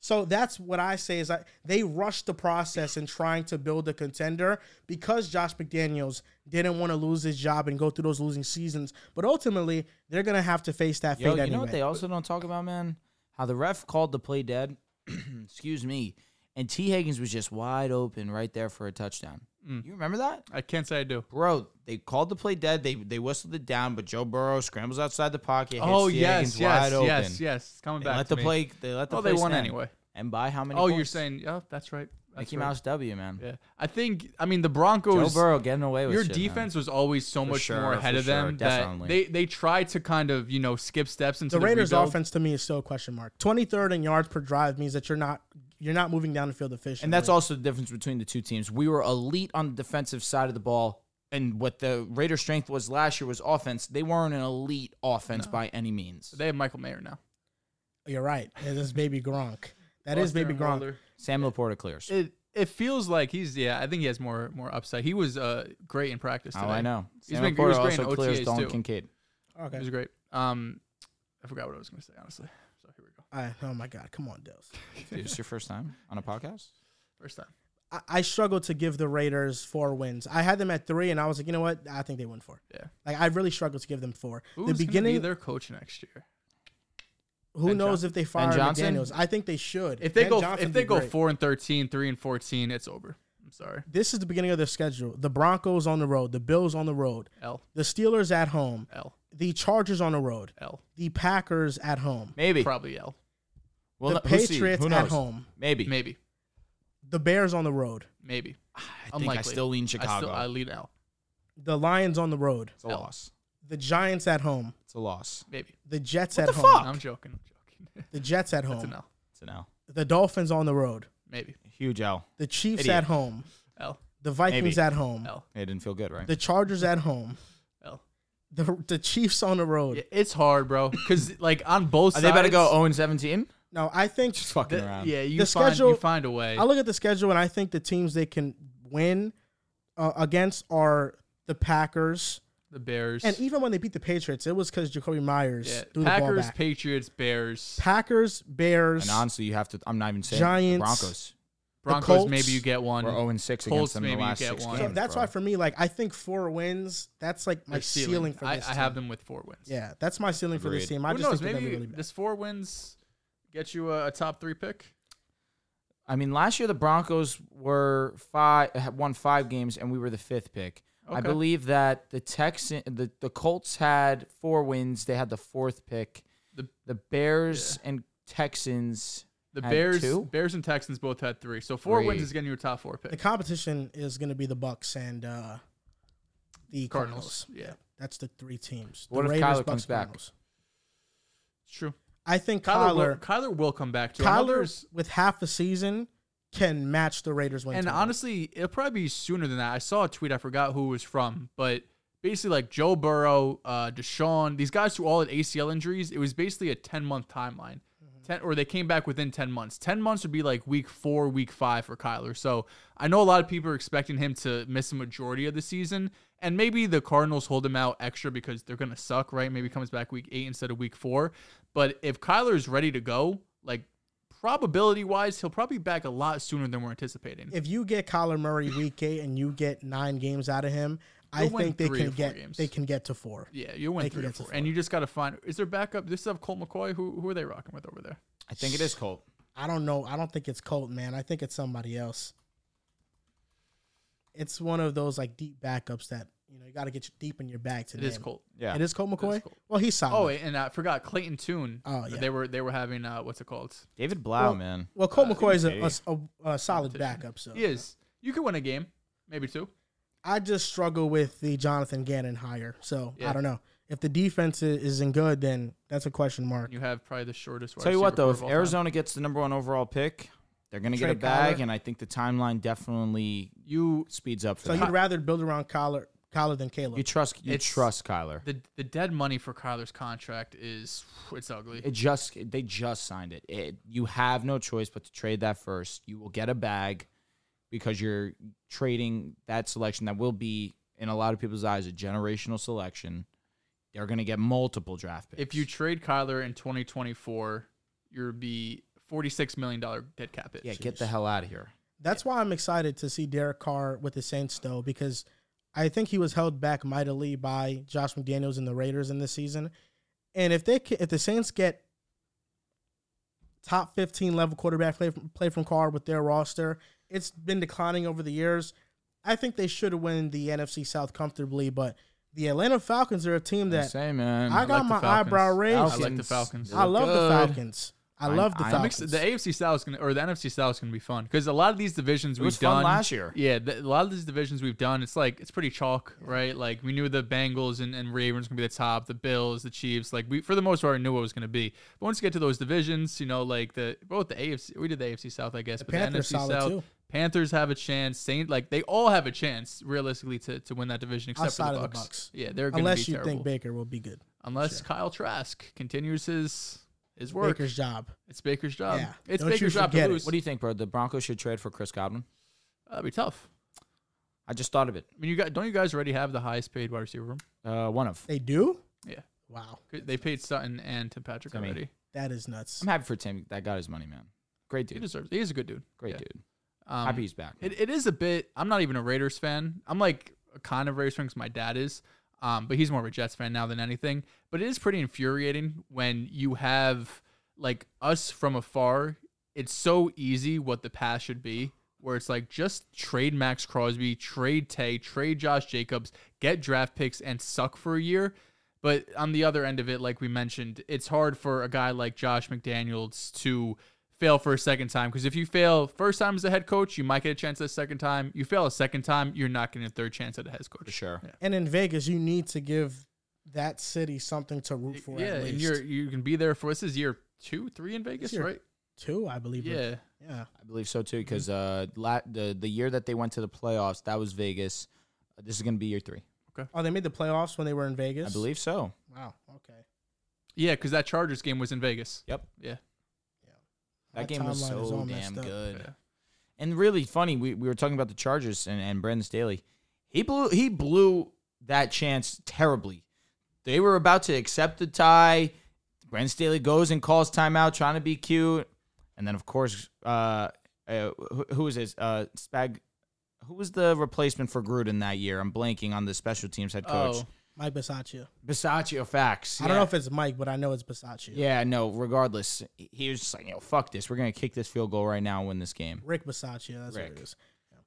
So that's what I say is that they rushed the process in trying to build a contender because Josh McDaniels didn't want to lose his job and go through those losing seasons. But ultimately, they're gonna have to face that Yo, fate you anyway. know what they also don't talk about, man? How the ref called the play dead. Excuse me. And Tee Higgins was just wide open right there for a touchdown. Mm. You remember that? I can't say I do. Bro, they called the play dead. They they whistled it down, but Joe Burrow scrambles outside the pocket. Oh T. yes, Higgins yes, wide open. yes, yes. It's Coming They back. let the me. play. They let the Oh, play they won stand. anyway. And by how many? Oh, you're saying? Yeah, that's right. That's Mickey right. Mouse W, man. Yeah, I think. I mean, the Joe Broncos. Burrow getting away with Your shit, man. defense was always so For much sure, more ahead for of them sure, that they they tried to kind of you know skip steps into the the, Raiders' rebuild. offense to me is still a question mark. Twenty third in yards per drive means that you're not you're not moving down the field efficiently. And that's also the difference between the two teams. We were elite on the defensive side of the ball, and what the Raiders' strength was last year was offense. They weren't an elite offense by any means. They have Michael Mayer now. You're right. It is baby Gronk. That is Buster baby Gronk. Wilder. Sam Laporta clears. It it feels like he's yeah. I think he has more more upside. He was uh great in practice. Oh, Today. I know. He's Sam been- he Laporta was great also in clears OTAs Dalton too. Kincaid. He Okay. was great. Um, I forgot what I was going to say honestly. So here we go. I, oh my God! Come on, Dehls. Dude, it's your first time on a podcast? First time. I, I struggled to give the Raiders four wins. I had them at three, and I was like, you know what? I think they win four. Yeah. Like I really struggled to give them four. Who's the gonna beginning, be their coach next year? Who Ben knows Johnson? if they fire Johnson? McDaniels? I think they should. If they Ben go Johnson if they did go great. four and 13, 3 and fourteen, it's over. I'm sorry. this is the beginning of their schedule. The Broncos on the road, the Bills on the road, L the Steelers at home, L the Chargers on the road, L the Packers at home. Maybe. probably L. Well, the no- who's the- Patriots who at home. Maybe. Maybe, The Bears on the road. maybe. I think Unlikely. I still lean I Chicago. still I lead L. The Lions on the road. it's a L. loss. The Giants at home. It's a loss. Maybe. The Jets What at the home. fuck? I'm joking. I'm joking. The Jets at That's an home. L. It's an L. The Dolphins on the road. Maybe. Huge L. The Chiefs Idiot. at home. L. The Vikings Maybe. at home. L. It didn't feel good, right? The Chargers at home. L. The the Chiefs on the road. Yeah, it's hard, bro. Because like on both Are sides, they better go 0 and 17? No, I think Just fucking the- around. yeah, you The find schedule- you find a way. I look at the schedule and I think the teams they can win uh, against are the Packers. The Bears And even when they beat the Patriots, it was because Jakobi Meyers yeah, threw the ball Packers, back. Patriots, Bears, Packers, Bears, And honestly, you have to. I'm not even saying Giants, the Broncos. Broncos. Colts Maybe you get one. We're 0 and 6 Colts, against them in maybe the you last get six one. So that's bro. why for me, like I think four wins. That's like my Their ceiling, for I, this. I team. have them with four wins. Yeah, that's my ceiling for this team. I Who just knows? think Maybe really bad. this four wins get you a, a top three pick. I mean, last year the Broncos were five, won five games, and we were the fifth pick. I believe that the Texan, the, the Colts had four wins. They had the fourth pick. The- the Bears and Texans. The Had Bears, two? Bears and Texans both had three. So four wins is getting you a top four pick. The competition is going to be the Bucks and uh, the Cardinals. Cardinals. Yeah, That's the three teams. What the if Raiders, Kyler Bucks, comes back? Cardinals. it's true. I think Kyler, will, Kyler, Kyler will come back to Kyler Another's- with half a season can match the Raiders win. And total. honestly, it'll probably be sooner than that. I saw a tweet. I forgot who it was from, but basically, like Joe Burrow, uh, Deshaun, these guys who all had ACL injuries. It was basically a ten month timeline, ten or they came back within ten months. Ten months would be like week four, week five for Kyler. So I know a lot of people are expecting him to miss a majority of the season, and maybe the Cardinals hold him out extra because they're gonna suck, right? Maybe comes back week eight instead of week four. But if Kyler is ready to go, like probability wise, he'll probably be back a lot sooner than we're anticipating. if you get Kyler Murray week eight and you get nine games out of him, I He'll win think they can get games. they can get to four. Yeah, you win They three or get to four, and you just got to find. Is there backup? This have Colt McCoy. Who who are they rocking with over there? I think it is Colt. I don't know. I don't think it's Colt, man. I think it's somebody else. It's one of those like deep backups that you know you got to get you deep in your bag to It is name. Colt. Yeah. It is Colt McCoy. Colt. Well, he's solid. Oh, wait, and I forgot Clayton Tune. Oh, yeah. They were they were having uh, what's it called? David Blough, Well, man. well, Colt uh, McCoy is a, a, a- a solid backup. So He is. You could win a game, maybe two. I just struggle with the Jonathan Gannon hire. So Yeah. I don't know if the defense i- isn't good. Then that's a question mark. You have probably the shortest. wide Tell you what, though, if of all time. Arizona gets the number one overall pick, they're going to get a bag, Kyler. and I think the timeline definitely you speeds up for So them. you'd rather build around Kyler, Kyler than Caleb. You trust you It's- trust Kyler. the the dead money for Kyler's contract is it's ugly. It just they just signed it. it. You have no choice but to trade that first. You will get a bag because you're trading that selection that will be in a lot of people's eyes a generational selection. They're going to get multiple draft picks. if you trade Kyler in 2024, you'll be 46 million dollar dead cap hit. yeah, get the hell out of here. That's why I'm excited to see Derek Carr with the Saints, though, because I think he was held back mightily by Josh McDaniels and the Raiders in this season. And if they if the Saints get top 15 level quarterback play from, play from Carr with their roster, it's been declining over the years. I think they should win the NFC South comfortably, but the Atlanta Falcons are a team I that say, man. I got like my eyebrow raised. I like the Falcons. I love the Falcons. I love the I'm I'm ex- the AFC South is gonna, or the NFC South is gonna be fun because a lot of these divisions It we've was fun done last year. Yeah, the, a lot of these divisions we've done, it's like it's pretty chalk, right? Like we knew the Bengals and, and Ravens gonna be the top, the Bills, the Chiefs. Like we, for the most part, knew what it was gonna be. But once you get to those divisions, you know, like the both the AFC, we did the AFC South, I guess, but Panthers the NFC South, too. Panthers have a chance. Saint, like they all have a chance realistically to, to win that division, except Outside for of the the Bucks. Bucks. Yeah, they're gonna Unless be you terrible. think Baker will be good. Unless Sure. Kyle Trask continues his his work. Baker's job. It's Baker's job. Yeah. It's Don't Baker's job to forget it. lose. What do you think, bro? The Broncos should trade for Chris Godwin. That'd be tough. I just thought of it. I mean, you got don't you guys already have the highest paid wide receiver room? Uh, one of. They do? Yeah. Wow. They paid Sutton and Tim Patrick I mean, already. That is nuts. I'm happy for Tim. That got his money, man. Great dude. He deserves. He is a good dude. Great Yeah. dude. Um, happy he's back. It, it is a bit. I'm not even a Raiders fan. I'm like a kind of Raiders fan because my dad is. Um, but he's more of a Jets fan now than anything. But it is pretty infuriating when you have like us from afar. It's so easy what the pass should be. Where it's like just trade Maxx Crosby, trade Tay, trade Josh Jacobs, get draft picks, and suck for a year. But on the other end of it, like we mentioned, it's hard for a guy like Josh McDaniels to fail for a second time because if you fail first time as a head coach, you might get a chance a second time. You fail a second time, you're not getting a third chance at a head coach. For sure. And in Vegas, you need to give that city something to root for. Yeah, at and you're you can be there for this is year two, three in Vegas, year right? two, I believe. Yeah. yeah. I believe so too, because uh, la- the the year that they went to the playoffs, that was Vegas. Uh, this is going to be year three. Okay. Oh, they made the playoffs when they were in Vegas. I believe so. Wow. Okay. Yeah, because that Chargers game was in Vegas. Yep. Yeah. That My game was timeline is so all damn good. Yeah. And really funny, we, we were talking about the Chargers and, and Brandon Staley. He blew he blew that chance terribly. They were about to accept the tie. Brandon Staley goes and calls timeout, trying to be cute. And then of course, uh, uh who, who was it? Uh Spag who was the replacement for Gruden that year? I'm blanking on the special teams head coach. Oh, Mike Bisaccia. Bisaccio facts. I don't know if it's Mike, but I know it's Bisaccia. Yeah, no, regardless. He was just like, yo, fuck this. We're gonna kick this field goal right now and win this game. Rick Bisaccia. That's what Rick. it is.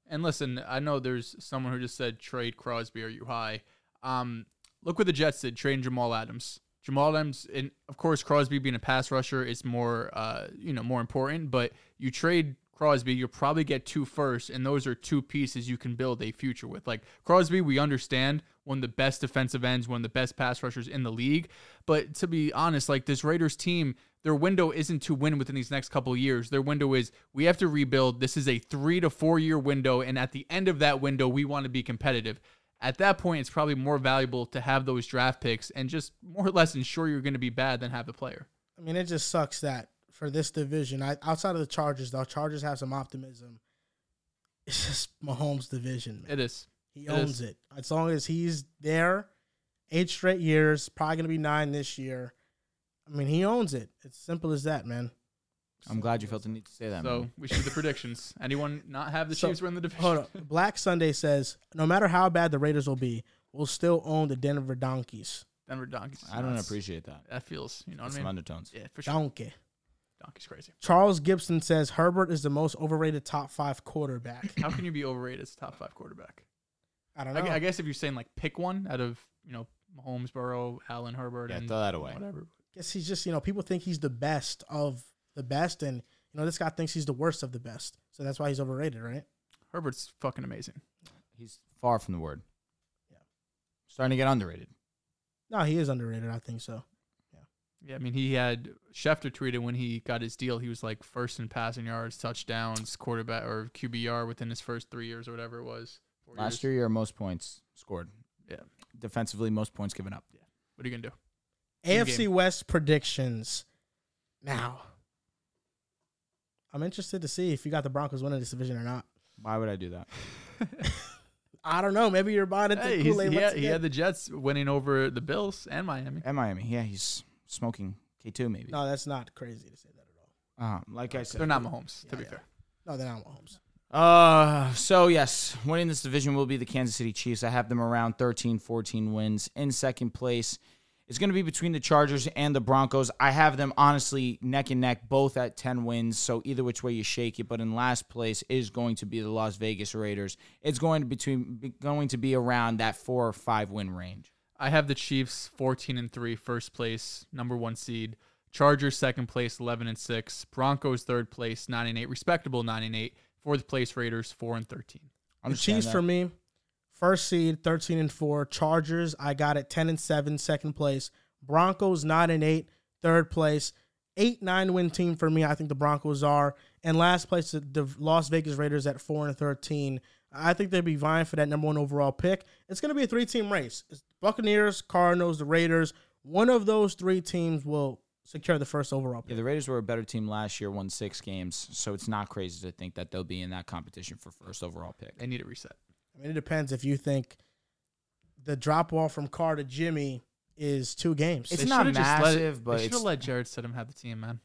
And listen, I know there's someone who just said trade Crosby. Are you high? Um, look what the Jets did trading Jamal Adams. Jamal Adams, and of course Crosby being a pass rusher is more, uh, you know, more important. But you trade Crosby, you'll probably get two first, and those are two pieces you can build a future with. Like Crosby, we understand one of the best defensive ends, one of the best pass rushers in the league. But to be honest, like this Raiders team, their window isn't to win within these next couple of years. Their window is we have to rebuild. This is a three to four year window, and at the end of that window, we want to be competitive. At that point, it's probably more valuable to have those draft picks and just more or less ensure you're going to be bad than have the player. I mean, it just sucks that for this division, I, outside of the Chargers, the Chargers have some optimism. It's just Mahomes' division. Man. It is. He it owns is. it. As long as he's there, eight straight years, probably gonna be nine this year. I mean, he owns it. It's simple as that, man. I'm glad you felt the need to say that. So man. we should do the predictions. Anyone not have the So, Chiefs win the division? Hold on. Black Sunday says, no matter how bad the Raiders will be, we'll still own the Denver Donkeys. Denver Donkeys. I don't appreciate that. That feels, you know what Some I mean? undertones. Yeah, for sure. Donkey. Donkey's crazy. Charles Gibson says Herbert is the most overrated top five quarterback. How can you be overrated as a top five quarterback? I don't know. gu- I guess if you're saying like pick one out of you know Mahomes, Burrow, Allen, Herbert, Yeah, and throw that away. Whatever. guess he's just you know people think he's the best of the best, and you know this guy thinks he's the worst of the best, so that's why he's overrated, right? Herbert's fucking amazing. He's far from the word. Yeah. Starting to get underrated. No, he is underrated. I think so. Yeah. Yeah, I mean he had Schefter tweeted when he got his deal, he was like first in passing yards, touchdowns, quarterback or QBR within his first three years or whatever it was. Four Last years. year, most points scored. Yeah. Defensively, most points given up. Yeah. What are you gonna do? AFC game. West predictions. Now, I'm interested to see if you got the Broncos winning this division or not. Why would I do that? I don't know. Maybe you're buying into Hey, the Kool Aid. he, had, he had the Jets winning over the Bills and Miami. And Miami. Yeah, he's smoking K2 maybe. no, that's not crazy to say that at all. Uh, like I said. They're not Mahomes, to be yeah. fair. No, they're not Mahomes. Uh, so yes, winning this division will be the Kansas City Chiefs. I have them around 13, 14 wins. In second place, it's going to be between the Chargers and the Broncos. I have them honestly neck and neck, both at 10 wins. So either which way you shake it, but in last place is going to be the Las Vegas Raiders. It's going to between be going to be around that four or five win range. I have the Chiefs 14 and 3, first place, number 1 seed. Chargers second place, 11 and 6. Broncos third place, 9 and 8, respectable 9 and 8. Fourth place Raiders 4 and 13. The Chiefs that. for me, first seed, 13 and 4. Chargers, I got it 10 and 7, second place. Broncos, 9 and 8, third place. 8 9 win team for me. I think the Broncos are. And last place, the- the Las Vegas Raiders at 4 and 13. I think they'd be vying for that number one overall pick. It's going to be a three team race. It's Buccaneers, Cardinals, the Raiders. One of those three teams will secure the first overall Pick. Yeah, pick. the Raiders were a better team last year, won six games, so it's not crazy to think that they'll be in that competition for first overall pick. They need a reset. I mean, it depends if you think the drop off from Carr to Jimmy is two games. It's They not should've just let- massive, but they should it's have let Jarrett Stidham have the team, man.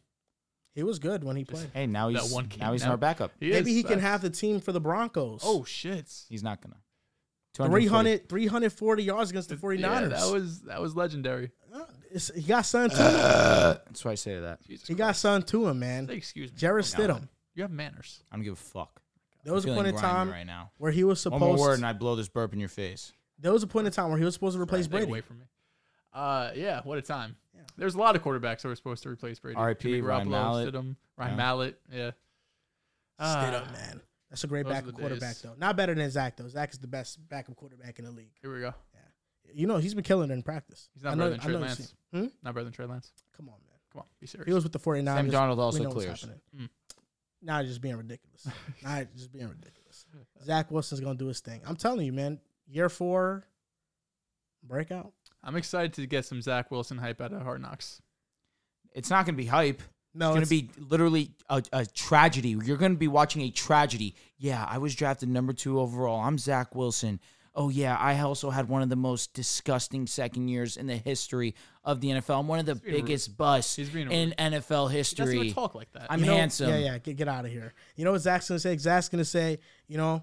he was good when he played. hey now That he's one now he's now. our backup. He Maybe is he can have the team for the Broncos. Oh shit! He's not gonna. 300, 340 yards against the 49ers. Yeah, that was that was legendary. Uh, it's- he got son to That's why I say that. Jesus He got son to him, man. Say excuse me. Jarrett Oh, God. Stidham. You have manners. I don't give a fuck. There was a I'm point in grimy time right now. where he was One more supposed. word and I blow this burp in your face. there was a point in time where he was supposed to replace Stay Brady. away from me. Uh, yeah, what a time. There's a lot of quarterbacks that were supposed to replace Brady. R.I.P. Jimmy Ryan Garoppolo, Mallett. Stidham, Ryan Yeah. Mallett. Yeah. Ah, Stidham, man. That's a great those are backup the quarterback, days. though. Not better than Zach, though. Zach is the best backup quarterback in the league. Here we go. You know, he's been killing it in practice. He's not I know- better than Trey Lance. he's- Hmm? Not better than Trey Lance. Come on, man. Come on, be serious. He was with the 49ers. Sam Darnold We also know what's clears. happening. Mm. Now just being ridiculous. now just being ridiculous. Zach Wilson's gonna do his thing. I'm telling you, man. Year four, breakout. I'm excited to get some Zach Wilson hype out of Hard Knocks. It's not going to be hype. No, it's going to be literally a, a tragedy. You're going to be watching a tragedy. Yeah, I was drafted number two overall. I'm Zach Wilson. Oh, yeah, I also had one of the most disgusting second years in the history of the NFL. I'm one of the being rude. biggest busts He's being in NFL He doesn't history. even talk like that. I'm You know- handsome. Yeah, yeah. Get get out of here. You know what Zach's gonna say? Zach's gonna say, you know,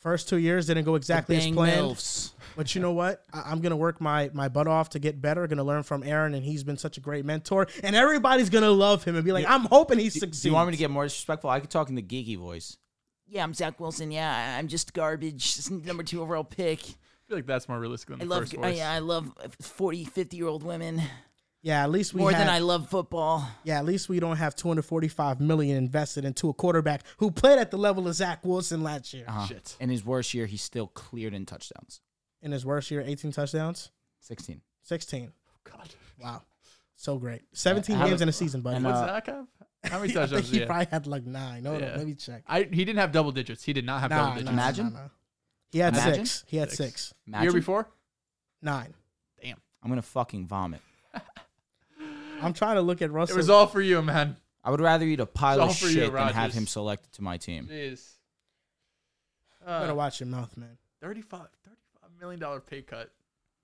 first two years didn't go exactly as planned. milfs. But you know what? I- I'm gonna work my my butt off to get better. Gonna learn from Aaron, and he's been such a great mentor. And everybody's gonna love him and be like, I'm hoping he Do, succeeds. do you want me to get more disrespectful? I could talk in the geeky voice. Yeah, I'm Zach Wilson. Yeah, I'm just garbage. Number two overall pick. I feel like that's more realistic than I the love, first I, voice. I love 40, 50 year old women Yeah, at least we more have, than I love football. Yeah, at least we don't have 245 million invested into a quarterback who played at the level of Zach Wilson last year. Uh-huh. Shit. In his worst year, he still cleared in touchdowns. In his worst year, 18 touchdowns, 16. 16. God. Wow, so great. 17 how games in a season, buddy. and, What's uh, Zach have? How many I think touchdowns? he did he probably had like nine. Hold Yeah. on, let me check. I he didn't have double digits. He did not have Nah, double digits. nah, Imagine? nah, nah. He had Imagine? six. He had Six. six. Imagine. Year before? Nine. Damn. I'm going to fucking vomit. I'm trying to look at Russell. It was all for you, man. I would rather eat a pile all of for you, shit than have Rodgers. him selected to my team. Jeez. better Uh, watch your mouth, man. 35, 35 million dollar pay cut.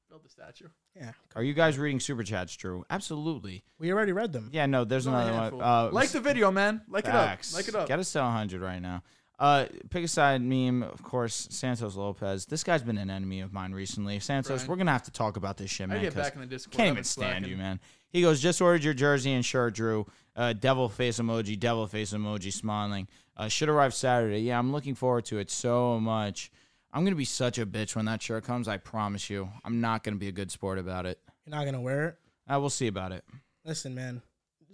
Build the statue. Yeah, Are you guys reading super chats, Drew? Absolutely. we already read them. Yeah, no, there's Only a another one. Uh, like the video, man. Like facts. it up. Like it up. Get us to 100 right now. Uh, pick a side meme, of course, Santos Lopez. This guy's been an enemy of mine recently. Santos, Brian. we're going to have to talk about this shit, I man. get 'cause back in the Discord. Can't I've even stand slacking. you, man. He goes, just ordered your jersey and shirt, Drew. Uh, devil face emoji, devil face emoji, smiling. Uh, should arrive Saturday. Yeah, I'm looking forward to it so much. I'm gonna be such a bitch when that shirt comes. I promise you. I'm not gonna be a good sport about it. You're not gonna wear it. I will see about it. Listen, man,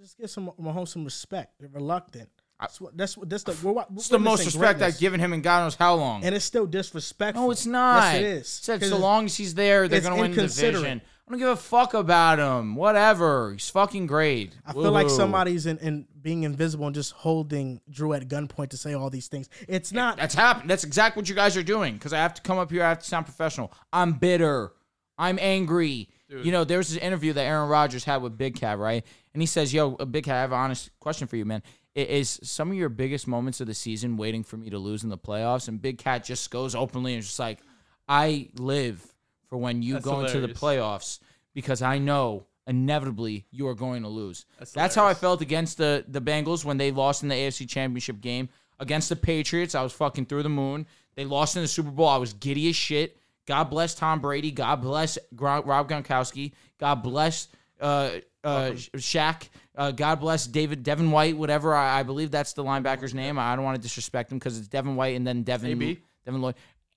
just give some Mahomes some respect. You're reluctant. That's what. That's what. That's the. We're, we're It's the most respect greatness. I've given him in God knows how long. and it's still disrespectful. no, it's not. Yes, it is. Said so long as he's there, they're gonna win the division. I don't give a fuck about him. Whatever. He's fucking great. I feel like somebody's in, in being invisible and just holding Drew at gunpoint to say all these things. It's not. That's happened. That's exactly what you guys are doing. Because I have to come up here. I have to sound professional. I'm bitter. I'm angry. You know, there was this interview that Aaron Rodgers had with Big Cat, right? And he says, "Yo, uh, Big Cat, I have an honest question for you, man. I- Is some of your biggest moments of the season waiting for me to lose in the playoffs?" And Big Cat just goes openly and is just like, "I live for when you That's go into the playoffs because I know." Inevitably, you are going to lose. That's That's how I felt against the the Bengals when they lost in the AFC Championship game against the Patriots. I was fucking through the moon. They lost in the Super Bowl. I was giddy as shit. God bless Tom Brady. God bless Rob Gronkowski. God bless uh, uh, Shaq. Uh, God bless David Devin White. Whatever I, I believe that's the linebacker's name. I don't want to disrespect him because it's Devin White and then Devin AB. Devin Lloyd.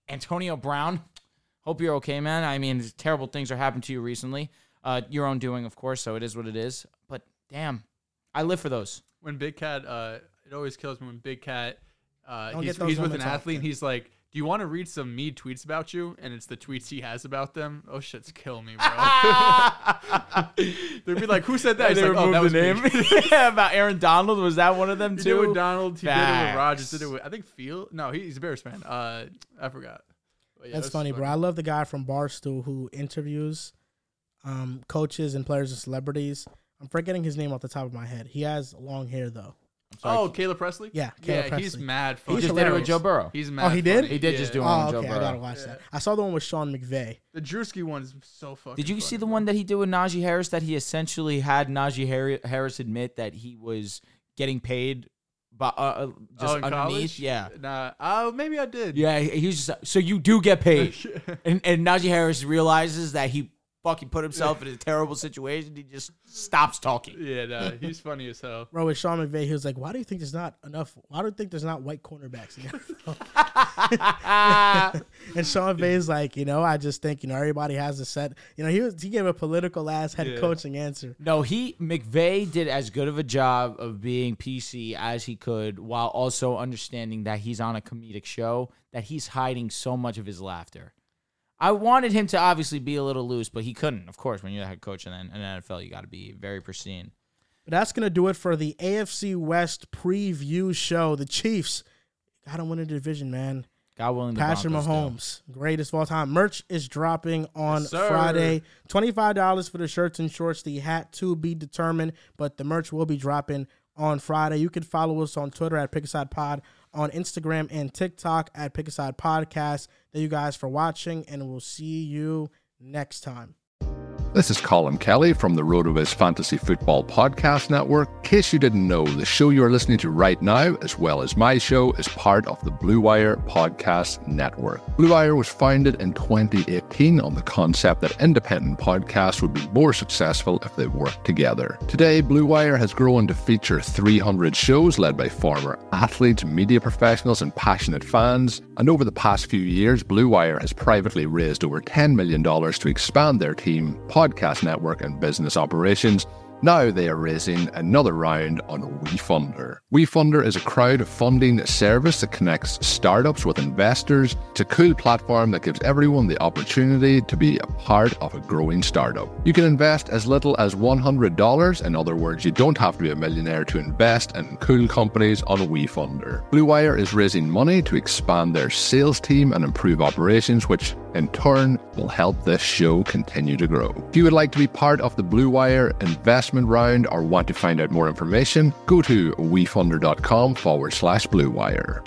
Antonio Brown. Hope you're okay, man. I mean, terrible things are happening to you recently. Uh, your own doing, of course. So it is what it is. But damn, I live for those. when Big Cat, uh, it always kills me when Big Cat, uh, he's, he's with an moments athlete and he's like, "Do you want to read some mead tweets about you?" And it's the tweets he has about them. Oh shit's kill me, bro. They'd be like, "Who said that?" He's like, "Oh, that was me." yeah, about Aaron Donald. Was that one of them He too? did it with Donald. He did it with Rodgers. Did it with I think Field. No, he, he's a Bears fan. Uh, I forgot. But yeah, That's it was funny, bro. I love the guy from Barstool who interviews um, coaches and players and celebrities. I'm forgetting his name off the top of my head. He has long hair though. Oh, Caleb Pressley. Yeah, yeah, Caleb he's mad. He's He Funny. just did it with. Joe Burrow. He's mad. Oh, he did? funny. He did just do Yeah. one Oh, with Joe okay. I gotta watch that. I saw the one with Sean McVay. The Drewski is so fucking. Did you funny, see the bro. one that he did with Najee Harris? That he essentially had Najee Harris admit that he was getting paid, by, uh, uh, just oh, underneath. college? Yeah, Nah. Oh, maybe I did. yeah. He he was just so you do get paid, and and Najee Harris realizes that he fucking put himself in a terrible situation, he just stops talking. Yeah, no, he's funny as hell. Bro, with Sean McVay, he was like, "Why do you think there's not enough? Why do you think there's not white cornerbacks?" In the NFL?" and Sean McVay's like, you know, I just think you know everybody has a set. You know, he was he gave a political ass head Yeah. coaching answer. No, he McVay did as good of a job of being PC as he could, while also understanding that he's on a comedic show, that he's hiding so much of his laughter. I wanted him to obviously be a little loose, but he couldn't. Of course, when you're the head coach in an NFL, you got to be very pristine. But that's gonna do it for the AFC West preview show. The Chiefs gotta win a division, man. God willing, the Patrick Broncos do. Mahomes, greatest of all time. Merch is dropping on Yes. Friday. Twenty-five dollars for the shirts and shorts. The hat to be determined, but the merch will be dropping on Friday. You can follow us on Twitter at Pickaside Pod, on Instagram and TikTok at Pickaside Podcast. Thank you guys for watching, and we'll see you next time. This is Colin Kelly from the RotoViz Fantasy Football Podcast Network. In case you didn't know, the show you're listening to right now, as well as my show, is part of the Blue Wire Podcast Network. Blue Wire was founded in 2018 on the concept that independent podcasts would be more successful if they worked together. Today, Blue Wire has grown to feature 300 shows led by former athletes, media professionals, and passionate fans. And over the past few years, Blue Wire has privately raised over $10 million to expand their team, podcast network, and business operations. Now they are raising another round on WeFunder. WeFunder is a crowdfunding service that connects startups with investors. It's a cool platform that gives everyone the opportunity to be a part of a growing startup. You can invest as little as $100. In other words, you don't have to be a millionaire to invest in cool companies on WeFunder. Blue Wire is raising money to expand their sales team and improve operations, which in turn will help this show continue to grow. If you would like to be part of the Blue Wire investment round or want to find out more information, go to wefunder.com forward slash Blue Wire.